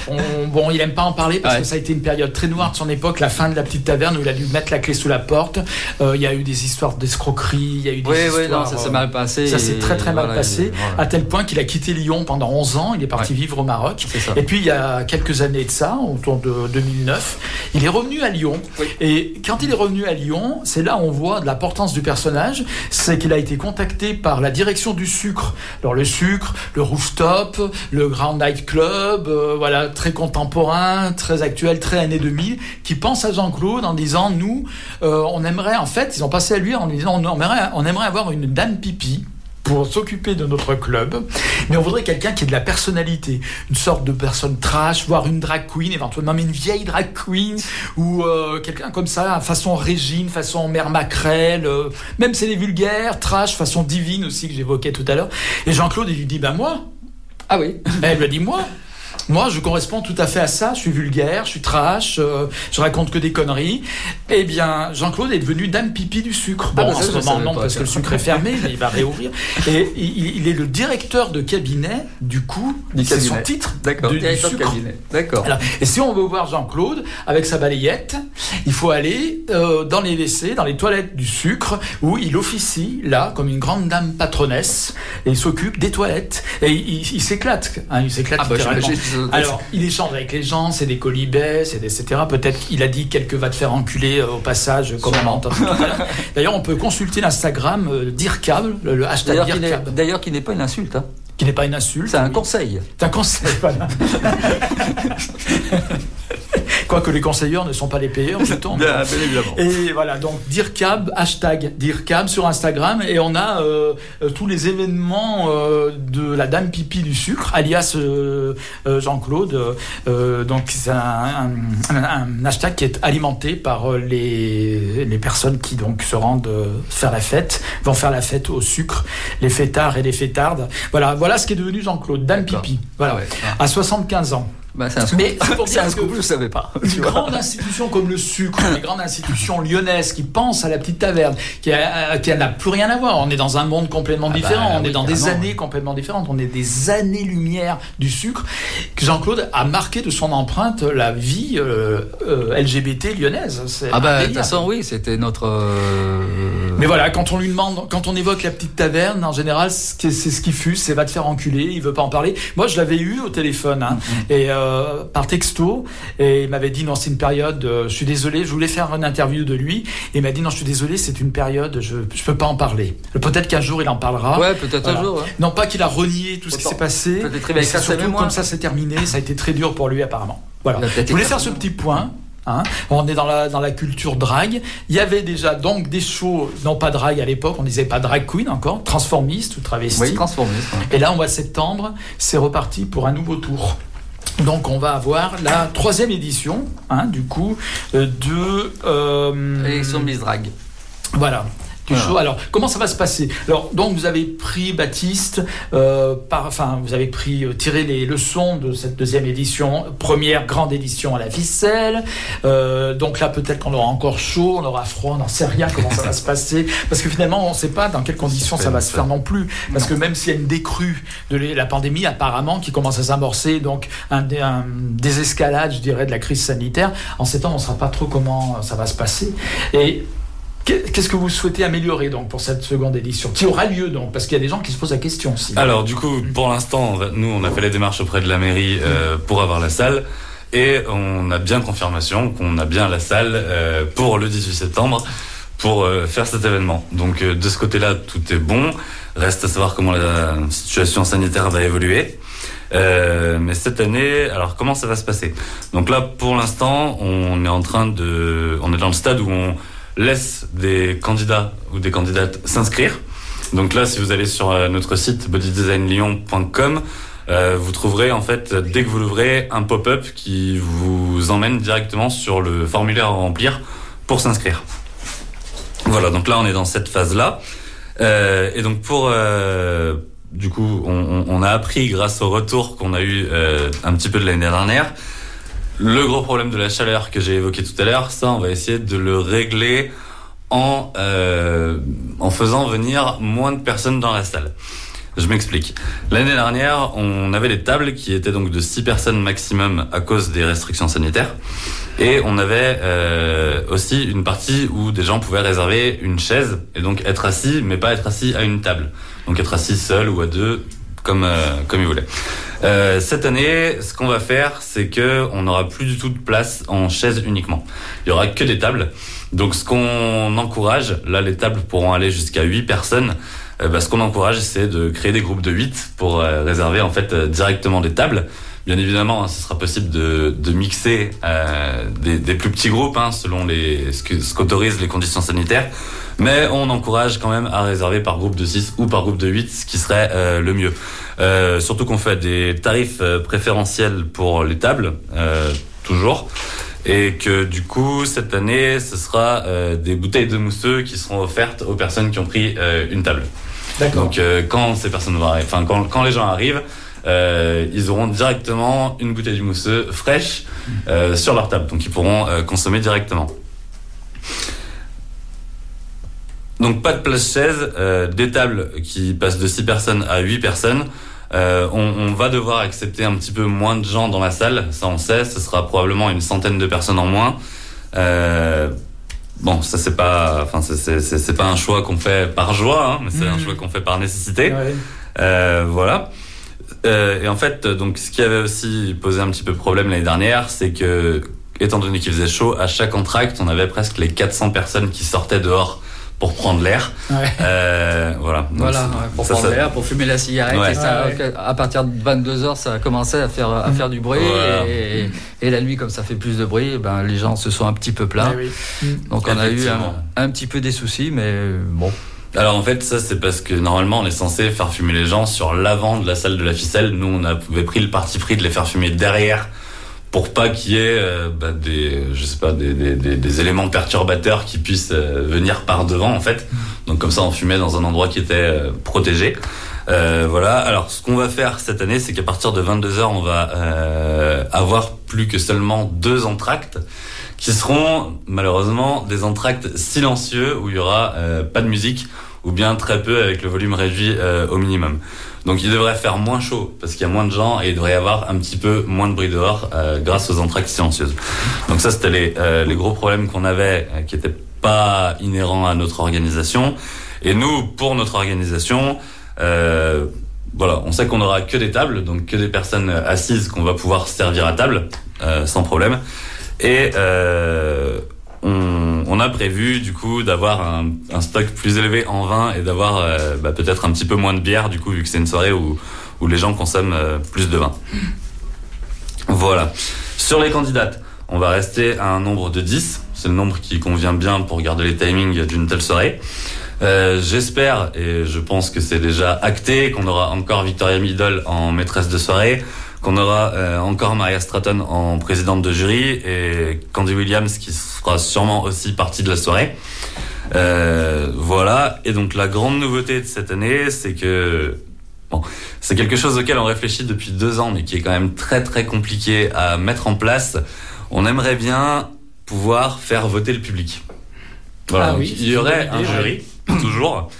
on- bon, il aime pas en parler parce que ça a été une période très noire de son époque, la fin de la petite taverne où il a dû mettre la clé sous la porte. Euh, il y a eu des histoires d'escroquerie, il y a eu des Oui, oui, histoires. non, ça s'est euh, mal passé Ça s'est très très mal voilà, passé, à tel point qu'il a quitté Lyon pendant 11 ans. Il est parti vivre au Maroc. Et puis il y a quelques années de ça, autour de 2009, il est revenu à Lyon. Et quand il est revenu à Lyon, c'est là où on voit de l'importance du personnage, c'est qu'il a été contacté par la direction du sucre. Alors le sucre, le rooftop, le Grand Night Club, euh, voilà, très contemporain, très actuel, très années 2000, qui pense à Jean-Claude en disant nous, euh, on aimerait en fait, ils ont passé à lui en disant on aimerait, on aimerait avoir une dame pipi pour s'occuper de notre club, mais on voudrait quelqu'un qui ait de la personnalité, une sorte de personne trash, voire une drag queen, éventuellement même une vieille drag queen, ou euh, quelqu'un comme ça, façon Régine, façon Mère Macrel, euh, même c'est les vulgaires, trash, façon divine aussi que j'évoquais tout à l'heure. Et Jean-Claude, il lui dit, ben moi. Ah oui. Elle lui a dit, moi. Moi, je corresponds tout à fait à ça. Je suis vulgaire, je suis trash, euh, je raconte que des conneries. Eh bien, Jean-Claude est devenu dame pipi du sucre. Bon, Ah, bah, en ça, ce moment, non, parce que le sucre est fermé, mais il va réouvrir. Et il, il est le directeur de cabinet, du coup, Du c'est son cabinet. titre. D'accord. du- du Directeur de sucre. cabinet. D'accord. Et si on veut voir Jean-Claude avec sa balayette, il faut aller euh, dans les WC, dans les toilettes du sucre, où il officie là comme une grande dame patronesse et il s'occupe des toilettes et il, il- il s'éclate. hein, il s'éclate Ah bah, littéralement. Alors, il échange avec les gens, c'est des colibets, c'est des- etc. Peut-être qu'il a dit quelques va te faire enculer euh, au passage, comme on l'heure. D'ailleurs, on peut consulter l'Instagram euh, d'Ircab, le, le hashtag D'ailleurs, qui n'est- Ircab, D'ailleurs, qui n'est pas une insulte. hein. qui n'est pas une insulte. C'est un conseil. C'est un conseil, voilà. Quoique les conseilleurs ne sont pas les payeurs, dit-on. Bien, bien évidemment. Et voilà, donc DIRCAB, hashtag DIRCAB sur Instagram, et on a euh, euh, tous les événements euh, de la Dame Pipi du sucre, alias euh, euh, Jean-Claude. Euh, donc c'est un, un- un hashtag qui est alimenté par euh, les, les personnes qui donc se rendent euh, faire la fête, vont faire la fête au sucre, les fêtards et les fêtardes. Voilà, voilà ce qui est devenu Jean-Claude, Dame Pipi. Voilà, à 75 ans. Bah, c'est un scoop. Mais c'est pour dire un que- scoop, je ne savais pas. une grande institution comme le sucre, les grandes institutions lyonnaises qui pensent à la petite taverne, qui, a- qui n'a plus rien à voir. On est dans un monde complètement Ah bah, différent, on oui, est dans des années complètement différentes, on est des années-lumière du sucre. que Jean-Claude a marqué de son empreinte la vie euh, euh, LGBT lyonnaise. Ah bah, de toute façon, oui, c'était notre... euh, Mais voilà, quand on lui demande, quand on évoque la petite taverne, en général, c'est ce qui fuse, c'est va te faire enculer, il veut pas en parler. Moi, je l'avais eu au téléphone, hein, et euh, par texto, et il m'avait dit non, c'est une période, euh, je suis désolé, je voulais faire une interview de lui, et il m'a dit non, je suis désolé, c'est une période, je je peux pas en parler. Peut-être qu'un jour il en parlera. Ouais, peut-être un jour, ouais. Non pas qu'il a renié tout ce qui s'est passé, mais sa surtout comme ça c'est terminé, ça a été très dur pour lui apparemment. Voilà. Je voulais faire ce petit point. hein. on est dans la, dans la culture drague. Il y avait déjà donc des shows, non pas drague à l'époque, on disait pas drag queen encore, transformiste ou travesti. Oui, transformiste. ouais. Et là, au mois de septembre, c'est reparti pour un nouveau tour. Donc on va avoir la troisième édition, hein, du coup, euh, de... Euh, Élection Miss Drag. Voilà. Alors, comment ça va se passer? Alors, donc, vous avez pris Baptiste, euh, par, enfin, vous avez pris euh, tiré les leçons de cette deuxième édition, première grande édition à la ficelle. Euh, donc là, peut-être qu'on aura encore chaud, on aura froid, on n'en sait rien comment ça va se passer, parce que finalement, on ne sait pas dans quelles conditions ça va se faire non plus, parce que même s'il y a une décrue de la pandémie, apparemment, qui commence à s'amorcer, donc un, dé- un désescalade, je dirais, de la crise sanitaire, en ces temps, on ne saura pas trop comment ça va se passer. Et Qu'est-ce que vous souhaitez améliorer donc pour cette seconde édition qui aura lieu donc parce qu'il y a des gens qui se posent la question aussi. Alors du coup, pour l'instant, nous, on a fait les démarches auprès de la mairie euh, pour avoir la salle. Et on a bien confirmation qu'on a bien la salle euh, pour le 18 septembre pour euh, faire cet événement. Donc de ce côté-là, tout est bon. Reste à savoir comment la situation sanitaire va évoluer. Mais cette année, alors comment ça va se passer? Donc là, pour l'instant, on est en train de, on est dans le stade où on laisse des candidats ou des candidates s'inscrire. Donc là, si vous allez sur euh, notre site bodydesignlyon.com, euh, vous trouverez en fait dès que vous l'ouvrez un pop-up qui vous emmène directement sur le formulaire à remplir pour s'inscrire. Voilà, donc là on est dans cette phase-là. Euh, et donc pour euh, du coup, on, on- a appris grâce au retour qu'on a eu euh, un petit peu de l'année dernière. Le gros problème de la chaleur que j'ai évoqué tout à l'heure, ça, on va essayer de le régler en euh, en faisant venir moins de personnes dans la salle. Je m'explique. L'année dernière, on avait des tables qui étaient donc de 6 personnes maximum à cause des restrictions sanitaires. Et on avait euh, aussi une partie où des gens pouvaient réserver une chaise et donc être assis, mais pas être assis à une table. Donc être assis seul ou à deux, comme euh, comme ils voulaient. Euh, cette année, ce qu'on va faire, c'est que on n'aura plus du tout de place en chaise uniquement. Il y aura que des tables. Donc ce qu'on encourage, là les tables pourront aller jusqu'à 8 personnes. Euh, bah, ce qu'on encourage, c'est de créer des groupes de 8 pour euh, réserver en fait euh, directement des tables. Bien évidemment, hein, ce sera possible de, de mixer euh, des, des plus petits groupes hein, selon les, ce qu'autorisent les conditions sanitaires. Mais on encourage quand même à réserver par groupe de 6 ou par groupe de 8, ce qui serait euh, le mieux. Euh, surtout qu'on fait des tarifs euh, préférentiels pour les tables, euh, toujours. Et que du coup, cette année, ce sera euh, des bouteilles de mousseux qui seront offertes aux personnes qui ont pris euh, une table. D'accord. Donc euh, quand ces personnes vont arriver, enfin quand, quand les gens arrivent, euh, ils auront directement une bouteille de mousseux fraîche euh, sur leur table, donc ils pourront euh, consommer directement. Donc pas de place chaise, des tables qui passent de 6 personnes à 8 personnes. On, on va devoir accepter un petit peu moins de gens dans la salle, ça on sait, ce sera probablement une centaine de personnes en moins. Bon, ça c'est pas, enfin c'est- pas un choix qu'on fait par joie, hein, mais c'est un Mhm. choix qu'on fait par nécessité. Ouais. Voilà. Euh, et en fait, donc, ce qui avait aussi posé un petit peu problème l'année dernière, c'est que, étant donné qu'il faisait chaud, à chaque entracte, on avait presque les 400 personnes qui sortaient dehors pour prendre l'air. Euh, voilà. Donc, Voilà, ouais, pour ça, prendre ça- l'air, pour fumer la cigarette. Ouais. Et ça, Ouais, ouais. À partir de 22h, ça a commencé à faire, à faire du bruit. Voilà. Et, et la nuit, comme ça fait plus de bruit, ben, les gens se sont un petit peu plaints. Eh oui. Donc on a eu un, un petit peu des soucis, mais bon. Alors en fait, ça c'est parce que normalement on est censé faire fumer les gens sur l'avant de la salle de la ficelle. Nous on avait pris le parti pris de les faire fumer derrière pour pas qu'il y ait euh, bah, des, je sais pas, des, des, des, éléments perturbateurs qui puissent euh, venir par devant en fait. Donc comme ça on fumait dans un endroit qui était euh, protégé. Euh, voilà. Alors ce qu'on va faire cette année, c'est qu'à partir de 22 h on va avoir plus que seulement deux entractes qui seront malheureusement des entractes silencieux où il y aura euh, pas de musique ou bien très peu avec le volume réduit euh, au minimum. Donc il devrait faire moins chaud parce qu'il y a moins de gens et il devrait y avoir un petit peu moins de bruit dehors euh, grâce aux entractes silencieuses. Donc ça c'était les, euh, les gros problèmes qu'on avait euh, qui étaient pas inhérents à notre organisation. Et nous, pour notre organisation, euh, voilà, on sait qu'on aura que des tables, donc que des personnes assises qu'on va pouvoir servir à table euh, sans problème. Et euh, on, on a prévu du coup d'avoir un, un stock plus élevé en vin et d'avoir euh, bah, peut-être un petit peu moins de bière du coup vu que c'est une soirée où, où les gens consomment euh, plus de vin. Voilà. Sur les candidates, on va rester à un nombre de 10. C'est le nombre qui convient bien pour garder les timings d'une telle soirée. Euh, J'espère, et je pense que c'est déjà acté, qu'on aura encore Victoria Middle en maîtresse de soirée, qu'on aura euh, encore Maria Stratton en présidente de jury, et Candy Williams qui sera sûrement aussi partie de la soirée. Euh, voilà. Et donc la grande nouveauté de cette année, c'est que bon, c'est quelque chose auquel on réfléchit depuis deux ans, mais qui est quand même très très compliqué à mettre en place. On aimerait bien pouvoir faire voter le public. Voilà. Ah donc oui, il y aurait un jury toujours.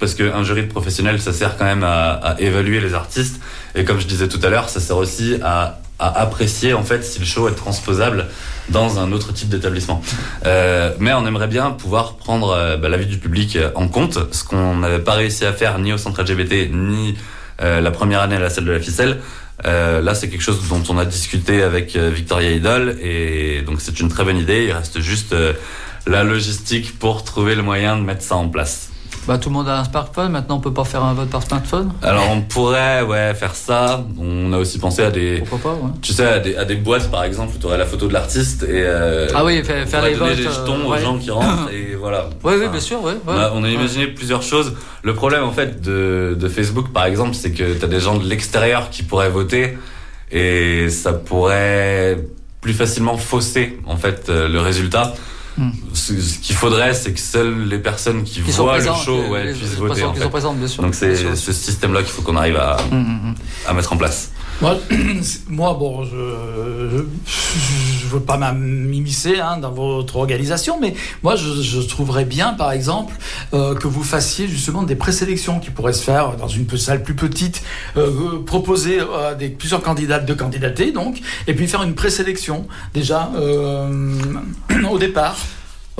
Parce qu'un jury de professionnels, ça sert quand même à, évaluer les artistes. Et comme je disais tout à l'heure, ça sert aussi à, apprécier en fait si le show est transposable dans un autre type d'établissement. Euh, mais on aimerait bien pouvoir prendre euh, bah, l'avis du public en compte, ce qu'on n'avait pas réussi à faire ni au centre LGBT ni euh, la première année à la salle de la ficelle. Là, c'est quelque chose dont on a discuté avec Victoria Idol et donc c'est une très bonne idée. Il reste juste la logistique pour trouver le moyen de mettre ça en place. Bah, tout le monde a un smartphone, maintenant on peut pas faire un vote par smartphone Alors on pourrait ouais faire ça. On a aussi pensé à des Pourquoi pas, ouais. tu sais à des, à des boîtes par exemple où tu aurais la photo de l'artiste et euh, Ah oui, faire- faire les votes, des jetons euh, aux gens qui rentrent et voilà. Oui, oui, bien sûr, ouais, On a, on a Ouais. imaginé plusieurs choses. Le problème en fait de, de Facebook par exemple, c'est que tu as des gens de l'extérieur qui pourraient voter et ça pourrait plus facilement fausser en fait euh, le résultat. Hmm. Ce, ce qu'il faudrait, c'est que seules les personnes qui, voient le show les- ouais, les- puissent voter. personnes en qui fait. sont présentes, bien sûr, Donc c'est ce système-là qu'il faut qu'on arrive à, Mm, à mettre en place. Moi, moi, bon, je je veux pas m'immiscer hein, dans votre organisation, mais moi, je, je trouverais bien, par exemple, euh, que vous fassiez justement des présélections qui pourraient se faire dans une salle plus petite, euh, proposer à des, plusieurs candidates de candidater, donc, et puis faire une présélection déjà euh, au départ.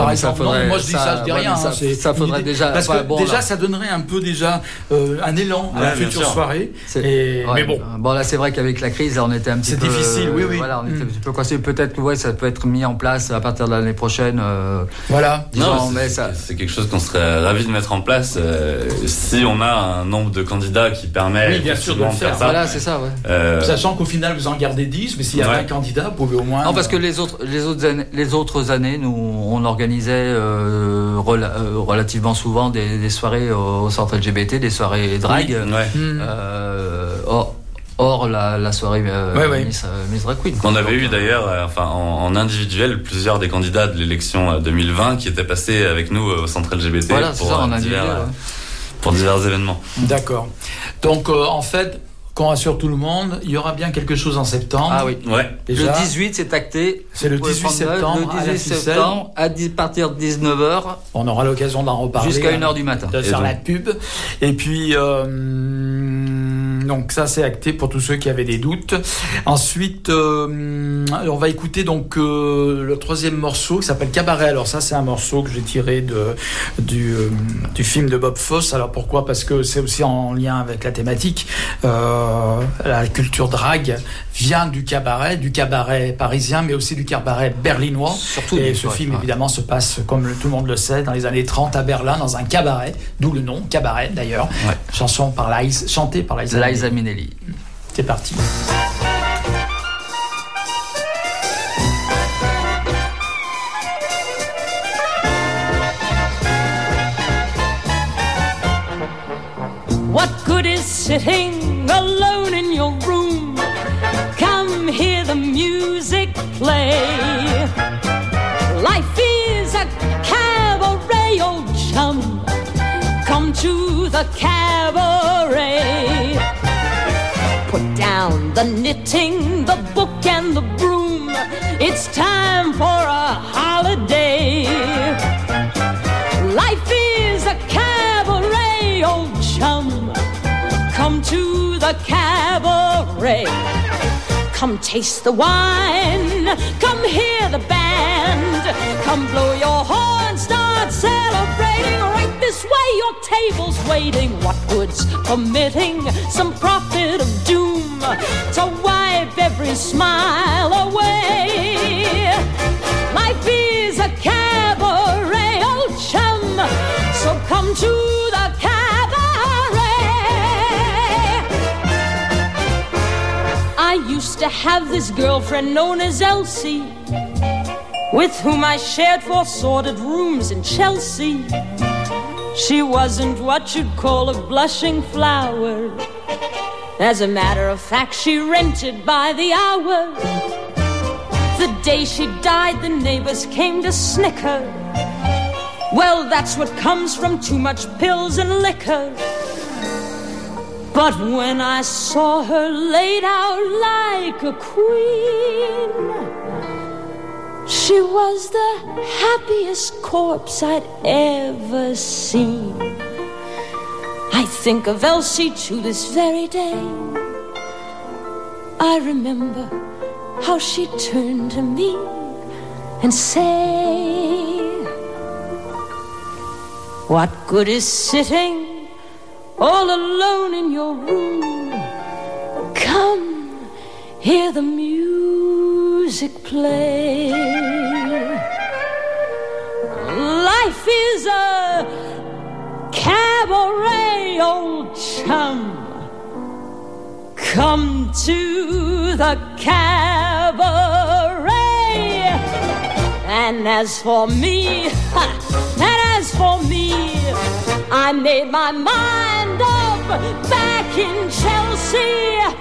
Par non, moi je dis ça, ça- je dis ouais, rien. ça- hein, c'est ça faudrait déjà- Parce que ouais, bon, déjà, là. ça donnerait un peu déjà euh, un élan à la future sûr. soirée. C'est- Et- ouais, mais bon, Bon, là, c'est vrai qu'avec la crise, là, on était un petit C'est peu. difficile, oui, oui. Voilà, on était Mm. un petit peu coincé. Peut-être que ouais, ça peut être mis en place à partir de l'année prochaine. euh, Voilà. disons, Non, mais c'est- ça. c'est quelque chose qu'on serait ravi de mettre en place euh, si on a un nombre de candidats qui permet Oui, bien sûr, de le faire. ça. Voilà, c'est ça, ouais. Sachant qu'au final, vous en gardez 10, mais s'il y a Ouais. 20 candidats, vous pouvez au moins. Non, parce que les autres, les autres années, les autres années, nous, on organisait euh, rela- euh, relativement souvent des, des soirées au, centre LGBT, des soirées drag. Oui, ouais. Euh, hors, hors la, la soirée euh, Ouais, ouais. Miss, euh, Miss Drag Queen. On avait eu d'ailleurs, euh, enfin en, en individuel, plusieurs des candidats de l'élection euh, 2020 qui étaient passés avec nous au centre LGBT Voilà, pour, ça, en euh, individuel, divers, euh, pour divers événements. D'accord. Donc, euh, en fait, qu'on rassure tout le monde, il y aura bien quelque chose en septembre. Ah oui. Ouais. Déjà. Le 18, c'est acté. C'est le Vous pouvez 18 prendre note, septembre Le à la 18 ficelle. septembre, à 10 partir de 19h. On aura l'occasion d'en reparler. Jusqu'à hein, 1h du matin. De Et faire donc- la pub. Et puis, euh, donc ça c'est acté pour tous ceux qui avaient des doutes. Ensuite, euh, on va écouter donc euh, le troisième morceau qui s'appelle Cabaret. Alors ça c'est un morceau que j'ai tiré de du, euh, du film de Bob Fosse. Alors pourquoi? Parce que c'est aussi en lien avec la thématique. La culture drague vient du cabaret, du cabaret parisien, mais aussi du cabaret berlinois. Surtout Et ce ouais, film ouais. évidemment se passe, comme le- tout le monde le sait, dans les années 30 à Berlin, dans un cabaret, d'où le nom, cabaret d'ailleurs. Chanson par Liza, chantée par Liza, Liza Minnelli. C'est parti. What good is sitting alone in your room? Come hear the music play. Life is a cabaret, old chum. Come to the cabaret. Put down the knitting, the book, and the broom. It's time for a holiday. Life is a cabaret, old chum. Come to the cabaret. Come taste the wine. Come hear the band. Come blow your horn. Start celebrating. Right this way, your table's waiting. What good's permitting some prophet of doom to wipe every smile away? Life is a cabaret, old chum. So come to have this girlfriend known as Elsie, with whom I shared four sordid rooms in Chelsea. She wasn't what you'd call a blushing flower. As a matter of fact, she rented by the hour. The day she died, the neighbors came to snicker. Well, that's what comes from too much pills and liquor. But when I saw her laid out like a queen, she was the happiest corpse I'd ever seen. I think of Elsie to this very day. I remember how she turned to me and said, What good is sitting all alone in your room? Come, hear the music play. Life is a cabaret, old chum. Come to the cabaret. And as for me, and as for me, I made my mind back in Chelsea.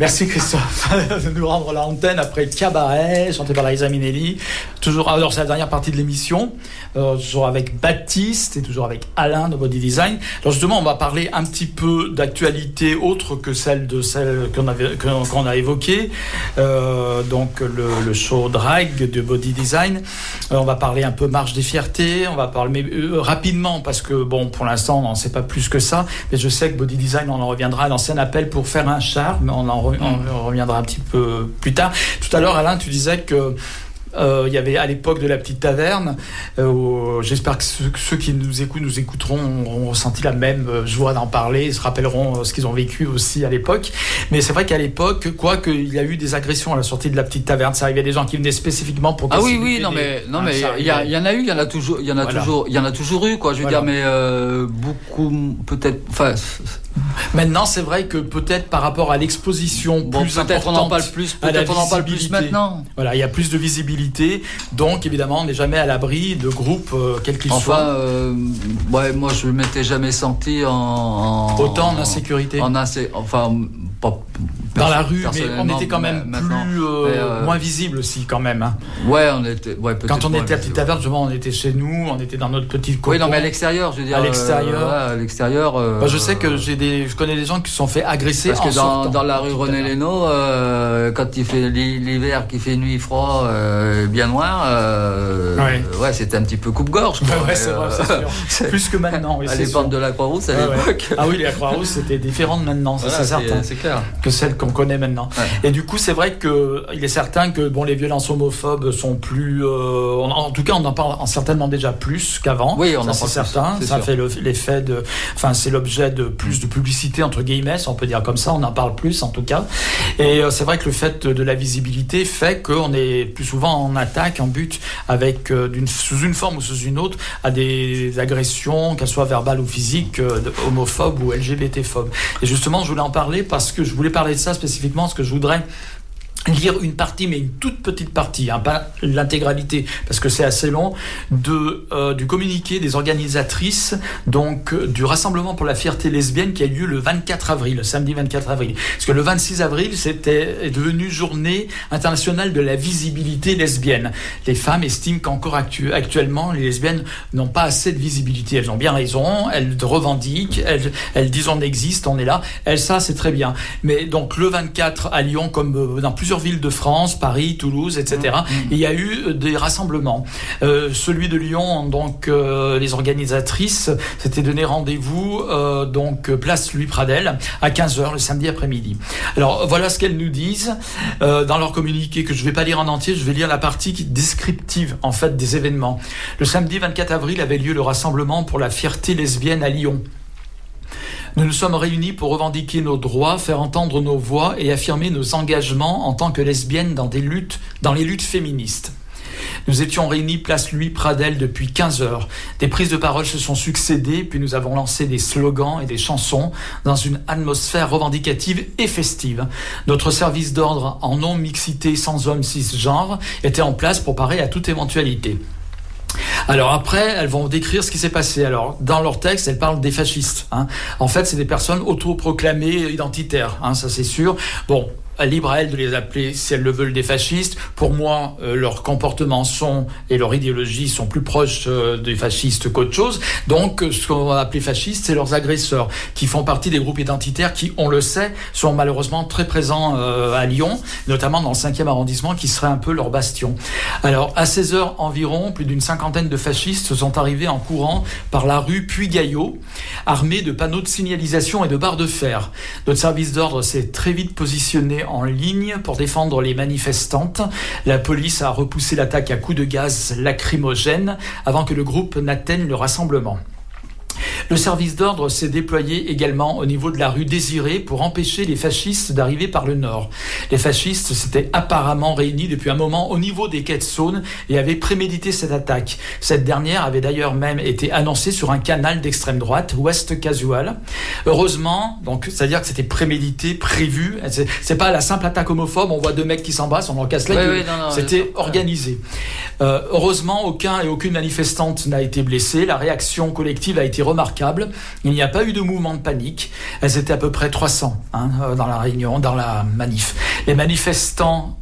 Merci Christophe de nous rendre l'antenne après Cabaret, chanté par Liza Minnelli. Toujours, alors c'est la dernière partie de l'émission, euh, toujours avec Baptiste et toujours avec Alain de Body Design. Alors justement, on va parler un petit peu d'actualité autre que celle de celle qu'on avait qu'on a évoquée. Euh, donc le, le show drag de Body Design. Euh, on va parler un peu marche des fiertés. On va parler mais, euh, rapidement parce que bon, pour l'instant, on n'en sait pas plus que ça. Mais je sais que Body Design, on en reviendra à l'ancien appel pour faire un char, mais on en re- on reviendra un petit peu plus tard. Tout à l'heure, Alain, tu disais que Euh, il y avait à l'époque de la petite taverne. euh, J'espère que ceux, ceux qui nous écoutent, nous écouteront, ont ressenti la même euh, joie d'en parler, ils se rappelleront euh, ce qu'ils ont vécu aussi à l'époque. Mais c'est vrai qu'à l'époque, quoi qu'il y a eu des agressions à la sortie de la petite taverne, ça arrivait des gens qui venaient spécifiquement pour. Ah oui, oui, non mais non mais il y, en a eu, il y en a toujours, il y en a Voilà. toujours, il y en a toujours eu quoi. Je veux Voilà. dire, mais euh, beaucoup peut-être. Enfin, Maintenant, c'est vrai que peut-être par rapport à l'exposition Bon, plus peut-être on en importante parle plus, à la peut-être on en parle plus maintenant. Voilà, il y a plus de visibilité, donc évidemment, on n'est jamais à l'abri de groupes, euh, quels qu'ils Enfin, soient. euh, ouais, moi je m'étais jamais senti en, en- Autant en insécurité. En insé- enfin, pas Dans la rue, mais on était quand même plus euh, euh, moins visible aussi quand même. hein. Ouais, on était, ouais, Quand on était à. Petite Taverne, justement, on était chez nous, on était dans notre petite Oui, cocon. non, mais à l'extérieur, je veux dire. À l'extérieur. euh, ouais, à l'extérieur. euh, Bah, je sais que j'ai des, je connais des gens qui se sont fait agresser Parce en que dans, dans la rue René euh, quand il fait l'hi- l'hiver, qu'il fait nuit froid, bien noir, Ouais. ouais, c'était un petit peu coupe-gorge. Ouais, c'est vrai, c'est sûr. Plus que maintenant. Oui, à l'époque de la Croix-Rousse, à l'époque. Ah oui, la Croix-Rousse, c'était différent de maintenant, c'est certain. c'est clair. Que celle qu'on connaît maintenant. Et du coup, c'est vrai que il est certain que bon, les violences homophobes sont plus. euh, en tout cas, on en parle en- certainement déjà plus qu'avant. Oui, on Ça, en parle certain. Ça sûr. fait le- l'effet de. Enfin, c'est l'objet de plus de publicité entre guillemets, on peut dire comme ça. On en parle plus en tout cas. Et euh, c'est vrai que le fait de la visibilité fait qu'on est plus souvent en attaque, en but, avec euh, d'une sous une forme ou sous une autre, à des agressions, qu'elles soient verbales ou physiques, homophobes ou LGBT-phobes. Et justement, je voulais en parler parce que je voulais parler de ça spécifiquement, parce que je voudrais lire une partie, mais une toute petite partie, hein, pas l'intégralité, parce que c'est assez long, de, euh, du communiqué des organisatrices donc euh, du Rassemblement pour la fierté lesbienne qui a eu lieu le 24 avril, le samedi 24 avril. Parce que le 26 avril, c'était est devenu journée internationale de la visibilité lesbienne. Les femmes estiment qu'encore actu- actuellement, les lesbiennes n'ont pas assez de visibilité. Elles ont bien raison, elles revendiquent, elles, elles disent on existe, on est là. Elles, ça, c'est très bien. Mais donc le 24 à Lyon, comme euh, dans plusieurs villes de France, Paris, Toulouse, etc., il y a eu euh, des rassemblements. Euh, celui de Lyon, donc euh, les organisatrices s'étaient donné rendez-vous euh, donc place Louis Pradel à 15h le samedi après-midi. Alors voilà ce qu'elles nous disent euh, dans leur communiqué que je vais pas lire en entier, je vais lire la partie qui- descriptive en fait des événements. Le samedi 24 avril avait lieu le rassemblement pour la fierté lesbienne à Lyon. Nous nous sommes réunis pour revendiquer nos droits, faire entendre nos voix et affirmer nos engagements en tant que lesbiennes dans des luttes, dans les luttes féministes. Nous étions réunis place Louis Pradel depuis 15 heures. Des prises de parole se sont succédées, puis nous avons lancé des slogans et des chansons dans une atmosphère revendicative et festive. Notre service d'ordre en non-mixité sans hommes cisgenres était en place pour parer à toute éventualité. Alors après, elles vont décrire ce qui s'est passé. Alors dans leur texte, elles parlent des fascistes. hein. En fait, c'est des personnes autoproclamées identitaires, hein, ça c'est sûr. Bon. Libre à elles de les appeler, si elles le veulent, des fascistes. Pour moi, euh, leurs comportements sont et leur idéologie sont plus proches euh, des fascistes qu'autre chose. Donc, euh, ce qu'on va appeler fascistes, c'est leurs agresseurs, qui font partie des groupes identitaires qui, on le sait, sont malheureusement très présents euh, à Lyon, notamment dans le 5e arrondissement, qui serait un peu leur bastion. Alors, à 16 heures environ, plus d'une cinquantaine de fascistes sont arrivés en courant par la rue Puy-Gaillot, armés de panneaux de signalisation et de barres de fer. Notre service d'ordre s'est très vite positionné en ligne pour défendre les manifestantes. La police a repoussé l'attaque à coups de gaz lacrymogène avant que le groupe n'atteigne le rassemblement. Le service d'ordre s'est déployé également au niveau de la rue Désirée pour empêcher les fascistes d'arriver par le nord. Les fascistes s'étaient apparemment réunis depuis un moment au niveau des quais de Saône et avaient prémédité cette attaque. Cette dernière avait d'ailleurs même été annoncée sur un canal d'extrême droite, Ouest Casual. Heureusement, donc c'est-à-dire que c'était prémédité, prévu. C'est- pas la simple attaque homophobe. On voit deux mecs qui s'embrassent, on en casse la gueule. oui, C'était organisé. Euh, heureusement, aucun et aucune manifestante n'a été blessée. La réaction collective a été Il n'y a pas eu de mouvement de panique. Elles étaient à peu près 300 hein, dans la réunion, dans la manif. Les manifestants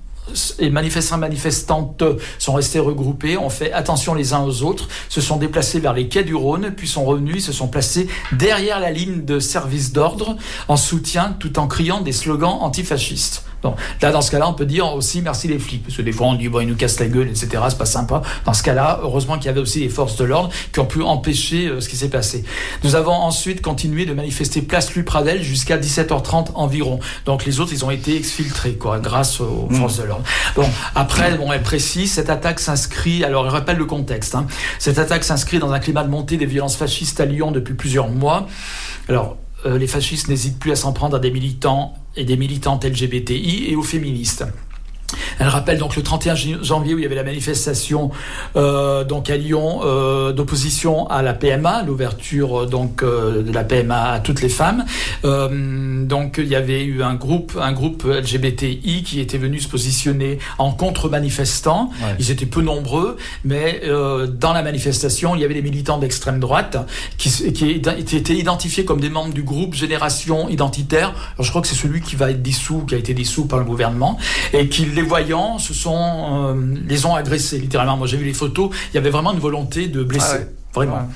les manifestants et manifestantes sont restés regroupés, ont fait attention les uns aux autres, se sont déplacés vers les quais du Rhône, puis sont revenus, se sont placés derrière la ligne de service d'ordre en soutien tout en criant des slogans antifascistes. Bon, là, dans ce cas-là, on peut dire aussi merci les flics, parce que des fois on dit bon, ils nous cassent la gueule, etc. C'est pas sympa. Dans ce cas-là, heureusement qu'il y avait aussi les forces de l'ordre qui ont pu empêcher euh, ce qui s'est passé. Nous avons ensuite continué de manifester place Louis Pradel jusqu'à 17h30 environ. Donc les autres, ils ont été exfiltrés, quoi, grâce aux forces de l'ordre. Bon, après, bon, elle précise, cette attaque s'inscrit, alors elle rappelle le contexte, hein. cette attaque s'inscrit dans un climat de montée des violences fascistes à Lyon depuis plusieurs mois. Alors, euh, les fascistes n'hésitent plus à s'en prendre à des militants et des militantes LGBTI et aux féministes. Elle rappelle donc le 31 janvier où il y avait la manifestation euh, donc à Lyon euh, d'opposition à la PMA, l'ouverture euh, donc euh, de la PMA à toutes les femmes. Euh, donc il y avait eu un groupe, un groupe LGBTI qui était venu se positionner en contre-manifestants. Ouais. Ils étaient peu nombreux, mais euh, dans la manifestation il y avait des militants d'extrême droite qui, qui étaient identifiés comme des membres du groupe Génération Identitaire. Alors, je crois que c'est celui qui va être dissous, qui a été dissous par le gouvernement, et qui les voyant, se sont, euh, les ont agressés littéralement. Moi j'ai vu les photos, il y avait vraiment une volonté de blesser. Ah ouais. Vraiment.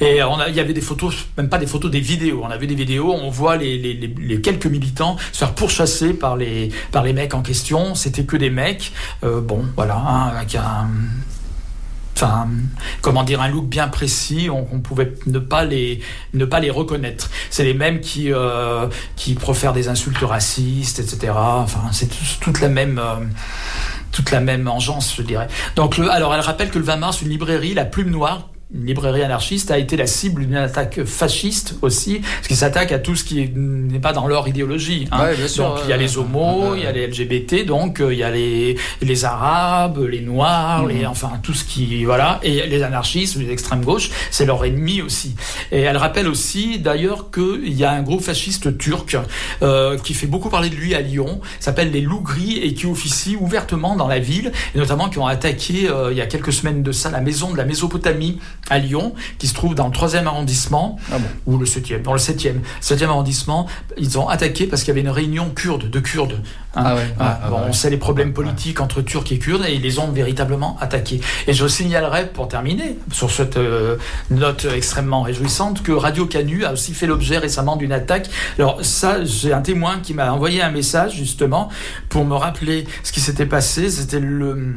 Et on a, il y avait des photos, même pas des photos, des vidéos. On a vu des vidéos, on voit les, les, les, les quelques militants se faire pourchasser par les, par les mecs en question. C'était que des mecs, euh, bon, voilà, hein, avec un, enfin, comment dire, un look bien précis, on, pouvait ne pas les, ne pas les reconnaître. C'est les mêmes qui, euh, qui profèrent des insultes racistes, etc. Enfin, c'est tout- toute la même. euh, toute la même engeance, je dirais. Donc, le, alors, elle rappelle que le 20 mars, une librairie, la Plume Noire, une librairie anarchiste, a été la cible d'une attaque fasciste aussi, parce qu'ils s'attaquent à tout ce qui est- n'est pas dans leur idéologie. hein. Ouais, bien sûr, donc, ouais, il y a les homos, il y a les LGBT, donc euh, il y a les, les arabes, les noirs, les, enfin tout ce qui voilà, et les anarchistes, les extrêmes gauche, c'est leur ennemi aussi. Et elle rappelle aussi d'ailleurs qu'il y a un groupe fasciste turc euh, qui fait beaucoup parler de lui à Lyon, s'appelle les Loups Gris et qui officie ouvertement dans la ville, et notamment qui ont attaqué euh, il y a quelques semaines de ça la maison de la Mésopotamie à Lyon, qui se trouve dans le 3e arrondissement, ou le 7e, dans le 7e, 7e arrondissement, ils ont attaqué parce qu'il y avait une réunion kurde, de Kurdes. hein. Ah ouais, Ah, ah bon, ouais. On sait les problèmes politiques entre Turcs et Kurdes et ils les ont véritablement attaqués. Et je signalerai, pour terminer, sur cette euh, note extrêmement réjouissante, que Radio Canu a aussi fait l'objet récemment d'une attaque. Alors ça, j'ai un témoin qui m'a envoyé un message justement pour me rappeler ce qui s'était passé. C'était le...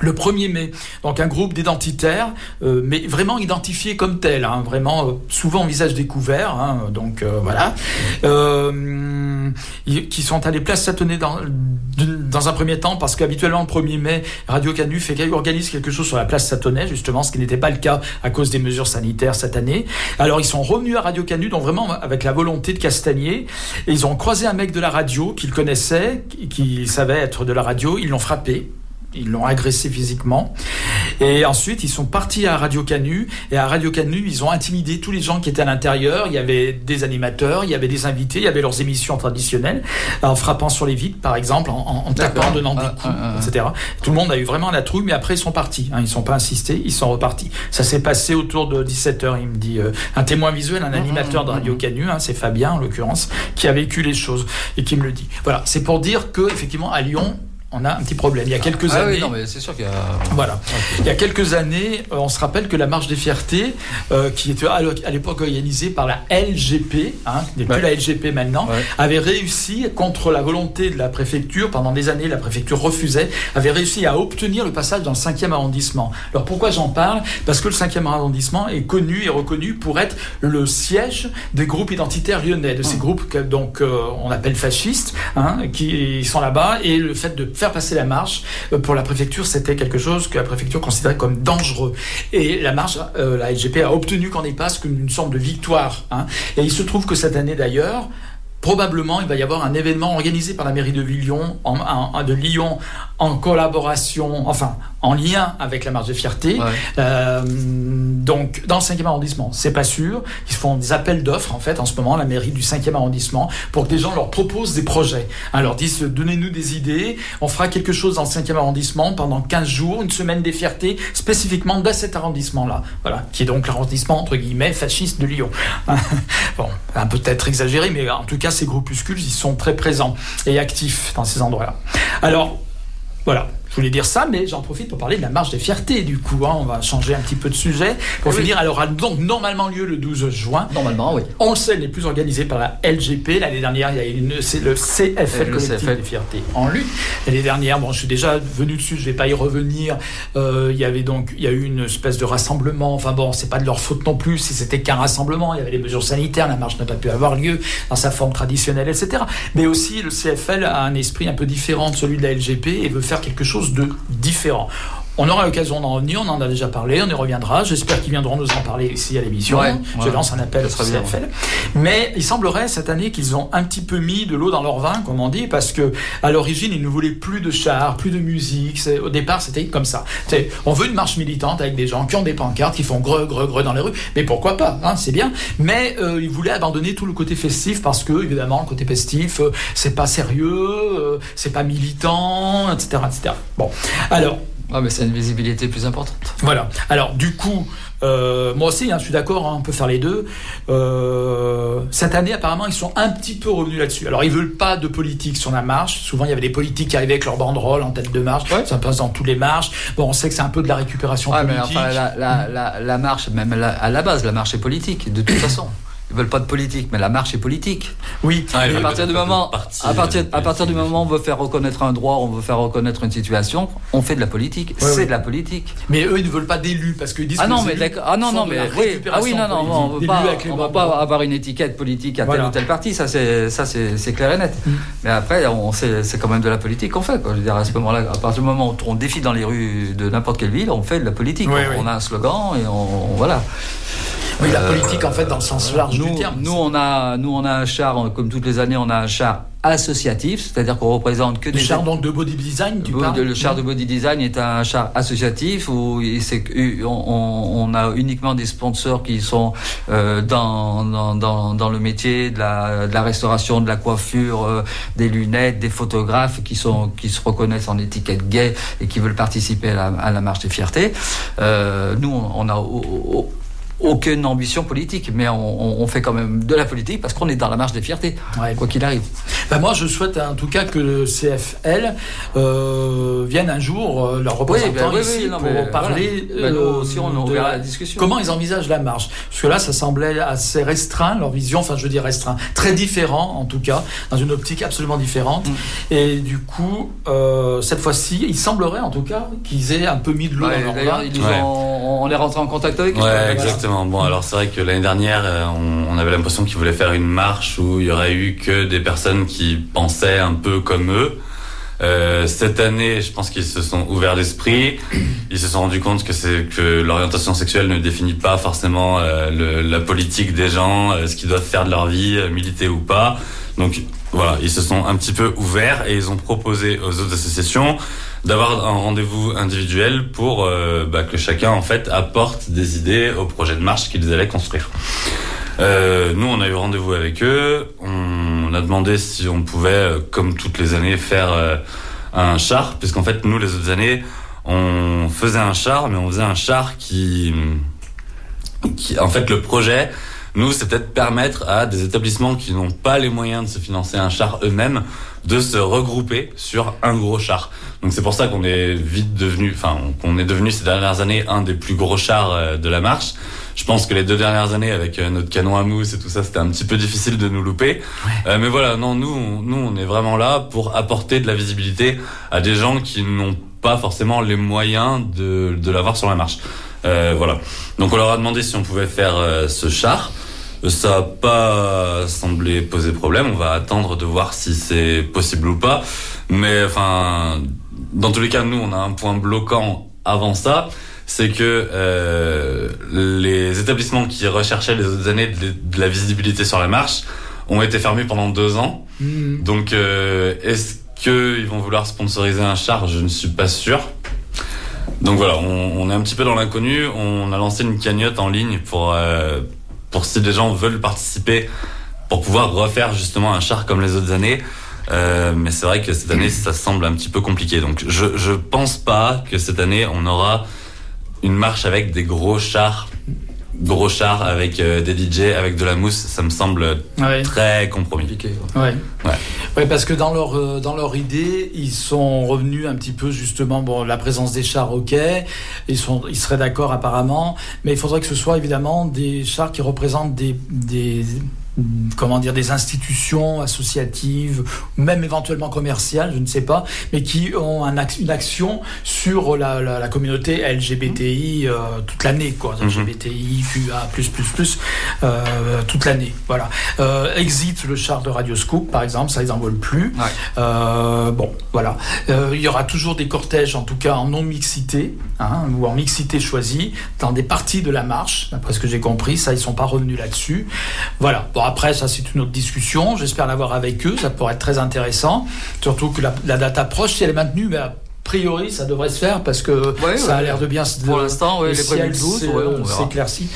Le 1er mai, donc un groupe d'identitaires, euh, mais vraiment identifiés comme tels, hein, vraiment euh, souvent visage découvert, hein, donc euh, voilà, euh, qui sont allés place Satonnet dans, un premier temps, parce qu'habituellement le 1er mai, Radio Canu fait, organise quelque chose sur la place Satonnet, justement, ce qui n'était pas le cas à cause des mesures sanitaires cette année. Alors ils sont revenus à Radio Canu, donc vraiment avec la volonté de Castagner, et ils ont croisé un mec de la radio qu'ils connaissaient, qui, qui savait être de la radio, ils l'ont frappé. Ils l'ont agressé physiquement. Et ensuite, ils sont partis à Radio Canu. Et à Radio Canu, ils ont intimidé tous les gens qui étaient à l'intérieur. Il y avait des animateurs, il y avait des invités, il y avait leurs émissions traditionnelles, en frappant sur les vitres, par exemple, en, en- tapant, en donnant des coups, etc. Tout le monde a eu vraiment la trouille, mais après, ils sont partis. hein. Ils ne sont pas insistés, ils sont repartis. Ça s'est passé autour de 17h, il me dit. euh, un témoin visuel, un animateur de Radio Canu, hein, c'est Fabien en l'occurrence, qui a vécu les choses et qui me le dit. Voilà, c'est pour dire que effectivement à Lyon, on a un petit problème. Il y a quelques Ah années. oui, non, mais c'est sûr qu'il y a. Voilà. Il y a quelques années, euh, on se rappelle que la marche des fiertés, euh, qui était à l'époque organisée par la LGP, hein, qui n'est plus la LGP maintenant, avait réussi, contre la volonté de la préfecture, pendant des années, la préfecture refusait, avait réussi à obtenir le passage dans le 5e arrondissement. Alors pourquoi j'en parle? Parce que le 5e arrondissement est connu et reconnu pour être le siège des groupes identitaires lyonnais, de ces groupes que donc euh, on appelle fascistes, hein, qui sont là-bas, et le fait de faire passer la marche euh, pour la préfecture, c'était quelque chose que la préfecture considérait comme dangereux. Et la marche, euh, la LGP a obtenu qu'on passe comme une sorte de victoire. hein. Et il se trouve que cette année d'ailleurs, probablement il va y avoir un événement organisé par la mairie de Lyon, en- de Lyon en collaboration, enfin en lien avec la marche de fierté. Euh, donc dans le 5e arrondissement, c'est pas sûr. Ils font des appels d'offres en fait en ce moment, la mairie du 5e arrondissement, pour que des gens leur proposent des projets. Hein, leur disent donnez-nous des idées, on fera quelque chose dans le 5e arrondissement pendant 15 jours, une semaine des fiertés, spécifiquement dans cet arrondissement-là. Voilà, qui est donc l'arrondissement entre guillemets fasciste de Lyon. bon, un peu peut-être exagéré, mais en tout cas ces groupuscules, ils sont très présents et actifs dans ces endroits-là. Alors, voilà. Voulais dire ça, mais j'en profite pour parler de la marche des fiertés, du coup. hein. on va changer un petit peu de sujet. Pour Oui. finir, elle aura donc normalement lieu le 12 juin. Normalement, oui. On le sait, elle n'est plus organisée par la LGP. L'année dernière, il y a une, c'est le CFL, Le CFL. des fiertés en lutte. L'année dernière, bon, je suis déjà venu dessus, je vais pas y revenir. Euh, il y avait donc, il y a eu une espèce de rassemblement. Enfin bon, c'est pas de leur faute non plus. Si c'était qu'un rassemblement, il y avait les mesures sanitaires, la marche n'a pas pu avoir lieu dans sa forme traditionnelle, etc. Mais aussi, le CFL a un esprit un peu différent de celui de la LGP et veut faire quelque chose de différent. On aura l'occasion d'en revenir, on en a déjà parlé, on y reviendra. J'espère qu'ils viendront nous en parler ici à l'émission. Ouais, Je ouais. lance un appel Ça bien, CFL. Mais il semblerait cette année qu'ils ont un petit peu mis de l'eau dans leur vin, comme on dit, parce que à l'origine, ils ne voulaient plus de chars, plus de musique. Au départ, c'était comme ça. On veut une marche militante avec des gens qui ont des pancartes, qui font greu, greu, greu dans les rues. Mais pourquoi pas hein, C'est bien. Mais euh, ils voulaient abandonner tout le côté festif parce que, évidemment, le côté festif, euh, c'est pas sérieux, euh, c'est pas militant, etc., etc. Bon, alors. Ah, mais c'est une visibilité plus importante. Voilà. Alors, du coup, euh, moi aussi, hein, je suis d'accord, hein, on peut faire les deux. Euh, cette année, apparemment, ils sont un petit peu revenus là-dessus. Alors, ils veulent pas de politique sur la marche. Souvent, il y avait des politiques qui arrivaient avec leur banderole en tête de marche. Ça passe dans toutes les marches. Bon, on sait que c'est un peu de la récupération Ouais, mais politique. enfin, la, la, la, la marche, même à la base, la marche est politique, de toute façon. Ils veulent pas de politique, mais la marche est politique. Oui. Ah, à partir du moment, à partir, à partir du moment où on veut faire reconnaître un droit, on veut faire reconnaître une situation, on fait de la politique. Ouais, c'est de la politique. Mais eux, ils ne veulent pas d'élus parce qu'ils disent Ah que non, les mais. Ah non, non, de mais la oui. Ah oui, non, non, on pas, on va bras pas avoir une étiquette politique à Voilà. tel ou tel parti. Ça, c'est, ça, c'est, c'est clair et net. Mm. Mais après, on, c'est, c'est quand même de la politique qu'on fait. Quoi. Je veux dire, à ce moment-là, à partir du moment où on défile dans les rues de n'importe quelle ville, on fait de la politique. Oui, on, oui. on a un slogan et on, on- voilà. Oui, la Euh, politique, en fait, dans le sens large nous, du terme. Nous, on a, nous, on a un char, comme toutes les années, on a un char associatif, c'est-à-dire qu'on représente que Le des char donc de body design, tu parles le char de body design est un char associatif où on, a uniquement des sponsors qui sont euh, dans, dans, dans, dans le métier de la, de la restauration, de la coiffure, euh, des lunettes, des photographes qui, sont, qui se reconnaissent en étiquette gay et qui veulent participer à la, à la marche des fiertés. Euh, nous, on a aucune ambition politique, mais on, on- on fait quand même de la politique parce qu'on est dans la marche des fiertés, quoi qu'il arrive. Ben moi, je souhaite en tout cas que le CFL euh, vienne un jour, euh, leur représentant ben oui, ici, oui, non, pour mais parler voilà. Ben, nous euh, aussi, on de ouvrira la discussion. Comment ils envisagent la marche Parce que là, ça semblait assez restreint, leur vision, enfin, je veux dire restreint, très différent en tout cas, dans une optique absolument différente. Mm. Et du coup, euh, cette fois-ci, il semblerait en tout cas qu'ils aient un peu mis de l'eau Ouais, dans leur d'ailleurs, vin. Ouais. ont- on est rentré en contact avec eux. Bon, alors c'est vrai que l'année dernière, euh, on, avait l'impression qu'ils voulaient faire une marche où il y aurait eu que des personnes qui pensaient un peu comme eux. Euh, cette année, je pense qu'ils se sont ouverts d'esprit. Ils se sont rendus compte que c'est que l'orientation sexuelle ne définit pas forcément euh, la politique des gens, ce qu'ils doivent faire de leur vie, militer ou pas. Donc voilà, ils se sont un petit peu ouverts et ils ont proposé aux autres associations d'avoir un rendez-vous individuel pour euh, bah, que chacun en fait apporte des idées au projet de marche qu'ils allaient construire. Euh, nous, on a eu rendez-vous avec eux. On a demandé si on pouvait, euh, comme toutes les années, faire euh, un char, puisqu'en fait, nous, les autres années, on faisait un char, mais on faisait un char qui, qui en fait, le projet, nous, c'était de permettre à des établissements qui n'ont pas les moyens de se financer un char eux-mêmes de se regrouper sur un gros char. Donc c'est pour ça qu'on est vite devenu, enfin qu'on est devenu ces dernières années un des plus gros chars euh, de la marche. Je pense que les deux dernières années avec euh, notre canon à mousse et tout ça, c'était un petit peu difficile de nous louper. Euh, mais voilà, non, nous, on, nous, on est vraiment là pour apporter de la visibilité à des gens qui n'ont pas forcément les moyens de, de l'avoir sur la marche. Euh, voilà. Donc on leur a demandé si on pouvait faire euh, ce char. Ça n'a pas semblé poser problème. On va attendre de voir si c'est possible ou pas. Mais enfin, dans tous les cas, nous, on a un point bloquant avant ça. C'est que euh, les établissements qui recherchaient les autres années de, de la visibilité sur la marche ont été fermés pendant deux ans. Mhm. Donc, euh, est-ce qu'ils vont vouloir sponsoriser un char? Je ne suis pas sûr. Donc voilà, on, on est un petit peu dans l'inconnu. On a lancé une cagnotte en ligne pour, euh, pour si des gens veulent participer, pour pouvoir refaire justement un char comme les autres années. Euh, mais c'est vrai que cette année, ça semble un petit peu compliqué. Donc je, je pense pas que cette année, on aura une marche avec des gros chars gros char avec euh, des DJ, avec de la mousse, ça me semble Ouais. très compromis. Ouais. Ouais. Oui, parce que dans leur, euh, dans leur idée, ils sont revenus un petit peu justement, bon, la présence des chars, ok, ils, sont, ils seraient d'accord apparemment, mais il faudrait que ce soit évidemment des chars qui représentent des, des, comment dire, des institutions associatives, même éventuellement commerciales, je ne sais pas, mais qui ont un une action sur la, la, la communauté LGBTI euh, toute l'année, quoi, Mhm. LGBTI, QA, euh, toute l'année, voilà. Euh, exit le char de Radioscope, par exemple, ça ils en veulent plus. Bon, voilà. Il y aura toujours des cortèges, en tout cas en non-mixité, hein, ou en mixité choisie, dans des parties de la marche, d'après ce que j'ai compris. Ça, ils sont pas revenus là-dessus. Voilà. Bon, après, ça, c'est une autre discussion. J'espère l'avoir avec eux. Ça pourrait être très intéressant. Surtout que la, la date approche, si elle est maintenue, mais a priori, ça devrait se faire parce que Ouais, ça a l'air de bien se Pour l'instant, ouais, le les prévu ciel le 12, s'est- ouais, on verra. s'éclaircit.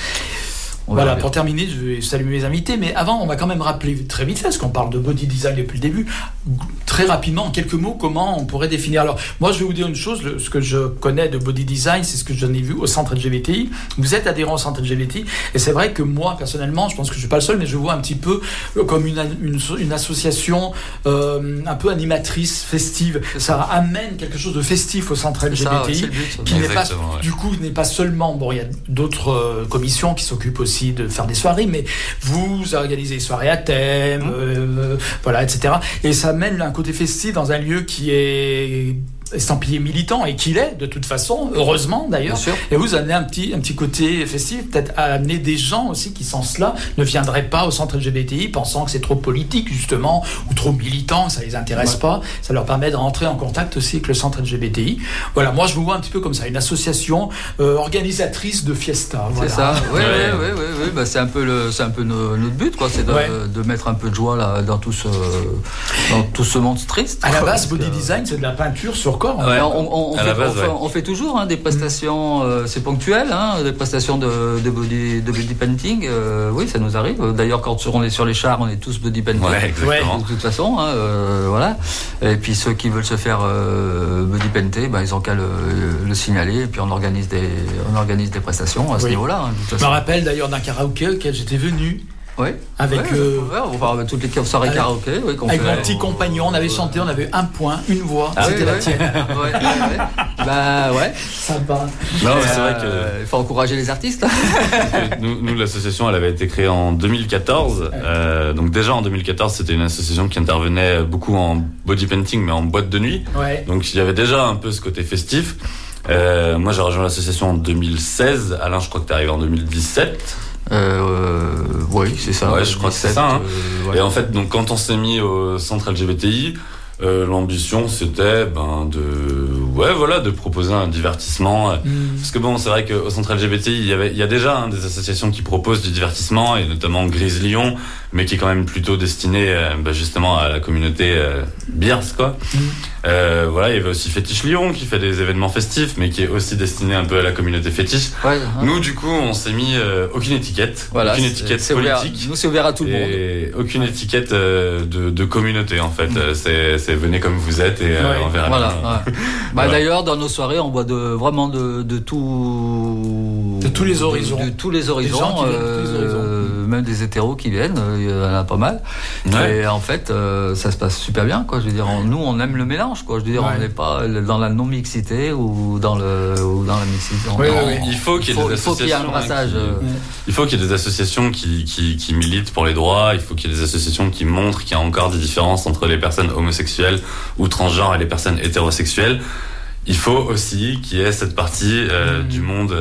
Voilà, pour terminer, je vais saluer mes invités, mais avant, on va quand même rappeler très vite fait, parce qu'on parle de body design depuis le début, très rapidement, en quelques mots, comment on pourrait définir. Alors, moi, je vais vous dire une chose, le- ce que je connais de body design, c'est ce que j'en ai vu au centre LGBTI. Vous êtes adhérent au centre LGBTI, et c'est vrai que moi, personnellement, je pense que je suis pas le seul, mais je vois un petit peu euh, comme une, une, une association euh, un peu animatrice, festive. Ça amène quelque chose de festif au centre C'est ça, ouais, LGBTI, but, ça. qui n'est pas, ouais. du coup, n'est pas seulement, bon, il y a d'autres euh, commissions qui s'occupent aussi de faire des soirées, mais vous organisez des soirées à thème, Mmh. euh, voilà, etc. Et ça mène un côté festif dans un lieu qui est estampillé militant et qu'il est de toute façon, heureusement d'ailleurs. Bien sûr. Et vous amenez un petit, un petit côté festif, peut-être à amener des gens aussi qui, sans cela, ne viendraient pas au centre LGBTI pensant que c'est trop politique justement ou trop militant, ça les intéresse pas. Ça leur permet de rentrer en contact aussi avec le centre LGBTI. Voilà, moi je vous vois un petit peu comme ça, une association euh, organisatrice de fiesta. C'est voilà. ça, oui, oui, oui, oui, oui. Bah, c'est un peu, le, c'est un peu no- notre but, quoi, c'est de, Ouais. de mettre un peu de joie là, dans, tout ce, dans tout ce monde triste. À la base, body que- design, c'est de la peinture sur Ouais, on, on- on À fait, la base, on fait- ouais. on fait toujours hein, des prestations, euh, c'est ponctuel, hein, des prestations de, de, body, de body painting. euh, oui, ça nous arrive. D'ailleurs, quand on est sur les chars, on est tous body painting. Ouais, exactement. De toute façon, hein, euh, voilà. Et puis ceux qui veulent se faire euh, body painter, ben, ils ont qu'à le, le signaler et puis on organise des, on organise des prestations à ce Oui. niveau-là. hein, de toute Je me rappelle d'ailleurs d'un karaoké auquel j'étais venu. Ouais. Avec, Ouais, euh, ouais, on va voir toutes les soirées avec- karaoké. Oui, Avec fait. mon petit compagnon, on avait chanté, on avait un point, une voix, Ah c'était oui, la ouais. tienne. Ouais, ouais, ouais. Bah ouais. Ça va. Non, c'est vrai Euh, que Il faut encourager les artistes. nous, nous, l'association, elle avait été créée en 2014. Euh, donc déjà en 2014, c'était une association qui intervenait beaucoup en body painting, mais en boîte de nuit. Ouais. Donc il y avait déjà un peu ce côté festif. Euh, moi, j'ai rejoint l'association en 2016. Alain, je crois que t'es arrivé en 2017. Euh, oui, c'est ça. Ouais, je crois que c'est 17, ça. hein. euh, ouais. Et en fait, donc quand on s'est mis au centre LGBTI, euh, l'ambition c'était ben de ouais voilà de proposer un divertissement Mm. parce que bon c'est vrai qu'au centre LGBTI il y avait il y a déjà hein, des associations qui proposent du divertissement et notamment Grise Lyon mais qui est quand même plutôt destiné euh, bah, justement à la communauté euh, quoi Euh, voilà il y avait aussi Fétiche Lyon qui fait des événements festifs mais qui est aussi destiné un peu à la communauté fétiche Ouais, hein. nous du coup on s'est mis euh, aucune étiquette Voilà, aucune c'est- étiquette c'est ouvert- politique nous, c'est ouvert à tout le monde. et aucune étiquette euh, de, de communauté en fait. Euh, C'est, c'est venez comme vous êtes et euh, Ouais. on verra Voilà. bien. ouais. Bah. D'ailleurs, dans nos soirées, on voit de, vraiment de, de tout. De tous les horizons. De, tous les horizons. gens qui tous les horizons. Même des hétéros qui viennent, euh, il y en a pas mal. Ouais. Et en fait, euh, ça se passe super bien. Quoi. Je veux dire, on- nous, on aime le mélange. Quoi. Je veux dire, Ouais. on n'est pas dans la non-mixité ou dans, le, ou dans la mixité. On- Oui, on- oui, oui. Il faut qu'il y ait des il faut qu'il y ait un associations, brassage. hein, qui- euh, Il faut qu'il y ait des associations qui, qui, qui militent pour les droits. Il faut qu'il y ait des associations qui montrent qu'il y a encore des différences entre les personnes homosexuelles ou transgenres et les personnes hétérosexuelles. Il faut aussi qu'il y ait cette partie euh, Mm. du monde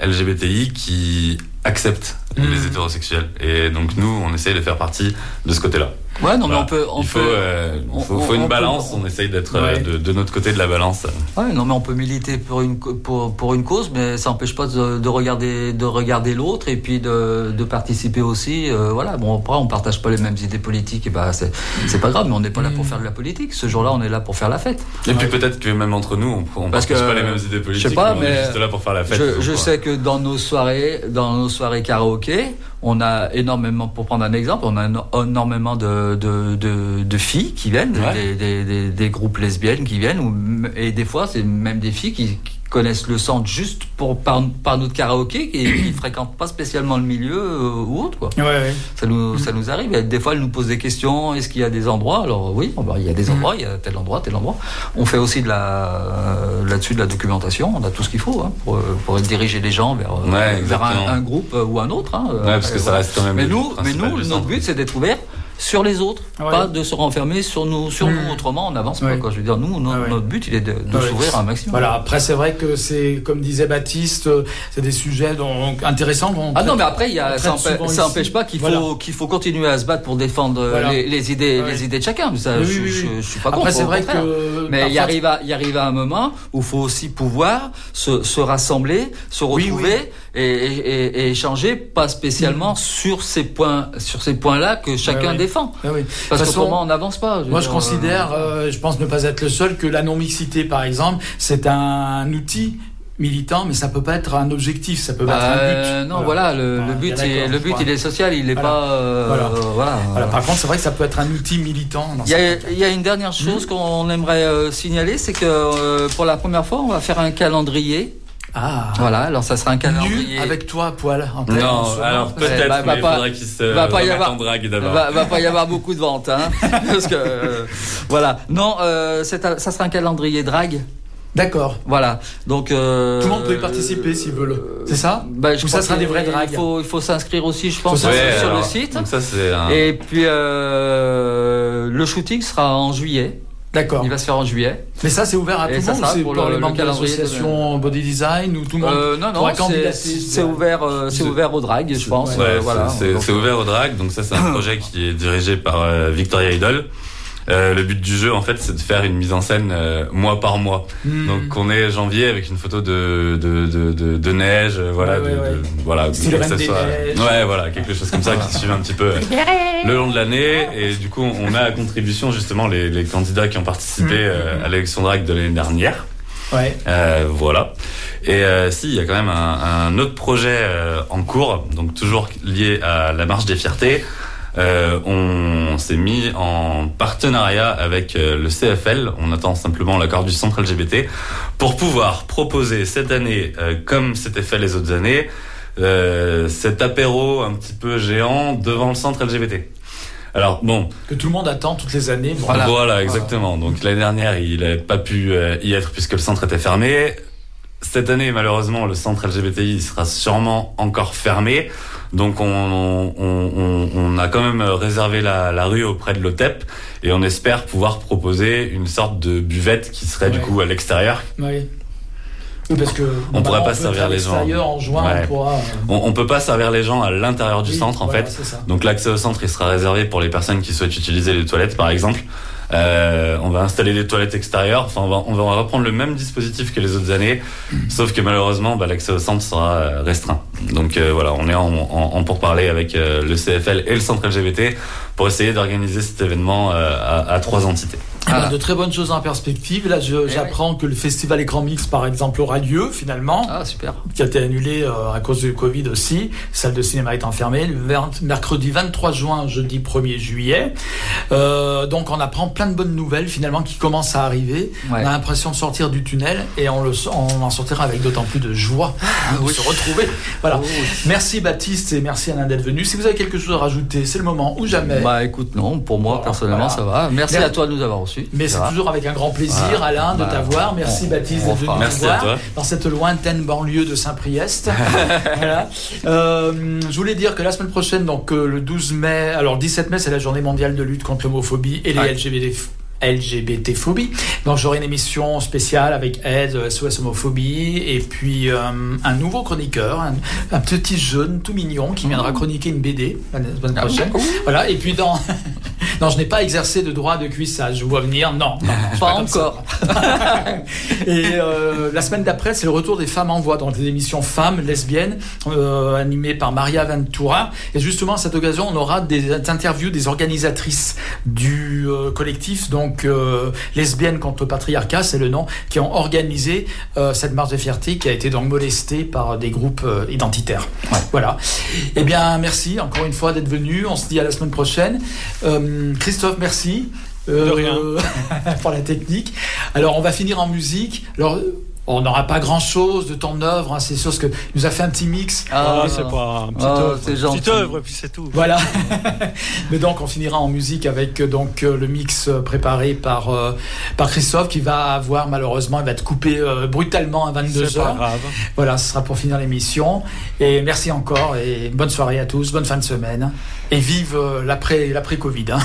LGBTI qui accepte Les hétérosexuels. Et donc nous, on essaye de faire partie de ce côté-là. Ouais, non, mais on peut. On il faut, peut euh, on- faut, on- faut une on peut- balance. on essaye d'être euh, Ouais. de, de notre côté de la balance. Ouais, non, mais on peut militer pour une, pour, pour une cause, mais ça n'empêche pas de, de regarder, de regarder l'autre et puis de, de participer aussi. euh, voilà, bon, après, on partage pas les mêmes idées politiques, et bah, c'est, c'est pas grave, mais on n'est pas là pour faire de la politique. Ce jour-là, on est là pour faire la fête. Et puis peut-être que même entre nous, on, Parce partage que, pas les mêmes idées je politiques. sais pas, on est mais juste là pour faire la fête. je, je sais que dans nos soirées, dans nos soirées karaoké, on a énormément, pour prendre un exemple, on a éno- énormément de, de, de, de, de filles qui viennent, Ouais. des, des, des, des groupes lesbiennes qui viennent, ou, et des fois c'est même des filles qui, qui connaissent le centre juste pour, par, par notre karaoké, qui, qui fréquentent pas spécialement le milieu euh, ou autre. Quoi. Ouais, ouais. Ça, nous, ça nous arrive. Et des fois, elles nous posent des questions. Est-ce qu'il y a des endroits? Alors oui, il y a des endroits, il y a tel endroit, tel endroit. On fait aussi de la, euh, là-dessus de la documentation. On a tout ce qu'il faut hein, pour, euh, pour diriger les gens vers, Ouais, vers un, groupe ou un autre. hein. Parce que ça reste quand même Mais nous, mais nous notre but, c'est d'être ouvert sur les autres, Ouais. pas de se renfermer sur nous. Sur nous, autrement, on n'avance pas. Quoi. Je veux dire, nous, no- ouais. notre but, il est de, de Ouais. s'ouvrir un maximum. Voilà, après c'est vrai que c'est, comme disait Baptiste, euh, c'est des sujets donc, intéressants. dont on Ah non, mais après, y a, ça n'empêche pas qu'il faut, qu'il faut continuer à se battre pour défendre euh, Voilà. les, les idées, Ouais. les idées de chacun. Ça, Oui, je, oui, oui, je- oui. je suis pas Après, contre. c'est vrai que Mais il arrive, à, il arrive à un moment où il faut aussi pouvoir se, se rassembler, se retrouver Et, et- et échanger, pas spécialement sur ces points, sur ces points-là que chacun Ouais, défend. Ouais, oui. Parce façon, on n'avance pas. Moi, je considère, euh, je pense ne pas être le seul, que la non-mixité, par exemple, c'est un outil militant, mais ça peut pas être un objectif, ça peut pas être un Euh, but. non, voilà, le, le but, est, le but, il est social, il n'est Voilà. pas, euh, Voilà. par contre, c'est vrai que ça peut être un outil militant. Il y, a, y une dernière chose qu'on aimerait euh, signaler, c'est que euh, pour la première fois, on va faire un calendrier. Ah. Voilà, alors ça sera un calendrier. Nu avec toi à poil. En plein Non, alors peut-être, bah, mais il faudrait qu'il se va pas y remette avoir- en drague d'abord. Va, va pas y avoir beaucoup de ventes, hein, parce que euh, voilà. Non, euh, ça sera un calendrier drague. D'accord. Voilà. Donc euh, Tout le monde peut y participer s'ils veulent. C'est ça bah, je Ou ça sera des vrais dragues Il faut, s'inscrire aussi, je pense, sur, le site. Donc ça c'est un... Et puis euh, le shooting sera en juillet. D'accord. Il va se faire en juillet. Mais ça, c'est ouvert à Et tout le monde c'est pour pour le- membres de l'association Body Design ou tout le monde Euh, non, non, c'est- ouvert, euh, c'est ouvert au drag, je pense. Ouais, euh, c'est- voilà. c'est c'est ouvert au drag, donc ça c'est un projet qui est dirigé par euh, Victoria Idol. Euh, le but du jeu en fait c'est de faire une mise en scène euh, mois par mois. Hmm. Donc on est janvier avec une photo de de, de, de, de neige, euh, voilà, Ouais, de, ouais, voilà, que Reine ça soit- ouais voilà quelque chose comme ça qui suive un petit peu euh, le long de l'année et du coup on a à contribution justement les, les candidats qui ont participé euh, à l'élection drag de l'année dernière. Ouais. Euh, voilà. Et euh, si, il y a quand même un, un autre projet euh, en cours, donc toujours lié à la marche des fiertés. Euh, on s'est mis en partenariat avec euh, le CFL. On attend simplement l'accord du centre LGBT pour pouvoir proposer cette année, euh, comme c'était fait les autres années, euh, cet apéro un petit peu géant devant le centre LGBT. Alors bon, Que tout le monde attend toutes les années. Bon, voilà, exactement. Donc l'année dernière, il n'avait pas pu y être puisque le centre était fermé. Cette année, malheureusement, le centre LGBTI sera sûrement encore fermé. Donc on, on, on, on a quand même réservé la, la rue auprès de l'OTEP et on espère pouvoir proposer une sorte de buvette qui serait du coup à l'extérieur. Oui. Oui, parce que On pourrait pas servir les gens. En juin, Ouais. on pourra. euh, On, on peut pas servir les gens à l'intérieur du Oui, centre en voilà, fait. Donc l'accès au centre il sera réservé pour les personnes qui souhaitent utiliser les toilettes par exemple. Euh, on va installer des toilettes extérieures. Enfin, on va, on va reprendre le même dispositif que les autres années, sauf que malheureusement, bah, l'accès au centre sera euh, restreint. Donc euh, voilà, on est en, en, en avec le CFL et le centre LGBT pour essayer d'organiser cet événement à, à trois entités. Eh ben, de très bonnes choses en perspective. Là, je- j'apprends que le festival Écran Mix, par exemple, aura lieu finalement. Ah, super. Qui a été annulé euh, à cause du Covid aussi. Salle de cinéma est enfermée. Le 20 mercredi 23 juin, jeudi 1er juillet. Euh, donc, on apprend plein de bonnes nouvelles finalement qui commencent à arriver. Ouais. On a l'impression de sortir du tunnel et on, le, on en sortira avec d'autant plus de joie hein, de oui. se retrouver. Voilà. Oh, oui. Merci Baptiste et merci Alain d'être venu. Si vous avez quelque chose à rajouter, c'est le moment ou jamais. Bah écoute, non, pour moi personnellement voilà. ça va. Merci Merci. à toi de nous avoir reçus. Mais c'est toujours avec un grand plaisir, Voilà. Alain, de Bah, t'avoir. Merci on- Baptiste d'être venu nous Merci à voir toi. dans cette lointaine banlieue de Saint-Priest. voilà. Euh, je voulais dire que la semaine prochaine, donc euh, le 12 mai, alors le 17 mai, c'est la journée mondiale de lutte contre l'homophobie et les Ouais. LGBT. LGBT-phobie. Donc j'aurai une émission spéciale avec Ed, SOS Homophobie, et puis euh, un nouveau chroniqueur, un, un petit jeune tout mignon qui viendra chroniquer une BD la semaine Ah prochaine. Voilà, et puis dans... non, je n'ai pas exercé de droit de cuissage, je vois venir, non. suis Pas encore. Et euh, la semaine d'après, c'est le retour des femmes en voix, donc des émissions femmes, lesbiennes, euh, animées par Maria Ventura. Et justement, à cette occasion, on aura des interviews des organisatrices du euh, collectif, donc euh, lesbiennes contre le patriarcat, c'est le nom, qui ont organisé euh, cette marche de fierté qui a été donc molestée par des groupes euh, identitaires. Voilà. Eh bien, merci encore une fois d'être venu. On se dit à la semaine prochaine. Euh, Christophe, merci. De rien. pour la technique. Alors, on va finir en musique. Alors, on n'aura pas grand chose de ton œuvre, hein, c'est sûr ce que il nous a fait un petit mix. Ah, c'est pas un petit Ah, œuvre. c'est Une gentil. petite œuvre, et puis c'est tout. Voilà. Mais donc on finira en musique avec euh, donc euh, le mix euh, préparé par euh, par Christophe qui va avoir malheureusement il va être coupé euh, brutalement à 22 C'est pas h grave. Voilà, ce sera pour finir l'émission et merci encore et bonne soirée à tous, bonne fin de semaine et vive euh, l'après l'après Covid. hein.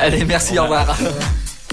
Allez, merci, au revoir.